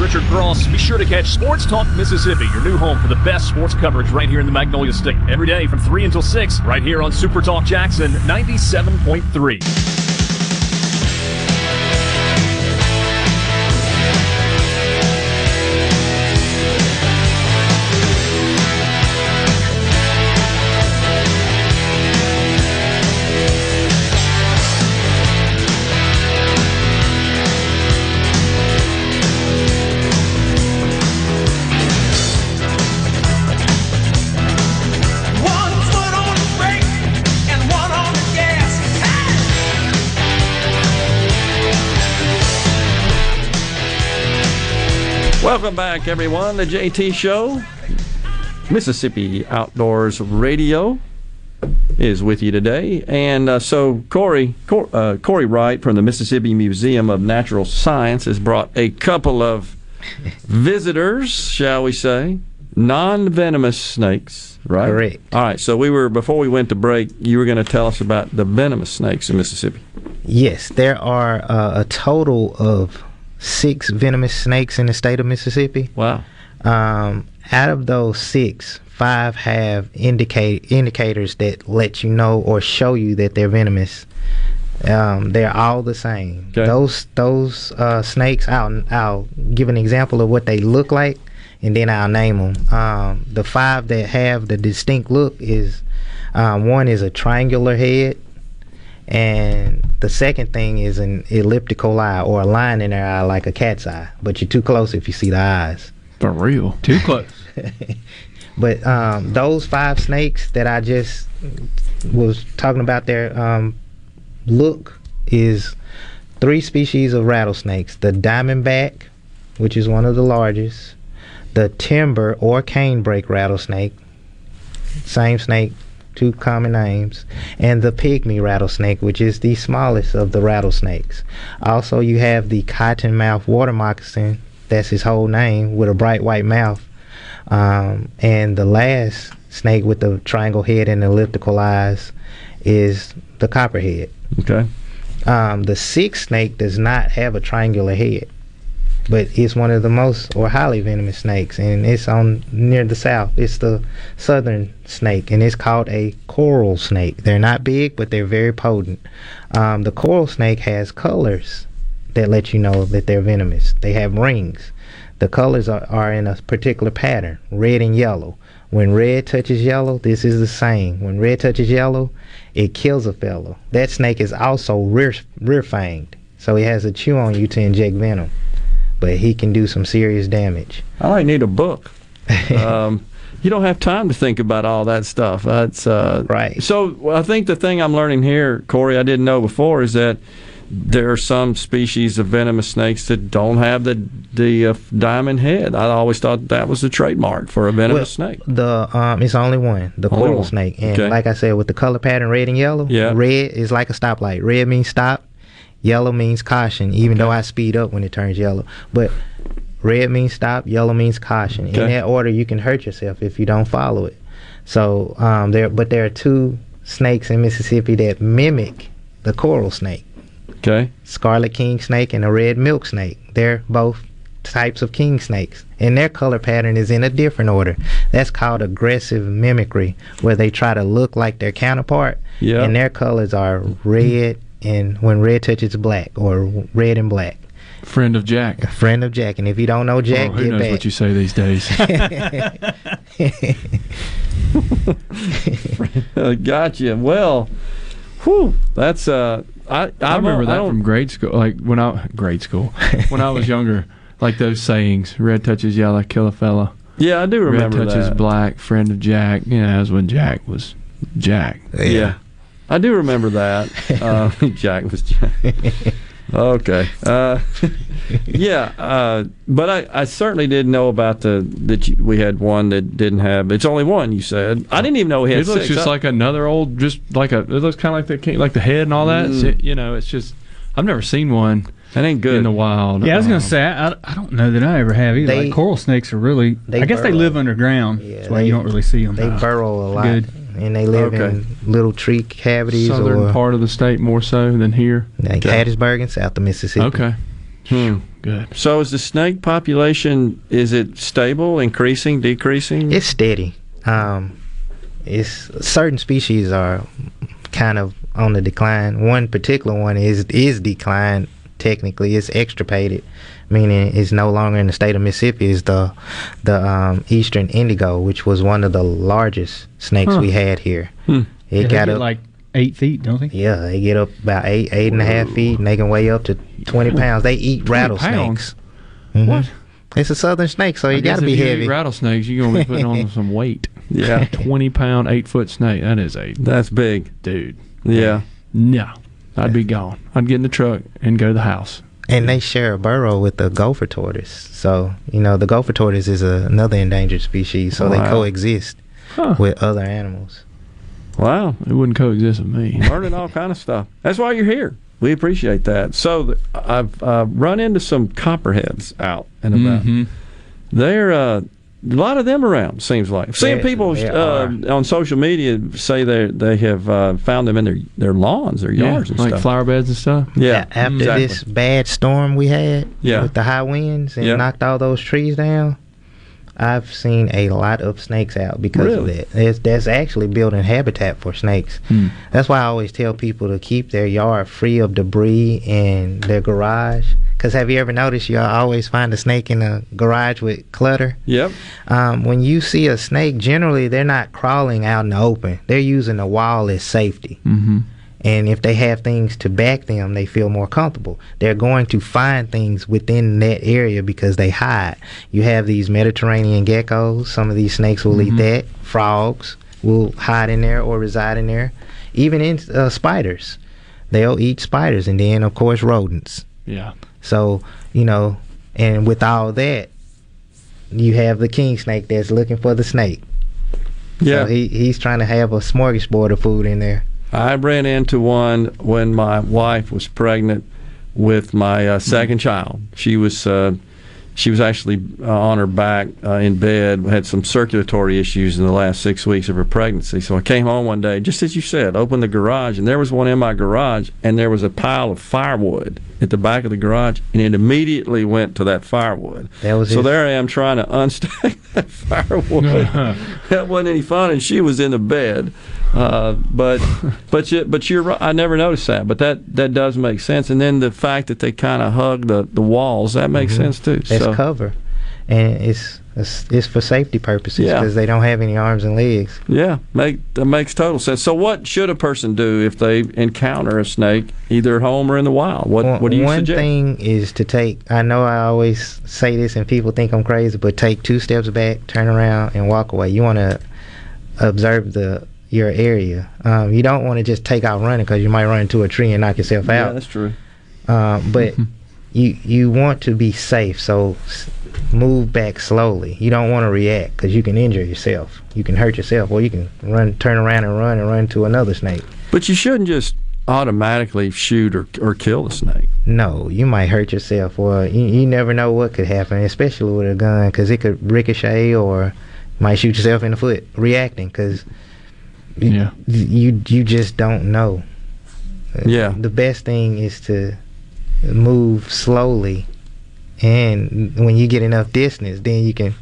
Richard Cross. Be sure to catch Sports Talk Mississippi, your new home for the best sports coverage right here in the Magnolia State. Every day from 3 until 6, right here on Super Talk Jackson 97.3. Welcome back, everyone. The JT Show, Mississippi Outdoors Radio, is with you today. And uh, so, Corey, Cor- uh, Corey Wright from the Mississippi Museum of Natural Science has brought a couple of [LAUGHS] visitors, shall we say, non-venomous snakes. Right. Correct. All right. So we were before we went to break. You were going to tell us about the venomous snakes in Mississippi. Yes, there are uh, a total of six venomous snakes in the state of Mississippi. Wow. Um, out of those six, five have indicate indicators that let you know or show you that they're venomous. Um, they're all the same. Those those uh, snakes. I'll I'll give an example of what they look like, and then I'll name them. Um, the five that have the distinct look is um, one is a triangular head, and the second thing is an elliptical eye or a line in their eye like a cat's eye. But you're too close if you see the eyes. For real. Too close. [LAUGHS] But um, those five snakes that I just was talking about their um, look is three species of rattlesnakes the diamondback, which is one of the largest, the timber or canebrake rattlesnake, same snake, two common names, and the pygmy rattlesnake, which is the smallest of the rattlesnakes. Also, you have the cottonmouth water moccasin, that's his whole name, with a bright white mouth. Um, and the last snake with the triangle head and elliptical eyes is the copperhead. Okay. Um, the sixth snake does not have a triangular head, but it's one of the most or highly venomous snakes, and it's on near the south. It's the southern snake, and it's called a coral snake. They're not big, but they're very potent. Um, the coral snake has colors that let you know that they're venomous. They have rings. The colors are, are in a particular pattern, red and yellow. When red touches yellow, this is the same. When red touches yellow, it kills a fellow. That snake is also rear rear fanged, so he has to chew on you to inject venom. But he can do some serious damage. I might need a book. [LAUGHS] um, you don't have time to think about all that stuff. That's uh, right. So I think the thing I'm learning here, Corey, I didn't know before, is that there are some species of venomous snakes that don't have the the uh, diamond head. I always thought that was the trademark for a venomous Well, snake. The um, it's only one, the coral snake, and Okay. like I said, with the color pattern red and yellow, Yeah. red is like a stoplight. Red means stop, yellow means caution. Even though I speed up when it turns yellow, but red means stop, yellow means caution. In that order, you can hurt yourself if you don't follow it. So um, there, but there are two snakes in Mississippi that mimic the coral snake. Okay. Scarlet king snake and a red milk snake. They're both types of king snakes, and their color pattern is in a different order. That's called aggressive mimicry, where they try to look like their counterpart, Yeah. and their colors are red and when red touches black, or red and black. Friend of Jack. Friend of Jack, and if you don't know Jack, oh, who get knows back. what you say these days? [LAUGHS] [LAUGHS] Uh, gotcha. Well, whew, that's uh, I I remember that don't- from grade school. Like when I grade school, [LAUGHS] when I was younger, like those sayings: "Red touches yellow, kill a fella." Yeah, I do remember Red touches that. black, friend of Jack. Yeah, that was when Jack was Jack. Yeah. I do remember that. [LAUGHS] Uh, [LAUGHS] Jack was Jack. Okay. Uh, [LAUGHS] yeah, uh, but I, I certainly didn't know about the that you, we had one that didn't have. It's only one. You said I didn't even know we had It looks six. just I- like another old, just like a. It looks kind of like the like the head and all that. Mm. It's- you know, it's just. I've never seen one. That ain't good in the wild. Yeah, I was gonna say I, I, I don't know that I ever have either. They- like coral snakes are really. they I guess they live underground. That's why they- you don't really see them. They burrow a lot, Good. And they live Okay. in little tree cavities southern or part of the state more so than here. like Hattiesburg and south of Mississippi. Okay. Hmm. Good. So is the snake population? Is it stable, increasing, decreasing? It's steady. Um, it's certain species are kind of on the decline. One particular one is is declined. Technically, it's extirpated, meaning it's no longer in the state of Mississippi. Is the the um, eastern indigo, which was one of the largest snakes Huh. we had here. Hmm. Yeah, It they got get up like eight feet, don't they? Yeah, they get up about eight, eight and a half feet, and they can weigh up to twenty pounds. They eat rattlesnakes. pounds? Mhm. What? It's a southern snake, so you got to if be you eat heavy. rattlesnakes, you're gonna be putting on [LAUGHS] some weight. Yeah. [LAUGHS] twenty pound, eight foot snake. That is a That's big, dude. Yeah. No, I'd be gone. I'd get in the truck and go to the house. And they share a burrow with the gopher tortoise. So, you know, the gopher tortoise is a, another endangered species, so they coexist Huh. with other animals. Wow. It wouldn't coexist with me. [LAUGHS] learning all kind of stuff. That's why you're here. We appreciate that. So th- I've uh, run into some copperheads out and about. Mhm. They're uh, a lot of them around. Seems like seeing There- people uh, on social media say they they have uh, found them in their their lawns, their Yeah, yards, and like stuff. flower beds and stuff. Yeah, A- After exactly. this bad storm we had Yeah. with the high winds and Yeah. knocked all those trees down, I've seen a lot of snakes out because of that. It's, that's actually building habitat for snakes. Hmm. That's why I always tell people to keep their yard free of debris and their garage. Because have you ever noticed you always find a snake in a garage with clutter? Yep. Um, when you see a snake, generally they're not crawling out in the open. They're using the wall as safety. Mm-hmm. And if they have things to back them, they feel more comfortable. They're going to find things within that area because they hide. You have these Mediterranean geckos. Some of these snakes will eat that. Frogs will hide in there or reside in there. Even in uh, spiders, they'll eat spiders. And then, of course, rodents. Yeah. So, you know, and with all that, you have the king snake that's looking for the snake. Yeah. So he, he's trying to have a smorgasbord of food in there. I ran into one when my wife was pregnant with my uh, second child. She was uh, she was actually uh, on her back uh, in bed, had some circulatory issues in the last six weeks of her pregnancy. So I came home one day, just as you said, opened the garage, and there was one in my garage, and there was a pile of firewood at the back of the garage, and it immediately went to that firewood. That was so his- there I am trying to [LAUGHS] unstack that firewood. [LAUGHS] that wasn't any fun, and she was in the bed. Uh, but [LAUGHS] but you, but you're right. I never noticed that, but that that does make sense. And then the fact that they kind of hug the, the walls that makes Mhm. sense too. It's so cover, and it's it's, it's for safety purposes Yeah. because they don't have any arms and legs. yeah, make that makes total sense. So what should a person do if they encounter a snake either at home or in the wild? What One, what do you suggest one thing is to take. I know I always say this, and people think I'm crazy, but take two steps back, turn around, and walk away. You want to observe the your area. Um, you don't want to just take out running because you might run into a tree and knock yourself out. yeah, out. that's true. Uh, but you you want to be safe, so s- move back slowly. You don't want to react because you can injure yourself. You can hurt yourself, or you can run, turn around and run and run to another snake. But you shouldn't just automatically shoot or, or kill the snake. No, you might hurt yourself, or you, you never know what could happen, especially with a gun, because it could ricochet or might shoot yourself in the foot reacting, because Yeah. you you just don't know. Yeah. The best thing is to move slowly, and when you get enough distance, then you can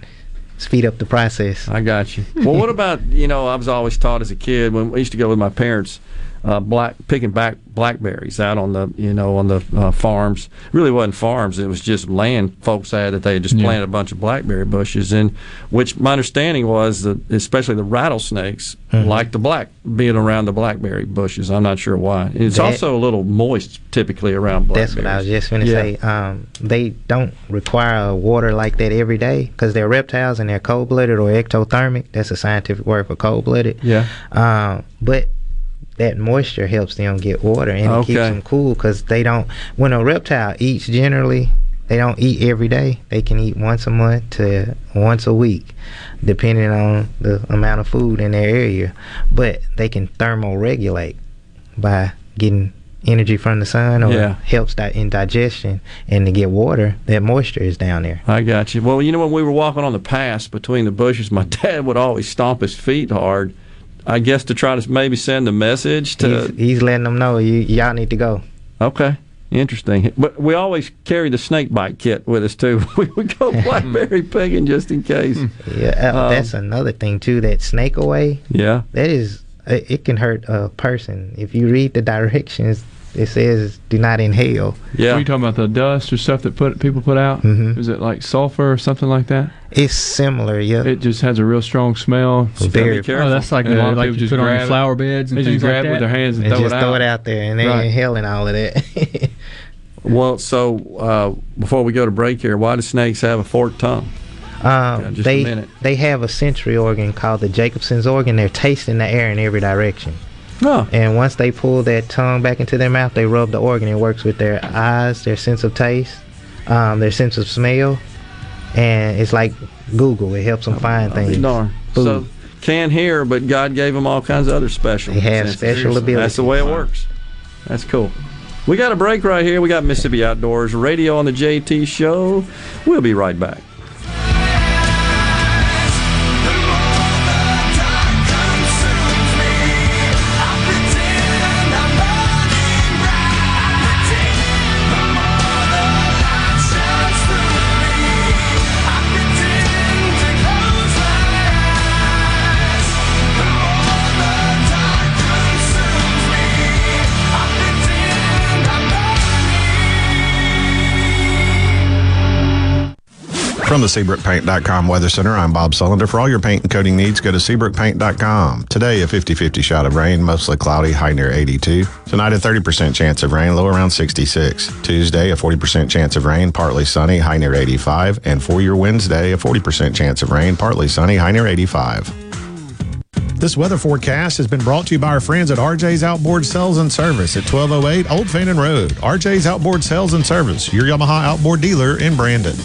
speed up the process. I got you. Well, what [LAUGHS] about you know? I was always taught as a kid when we used to go with my parents, uh, black picking back blackberries out on the you know on the uh, farms. Really wasn't farms; it was just land folks had that they had just Yeah. planted a bunch of blackberry bushes in. Which my understanding was that especially the rattlesnakes like the black being around the blackberry bushes. I'm not sure why. It's That- also a little moist typically around blackberries. That's what I was just going to Yeah. say. Um, they don't require water like that every day because they're reptiles and they're cold blooded or ectothermic. That's a scientific word for cold blooded. Yeah. Um, but that moisture helps them get water and it keeps them cool because they don't. When a reptile eats, generally they don't eat every day. They can eat once a month to once a week, depending on the amount of food in their area. But they can thermoregulate by getting energy from the sun or Yeah. helps that in digestion and to get water that moisture is down there I got you. Well, you know, when we were walking on the pass between the bushes, my [LAUGHS] dad would always stomp his feet hard. I guess to try to maybe send a message to. he's, he's letting them know you y'all need to go Okay, interesting. But we always carry the snake bite kit with us too. [LAUGHS] we would go [LAUGHS] blackberry picking just in case. [LAUGHS] yeah uh, Um, that's another thing too that snake away Yeah. that is it, it can hurt a person if you read the directions it says do not inhale Yeah. Are you talking about the dust or stuff that put people put out? Mhm. Is it like sulfur or something like that? it's similar yeah It just has a real strong smell. So Very- be careful. Oh, that's like Yeah, a lot of like people you just put on your it. flower beds and They things just grab like it with their hands and, and throw just it throw out. it out there and they Right. inhaling all of that [LAUGHS] Well, so uh, before we go to break here, why do snakes have a forked tongue? Um, just a they minute. they have a sensory organ called the Jacobson's organ. They're tasting the air in every direction. Oh. And once they pull that tongue back into their mouth, they rub the organ. It works with their eyes, their sense of taste, um, their sense of smell, and it's like Google. It helps them find I'll things. darn. Food. So can't hear, but God gave them all kinds of other special. They have senses. special That's the way it works. That's cool. We got a break right here. We got Mississippi Outdoors Radio on the JT Show. We'll be right back. From the SeabrookPaint.com Weather Center, I'm Bob Sullender. For all your paint and coating needs, go to SeabrookPaint.com. Today, a 50 50 shot of rain, mostly cloudy, high near 82. Tonight, a 30% chance of rain, low around 66. Tuesday, a 40% chance of rain, partly sunny, high near 85. And for your Wednesday, a 40% chance of rain, partly sunny, high near 85. This weather forecast has been brought to you by our friends at RJ's Outboard Sales and Service at 1208 Old Fannin Road. RJ's Outboard Sales and Service, your Yamaha outboard dealer in Brandon.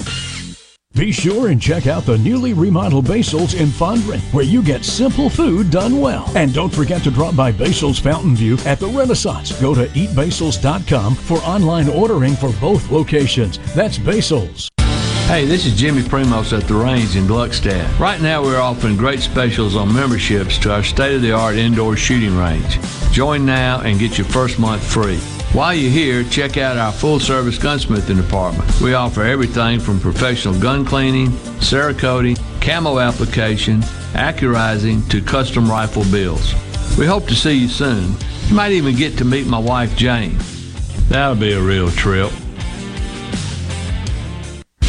Be sure and check out the newly remodeled Basil's in Fondren, where you get simple food done well. And don't forget to drop by Basil's Fountain View at the Renaissance. Go to eatbasils.com for online ordering for both locations. That's Basil's. Hey, this is Jimmy Primos at the range in Gluckstadt. Right now, we're offering great specials on memberships to our state of the art indoor shooting range. Join now and get your first month free. While you're here, check out our full service gunsmithing department. We offer everything from professional gun cleaning, cerakoting, camo application, accurizing to custom rifle builds. We hope to see you soon. You might even get to meet my wife, Jane. That'll be a real trip.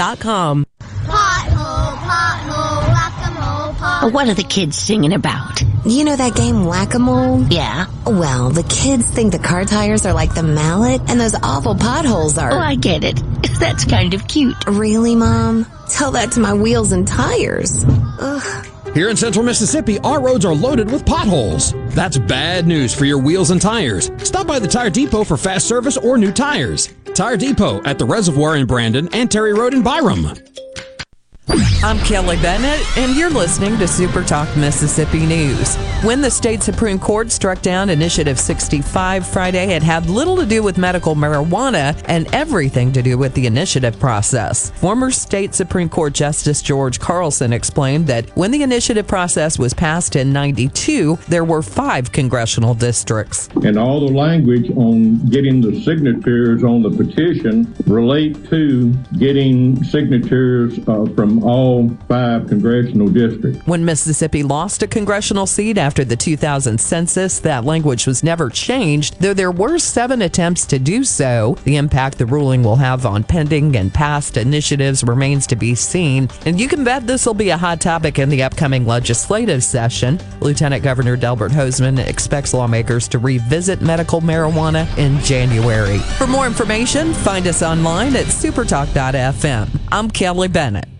Pothole, pothole, whack-a-mole, pothole. What are the kids singing about? You know that game Whack-A-Mole? Yeah. Well, the kids think the car tires are like the mallet and those awful potholes are. Oh, I get it. [LAUGHS] That's kind of cute. Really, Mom? Tell that to my wheels and tires. Ugh. Here in central Mississippi, our roads are loaded with potholes. That's bad news for your wheels and tires. Stop by the Tire Depot for fast service or new tires. Tire Depot at the Reservoir in Brandon and Terry Road in Byram. I'm Kelly Bennett, and you're listening to Super Talk Mississippi News. When the state Supreme Court struck down Initiative 65 Friday, it had little to do with medical marijuana and everything to do with the initiative process. Former state Supreme Court Justice George Carlson explained that when the initiative process was passed in 92, there were five congressional districts. And all the language on getting the signatures on the petition relate to getting signatures uh, from all five congressional districts. When Mississippi lost a congressional seat after the 2000 census, that language was never changed, though there were seven attempts to do so. The impact the ruling will have on pending and past initiatives remains to be seen, and you can bet this will be a hot topic in the upcoming legislative session. Lieutenant Governor Delbert Hosemann expects lawmakers to revisit medical marijuana in January. For more information, find us online at supertalk.fm. I'm Kelly Bennett.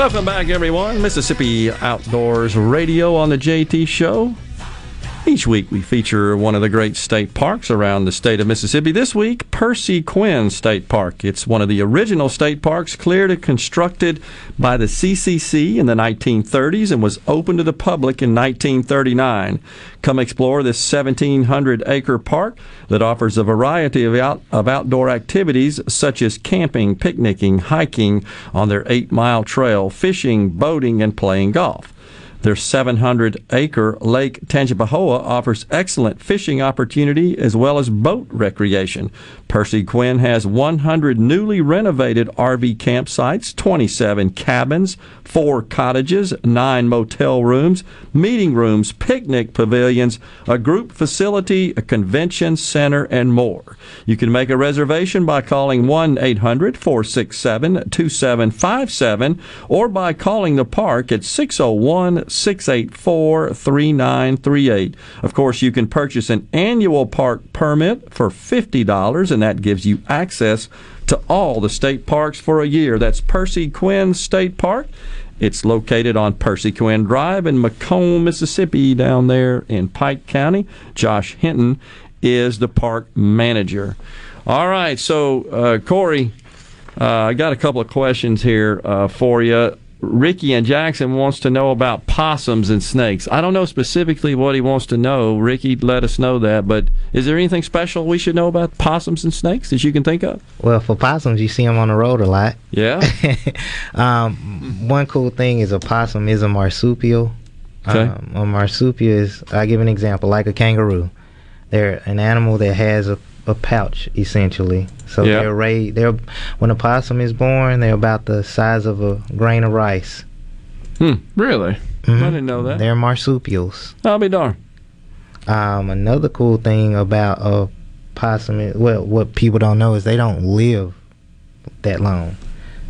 Welcome back, everyone. Mississippi Outdoors Radio on the JT Show. Each week, we feature one of the great state parks around the state of Mississippi. This week, Percy Quin State Park. It's one of the original state parks cleared and constructed by the CCC in the 1930s and was opened to the public in 1939. Come explore this 1,700 acre park that offers a variety of, out, of outdoor activities such as camping, picnicking, hiking on their eight mile trail, fishing, boating, and playing golf. Their 700 acre Lake Tangipahoa offers excellent fishing opportunity as well as boat recreation. Percy Quin has 100 newly renovated RV campsites, 27 cabins, 4 cottages, 9 motel rooms, meeting rooms, picnic pavilions, a group facility, a convention center, and more. You can make a reservation by calling 1 800 467 2757 or by calling the park at 601 684 3938. Of course, you can purchase an annual park permit for $50, and that gives you access to all the state parks for a year. That's Percy Quin State Park. It's located on Percy Quin Drive in McComb, Mississippi, down there in Pike County. Josh Hinton is the park manager. All right, so uh, Corey, uh, I got a couple of questions here uh, for you. Ricky and Jackson wants to know about possums and snakes. I don't know specifically what he wants to know. Ricky, let us know that. But is there anything special we should know about possums and snakes that you can think of? Well, for possums, you see them on the road a lot. Yeah. [LAUGHS] um, one cool thing is a possum is a marsupial. Okay. Um, a marsupial is, I give an example, like a kangaroo. They're an animal that has a, a pouch essentially. So Yeah. they're raised. They're when a possum is born, they're about the size of a grain of rice. Hmm. Really? I didn't know that. They're marsupials. I'll be darned. Um, another cool thing about a possum, is, well, what people don't know is they don't live that long.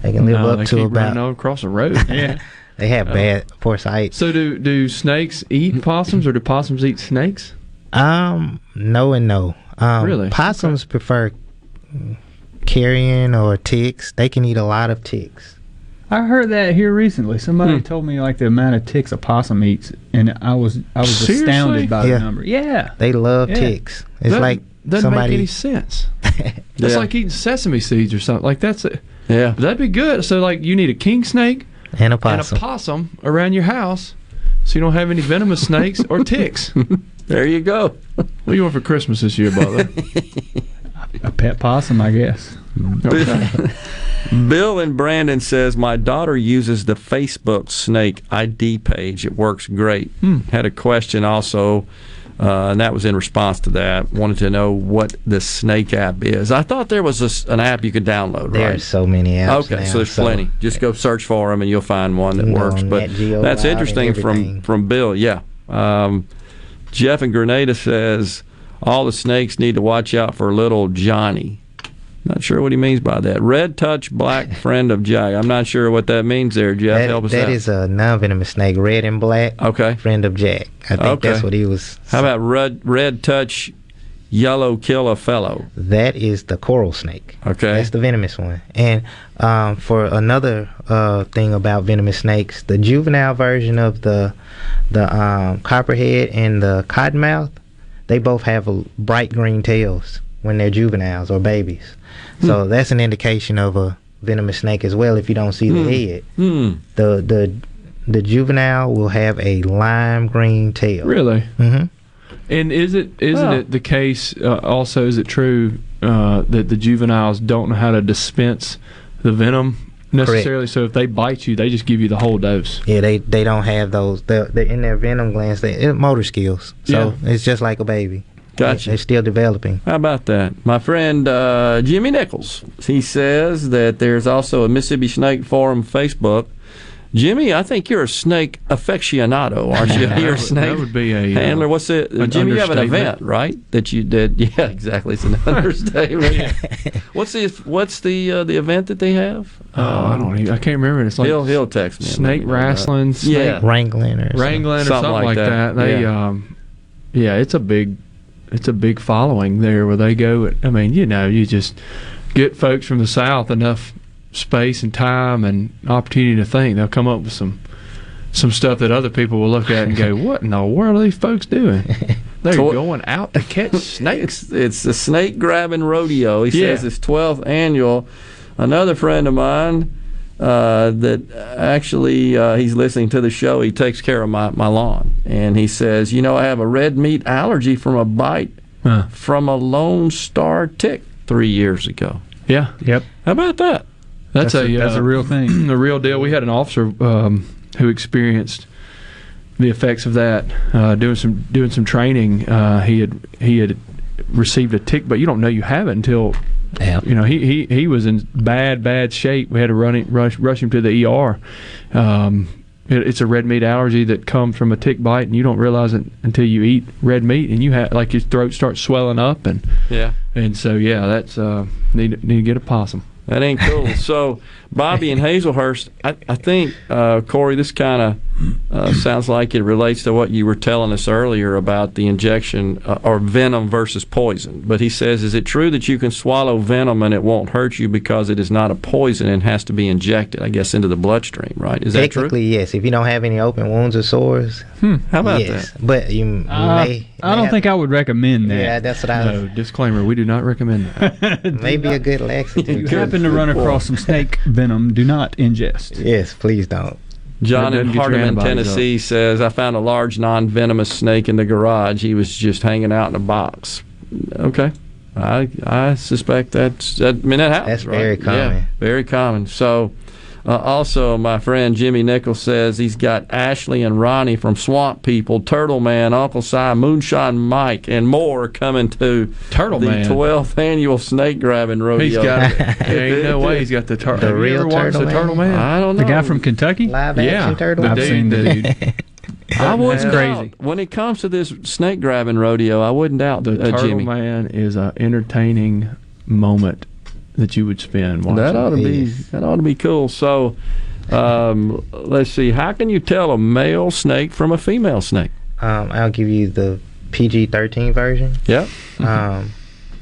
They can live No, up to about. across the road. [LAUGHS] yeah. They have Oh. bad poor sight. So do do snakes eat possums or do possums eat snakes? Um, no and no. Um, Really? Possums prefer carrion or ticks. They can eat a lot of ticks. I heard that here recently. Somebody Hmm. told me like the amount of ticks a possum eats, and I was I was Seriously? astounded by Yeah. the number. Yeah, They love Yeah. ticks. It's That like doesn't somebody. make any sense. [LAUGHS] That's Yeah. like eating sesame seeds or something. Like that's it. Yeah. that'd be good. So like you need a king snake and a and a possum around your house, so you don't have any venomous snakes or [LAUGHS] ticks. There you go. What do you want for Christmas this year, Butler? [LAUGHS] a pet possum, I guess. [LAUGHS] Bill and Brandon says my daughter uses the Facebook Snake ID page. It works great. Hmm. Had a question also, uh, and that was in response to that. Wanted to know what the Snake app is. I thought there was a s an app you could download. There's right? so many apps. Okay, now, so there's plenty. Just go search for them, and you'll find one that You can go works. But Geo that's interesting from from Bill. Yeah. Um, Jeff in Grenada says all the snakes need to watch out for little Johnny. Not sure what he means by that. Red touch, black [LAUGHS] friend of Jack. I'm not sure what that means there. Jeff, That, help us that out. is a non-venomous snake, red and black. Okay. Friend of Jack. I think Okay. that's what he was. How about red red touch, yellow kill a fellow? That is the coral snake. Okay. That's the venomous one. And um, for another uh, thing about venomous snakes, the juvenile version of the the um, copperhead and the cottonmouth, they both have a bright green tails when they're juveniles or babies. So that's an indication of a venomous snake as well. If you don't see the head, Hmm. the the the juvenile will have a lime green tail. really? hmm And is it isn't Well- it the case? Uh, also, is it true uh, that the juveniles don't know how to dispense the venom necessarily? So if they bite you, they just give you the whole dose. Yeah, they they don't have those. They're, they're in their venom glands. They motor skills. So it's just like a baby. Gotcha. They're still developing. How about that? My friend uh, Jimmy Nichols, he says that there's also a Mississippi Snake Forum Facebook. Jimmy, I think you're a snake aficionado, aren't you? [LAUGHS] You're a snake that would be a, uh, handler. What's it? an Jimmy, you have an event, right? That you did? [LAUGHS] Yeah, exactly. It's an [LAUGHS] understatement. what's the What's the uh, the event that they have? Oh, I don't. Even, I can't remember. It's like he'll he'll text me. snake me know about it. wrestling, snake Yeah, Wrangling or wrangling or Something something, like like, that. that. They, Yeah. um, yeah, it's a big, it's a big following there where they go. I mean, you know, you just get folks from the south enough space and time and opportunity to think, they'll come up with some some stuff that other people will look at and go, [LAUGHS] "What in the world are these folks doing?" [LAUGHS] They're Tw- going out to catch [LAUGHS] snakes. It's the snake grabbing rodeo. He Yeah. says it's 12th annual. Another friend of mine uh, that actually uh, he's listening to the show. He takes care of my, my lawn, and he says, you know, I have a red meat allergy from a bite from a Lone Star tick three years ago. Yeah. Yep. How about that? That's, That's a, a- that's uh, a real thing. [CLEARS THROAT] a real deal. We had an officer um, who experienced the effects of that uh, doing some doing some training. Uh, he had he had received a tick, but you don't know you have it until you know he, he he was in bad bad shape. We had to run it, rush rush him to the ER. Um, it, it's a red meat allergy that comes from a tick bite, and you don't realize it until you eat red meat, and you have like your throat starts swelling up, and Yeah. and so yeah, that's uh, need need to get a possum. That ain't cool. [LAUGHS] so, Bobby and Hazlehurst, I, I think, uh, Corey, this kind of uh, sounds like it relates to what you were telling us earlier about the injection uh, or venom versus poison. But he says, is it true that you can swallow venom and it won't hurt you because it is not a poison and has to be injected, I guess, into the bloodstream, right? Is that true? Technically, yes. If you don't have any open wounds or sores, Hmm. How about yes. But you, you Uh, may. I don't may think I would recommend that. Yeah, that's what I No, disclaimer: we do not recommend that. have, [LAUGHS] maybe a good [LAUGHS] laxative. You happen to run across some snake [LAUGHS] venom, do not ingest. Yes, please don't. John in doesn't get your Hardeman, antibodies Tennessee says, I found a large non venomous snake in the garage. He was just hanging out in a box. Okay. I I suspect that's, that, I mean, that happens. That's right? very Yeah, common. very common. So, uh, also, my friend Jimmy Nichols says he's got Ashley and Ronnie from Swamp People, Turtle Man, Uncle Si, Moonshine Mike, and more coming to Turtle the Man. 12th annual snake grabbing rodeo. He's got. [LAUGHS] there ain't no way he's got the turtle. The Have you real ever watched Turtle the Man? Turtle Man? I don't know. The guy from Kentucky? Live yeah, action turtle. the I've dude seen the dude. [LAUGHS] I wouldn't doubt, crazy. when it comes to this snake grabbing rodeo, I wouldn't doubt The uh, Turtle Jimmy. Man is an entertaining moment that you would spend watching. That ought to be that ought to be cool. So, um, let's see. How can you tell a male snake from a female snake? Um, I'll give you the PG thirteen version. Yeah. Um,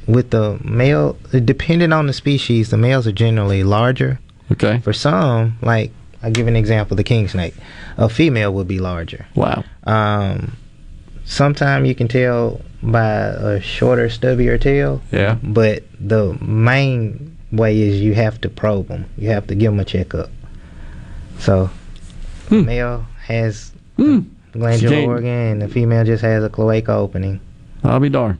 with the male, depending on the species, the males are generally larger. Okay. For some, like I'll give an example: the king snake. A female would be larger. Wow. Um, sometimes you can tell by a shorter, stubbier tail. Yeah. But the main way is you have to probe them. You have to give them a checkup. So, Hmm. male has a glandular organ, and the female just has a cloaca opening. I'll be darned.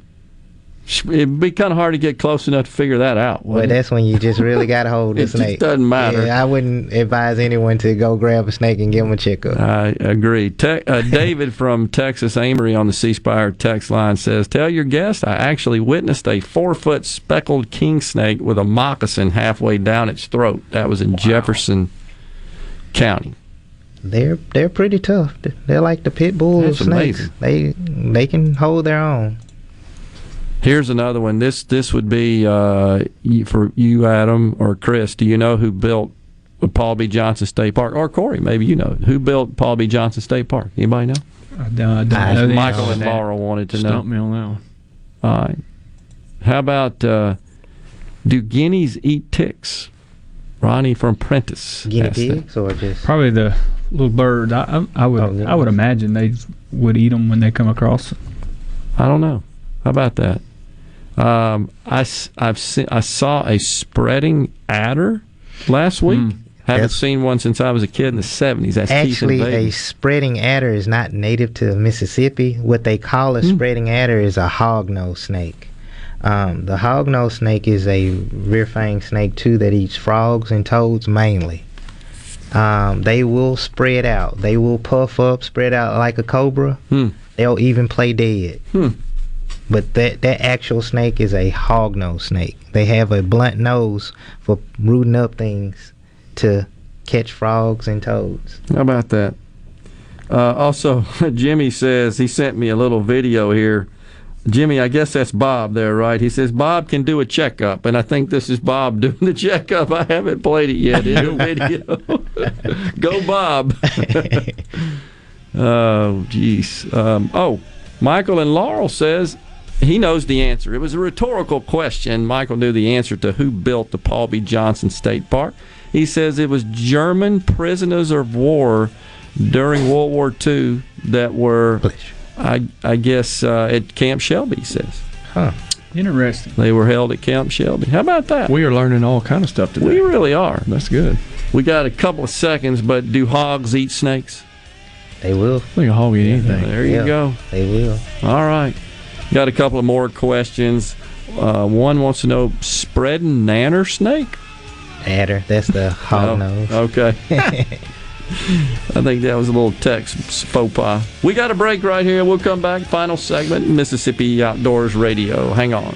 It'd be kind of hard to get close enough to figure that out. But wouldn't it? that's when you just really got to hold [LAUGHS] the It snake. doesn't matter. Yeah, I wouldn't advise anyone to go grab a snake and give them a checkup. I agree. Te- uh, [LAUGHS] David from Texas Amory on the C Spire text line says, "Tell your guest I actually witnessed a four-foot speckled king snake with a moccasin halfway down its throat. That was in Jefferson County. They're they're pretty tough. They're like the pit bull That's of snakes. amazing. They they can hold their own. Here's another one. This this would be uh, for you, Adam or Chris. Do you know who built Paul B. Johnson State Park, or Corey? Maybe you know who built Paul B. Johnson State Park. Anybody know? I don't, I don't I- know Michael and to that. Laura wanted to Stump know. me on that one. All right. How about uh, do guineas eat ticks? Ronnie from Prentiss. Guinea pigs or just Probably the little bird. I, I, I would Oh. I would imagine they would eat them when they come across. I don't know. How about that? Um, I, have seen, I saw a spreading adder last week. Haven't Yes. seen one since I was a kid in the 70s. That's actually a spreading adder is not native to Mississippi. What they call a spreading adder is a hognose snake. Um, the hognose snake is a rear fang snake too that eats frogs and toads mainly. Um, they will spread out. They will puff up, spread out like a cobra. Hmm. They'll even play dead. Hmm. But that that actual snake is a hognose snake. They have a blunt nose for rooting up things to catch frogs and toads. How about that? Uh, also, [LAUGHS] Jimmy says he sent me a little video here. Jimmy, I guess that's Bob there, right? He says Bob can do a checkup, and I think this is Bob [LAUGHS] doing the checkup. I haven't played it yet in the [LAUGHS] video. Go, Bob. oh, jeez. Um, oh, Michael and Laurel says he knows the answer. It was a rhetorical question. Michael knew the answer to who built the Paul B. Johnson State Park. He says it was German prisoners of war during World War II that were I I guess uh, at Camp Shelby. He says. Huh. Interesting. They were held at Camp Shelby. How about that? We are learning all kind of stuff today. We really are. That's good. We got a couple of seconds, but do hogs eat snakes? They will. I think a hog eat anything. There you Yeah, go. They will. All right. Got a couple of more questions. Uh, one wants to know spreading nanner snake. Adder. That's the hog Oh, nose. Okay. [LAUGHS] [LAUGHS] I think that was a little text faux pas. We got a break right here. We'll come back. Final segment, Mississippi Outdoors Radio. Hang on.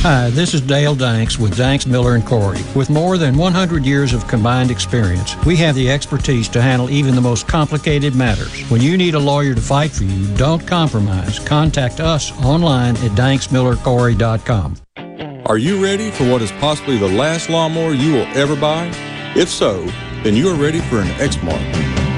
Hi, this is Dale Danks with Danks Miller and Corey. With more than 100 years of combined experience, we have the expertise to handle even the most complicated matters. When you need a lawyer to fight for you, don't compromise. Contact us online at danksmillercorey.com. Are you ready for what is possibly the last lawnmower you will ever buy? If so, then you are ready for an Exmark.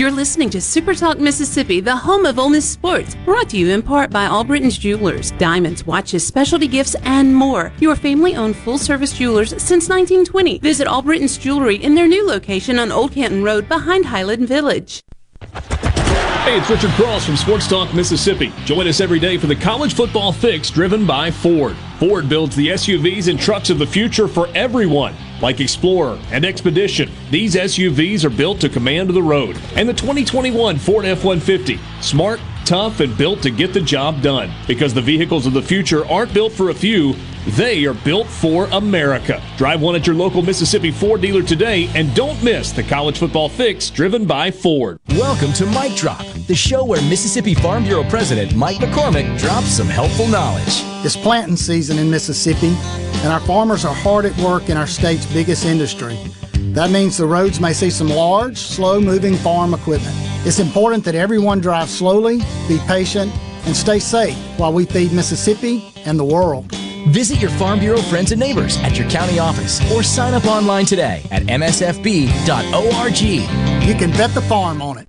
You're listening to Super Talk Mississippi, the home of Ole Miss sports, brought to you in part by Albriton's Jewelers, diamonds, watches, specialty gifts, and more. Your family-owned full-service jewelers since 1920. Visit Albriton's Jewelry in their new location on Old Canton Road behind Highland Village. Hey, it's Richard Cross from Sports Talk Mississippi. Join us every day for the college football fix driven by Ford. Ford builds the SUVs and trucks of the future for everyone, like Explorer and Expedition. These SUVs are built to command the road. And the 2021 Ford F 150, smart, tough, and built to get the job done. Because the vehicles of the future aren't built for a few, they are built for America. Drive one at your local Mississippi Ford dealer today and don't miss the college football fix driven by Ford. Welcome to Mike Drop, the show where Mississippi Farm Bureau President Mike McCormick drops some helpful knowledge. It's planting season in Mississippi, and our farmers are hard at work in our state's biggest industry. That means the roads may see some large, slow moving farm equipment. It's important that everyone drive slowly, be patient, and stay safe while we feed Mississippi and the world. Visit your Farm Bureau friends and neighbors at your county office or sign up online today at msfb.org. You can bet the farm on it.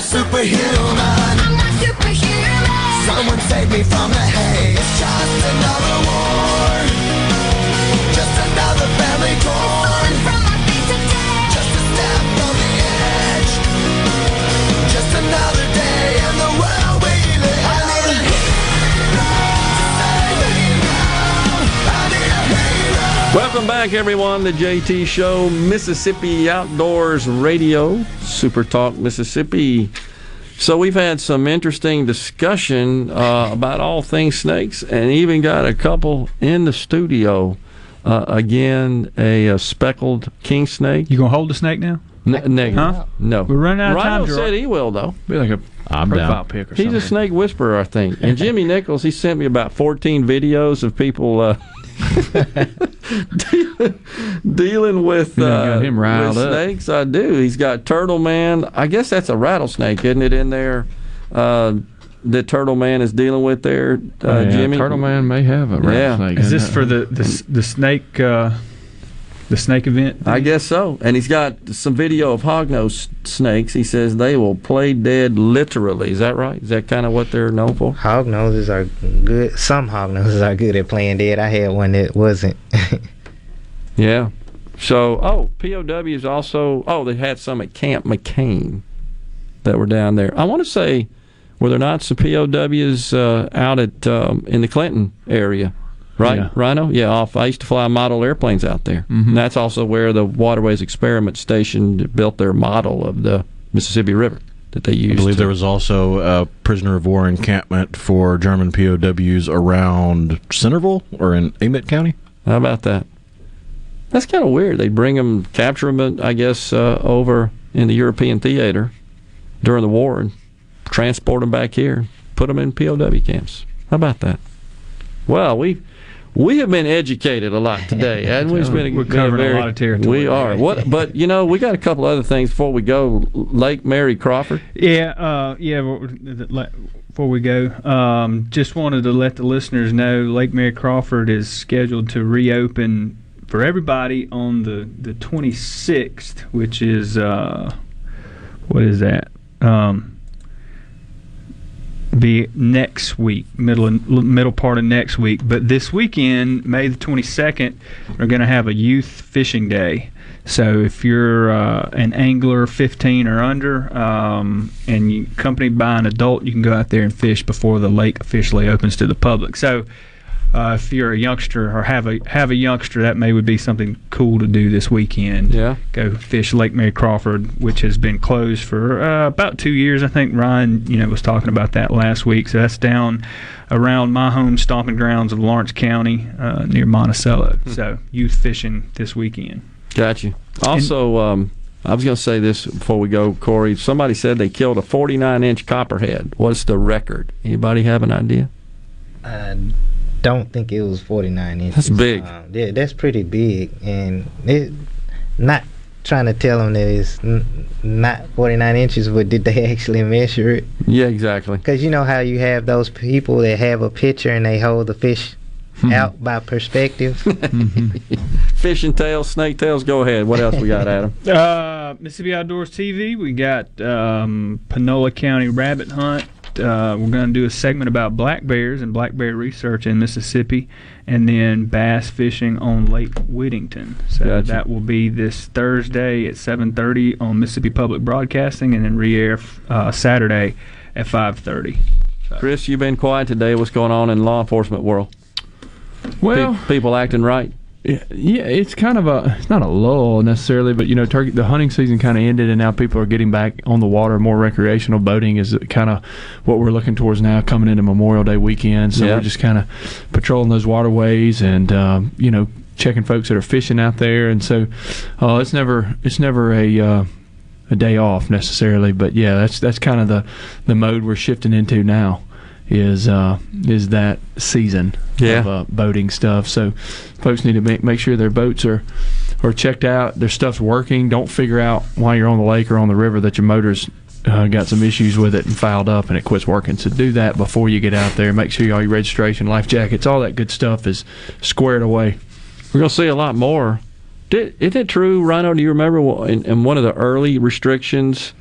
Superhuman. I'm not superhuman. Someone save me from the hate. It's just another war. Just another family torn. from my feet to death. Just a step from the edge. Just another day in the world we live. I need a hero to save me now. I need a hero. Welcome back, everyone. to JT Show, Mississippi Outdoors Radio, Super Talk Mississippi. So we've had some interesting discussion uh, about all things snakes, and even got a couple in the studio. Uh, again, a, uh speckled king snake. You gonna hold the snake now? N- negative. Huh? No. We're running out of Rhino time, Gerard. said he will, though. Be like a I'm profile pic or He's something. a snake whisperer, I think. And Jimmy [LAUGHS] Nichols, he sent me about 14 videos of people uh, [LAUGHS] [LAUGHS] dealing with, uh, him riled with up. snakes. I do. He's got Turtle Man. I guess that's a rattlesnake, isn't it, in there? Uh, that Turtle Man is dealing with there, uh, Oh, yeah, Jimmy? Turtle Man may have a rattlesnake. Is this that. for the the, the snake uh, the snake event? I guess so. And he's got some video of hognose snakes. He says they will play dead literally. Is that right? Is that kind of what they're known for? Hog noses are good. Some hog noses are good at playing dead. I had one that wasn't. [LAUGHS] Yeah. So, oh, POWs also. Oh, they had some at Camp McCain that were down there. I want to say, were there not some POWs uh, out at um, in the Clinton area? Right, Yeah. Rhino. Yeah, off. I used to fly model airplanes out there. Mhm. And that's also where the Waterways Experiment Station built their model of the Mississippi River that they used. I believe to- there was also a prisoner of war encampment for German POWs around Centreville or in Amite County. How about that? That's kind of weird. They bring them, capture them, I guess, uh, over in the European theater during the war and transport them back here, put them in POW camps. How about that? Well, we we have been educated a lot [LAUGHS] today, haven't we? It's been We're covering a lot of territory We are. What? But you know, we got a couple other things before we go. Lake Mary Crawford. Yeah, uh, yeah. well, th- th- Before we go, um, just wanted to let the listeners know Lake Mary Crawford is scheduled to reopen for everybody on the the 26th, which is uh, what is that? Um, be next week, middle middle part of next week. But this weekend, May the 22nd, we're going to have a youth fishing day. So if you're uh, an angler 15 or under, um, and you accompanied by an adult, you can go out there and fish before the lake officially opens to the public. So uh, if you're a youngster or have a have a youngster, that may would be something cool to do this weekend. Yeah. Go fish Lake Mary Crawford, which has been closed for uh, about two years. I think Ryan, you know, was talking about that last week. So that's down around my home stomping grounds of Lawrence County, uh, near Monticello. So youth fishing this weekend. Got you. Also, um, I was going to say this before we go, Corey. Somebody said they killed a 49 inch copperhead. What's the record? Anybody have an idea? I don't think it was 49 inches. That's big. Um, yeah, that's pretty big, and it not trying to tell them that it's n- not 49 inches, but did they [LAUGHS] actually measure it? Yeah, exactly. Because you know how you have those people that have a picture and they hold the fish Hmm. out by perspective. [LAUGHS] Fishing tails, snake tails. Go ahead. What else we got, Adam? [LAUGHS] Uh, Mississippi Outdoors TV. We got um, Panola County Rabbit Hunt. Uh, we're going to do a segment about black bears and black bear research in Mississippi, and then bass fishing on Lake Whittington. So Gotcha. that will be this Thursday at 7:30 on Mississippi Public Broadcasting, and then re-air uh, Saturday at 5:30. Chris, you've been quiet today. What's going on in law enforcement world? Well, Pe- people acting right. Yeah, yeah, it's kind of a it's not a lull necessarily, but you know, turkey the hunting season kind of ended, and now people are getting back on the water. More recreational boating is kind of what we're looking towards now, coming into Memorial Day weekend. So Yeah. we're just kind of patrolling those waterways and um, you know checking folks that are fishing out there, and so uh, it's never it's never a uh, a day off necessarily, but yeah, that's that's kind of the the mode we're shifting into now. Is uh, is that season Yeah. of uh, boating stuff? So folks need to make make sure their boats are are checked out, their stuff's working. Don't figure out while you're on the lake or on the river that your motor's uh, got some issues with it and fouled up and it quits working. So do that before you get out there. Make sure all your registration, life jackets, all that good stuff is squared away. We're going to see a lot more. Did, isn't it true, Rhino? Do you remember in, in one of the early restrictions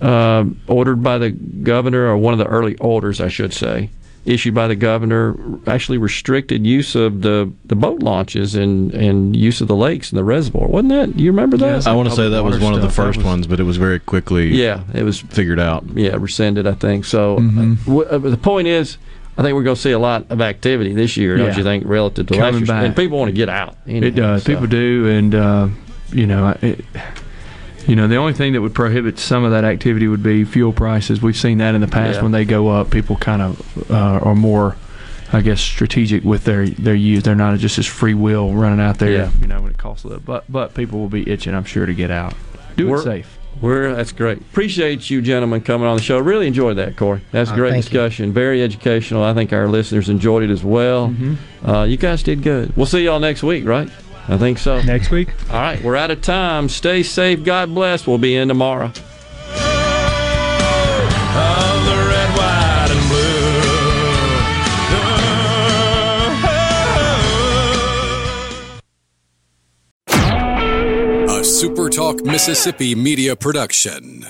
uh, ordered by the governor, or one of the early orders, I should say, issued by the governor, actually restricted use of the, the boat launches and, and use of the lakes and the reservoir. Wasn't that? You remember that? I want to say that was one of the first ones, but it was very quickly Yeah, it was figured out. yeah rescinded. I think so. Mm-hmm. uh, w- uh, the point is, I think we're going to see a lot of activity this year. Don't Yeah. you think, relative to last year? back. And people want to get out. It does. so. People do, and uh, you know, it, you know, the only thing that would prohibit some of that activity would be fuel prices. We've seen that in the past Yeah. when they go up. People kind of uh, are more, I guess, strategic with their their use. They're not just as free will running out there. Yeah. You know, when it costs a little. But but people will be itching, I'm sure, to get out. Do We're- it safe. We're, that's great. Appreciate you gentlemen coming on the show. Really enjoyed that, Corey. That's a Uh, great you. discussion. Very educational. I think our listeners enjoyed it as well. Mm-hmm. Uh, you guys did good. We'll see y'all next week, right? I think so. Next week. All right, we're out of time. Stay safe. God bless. We'll be in tomorrow. A SuperTalk Mississippi media production.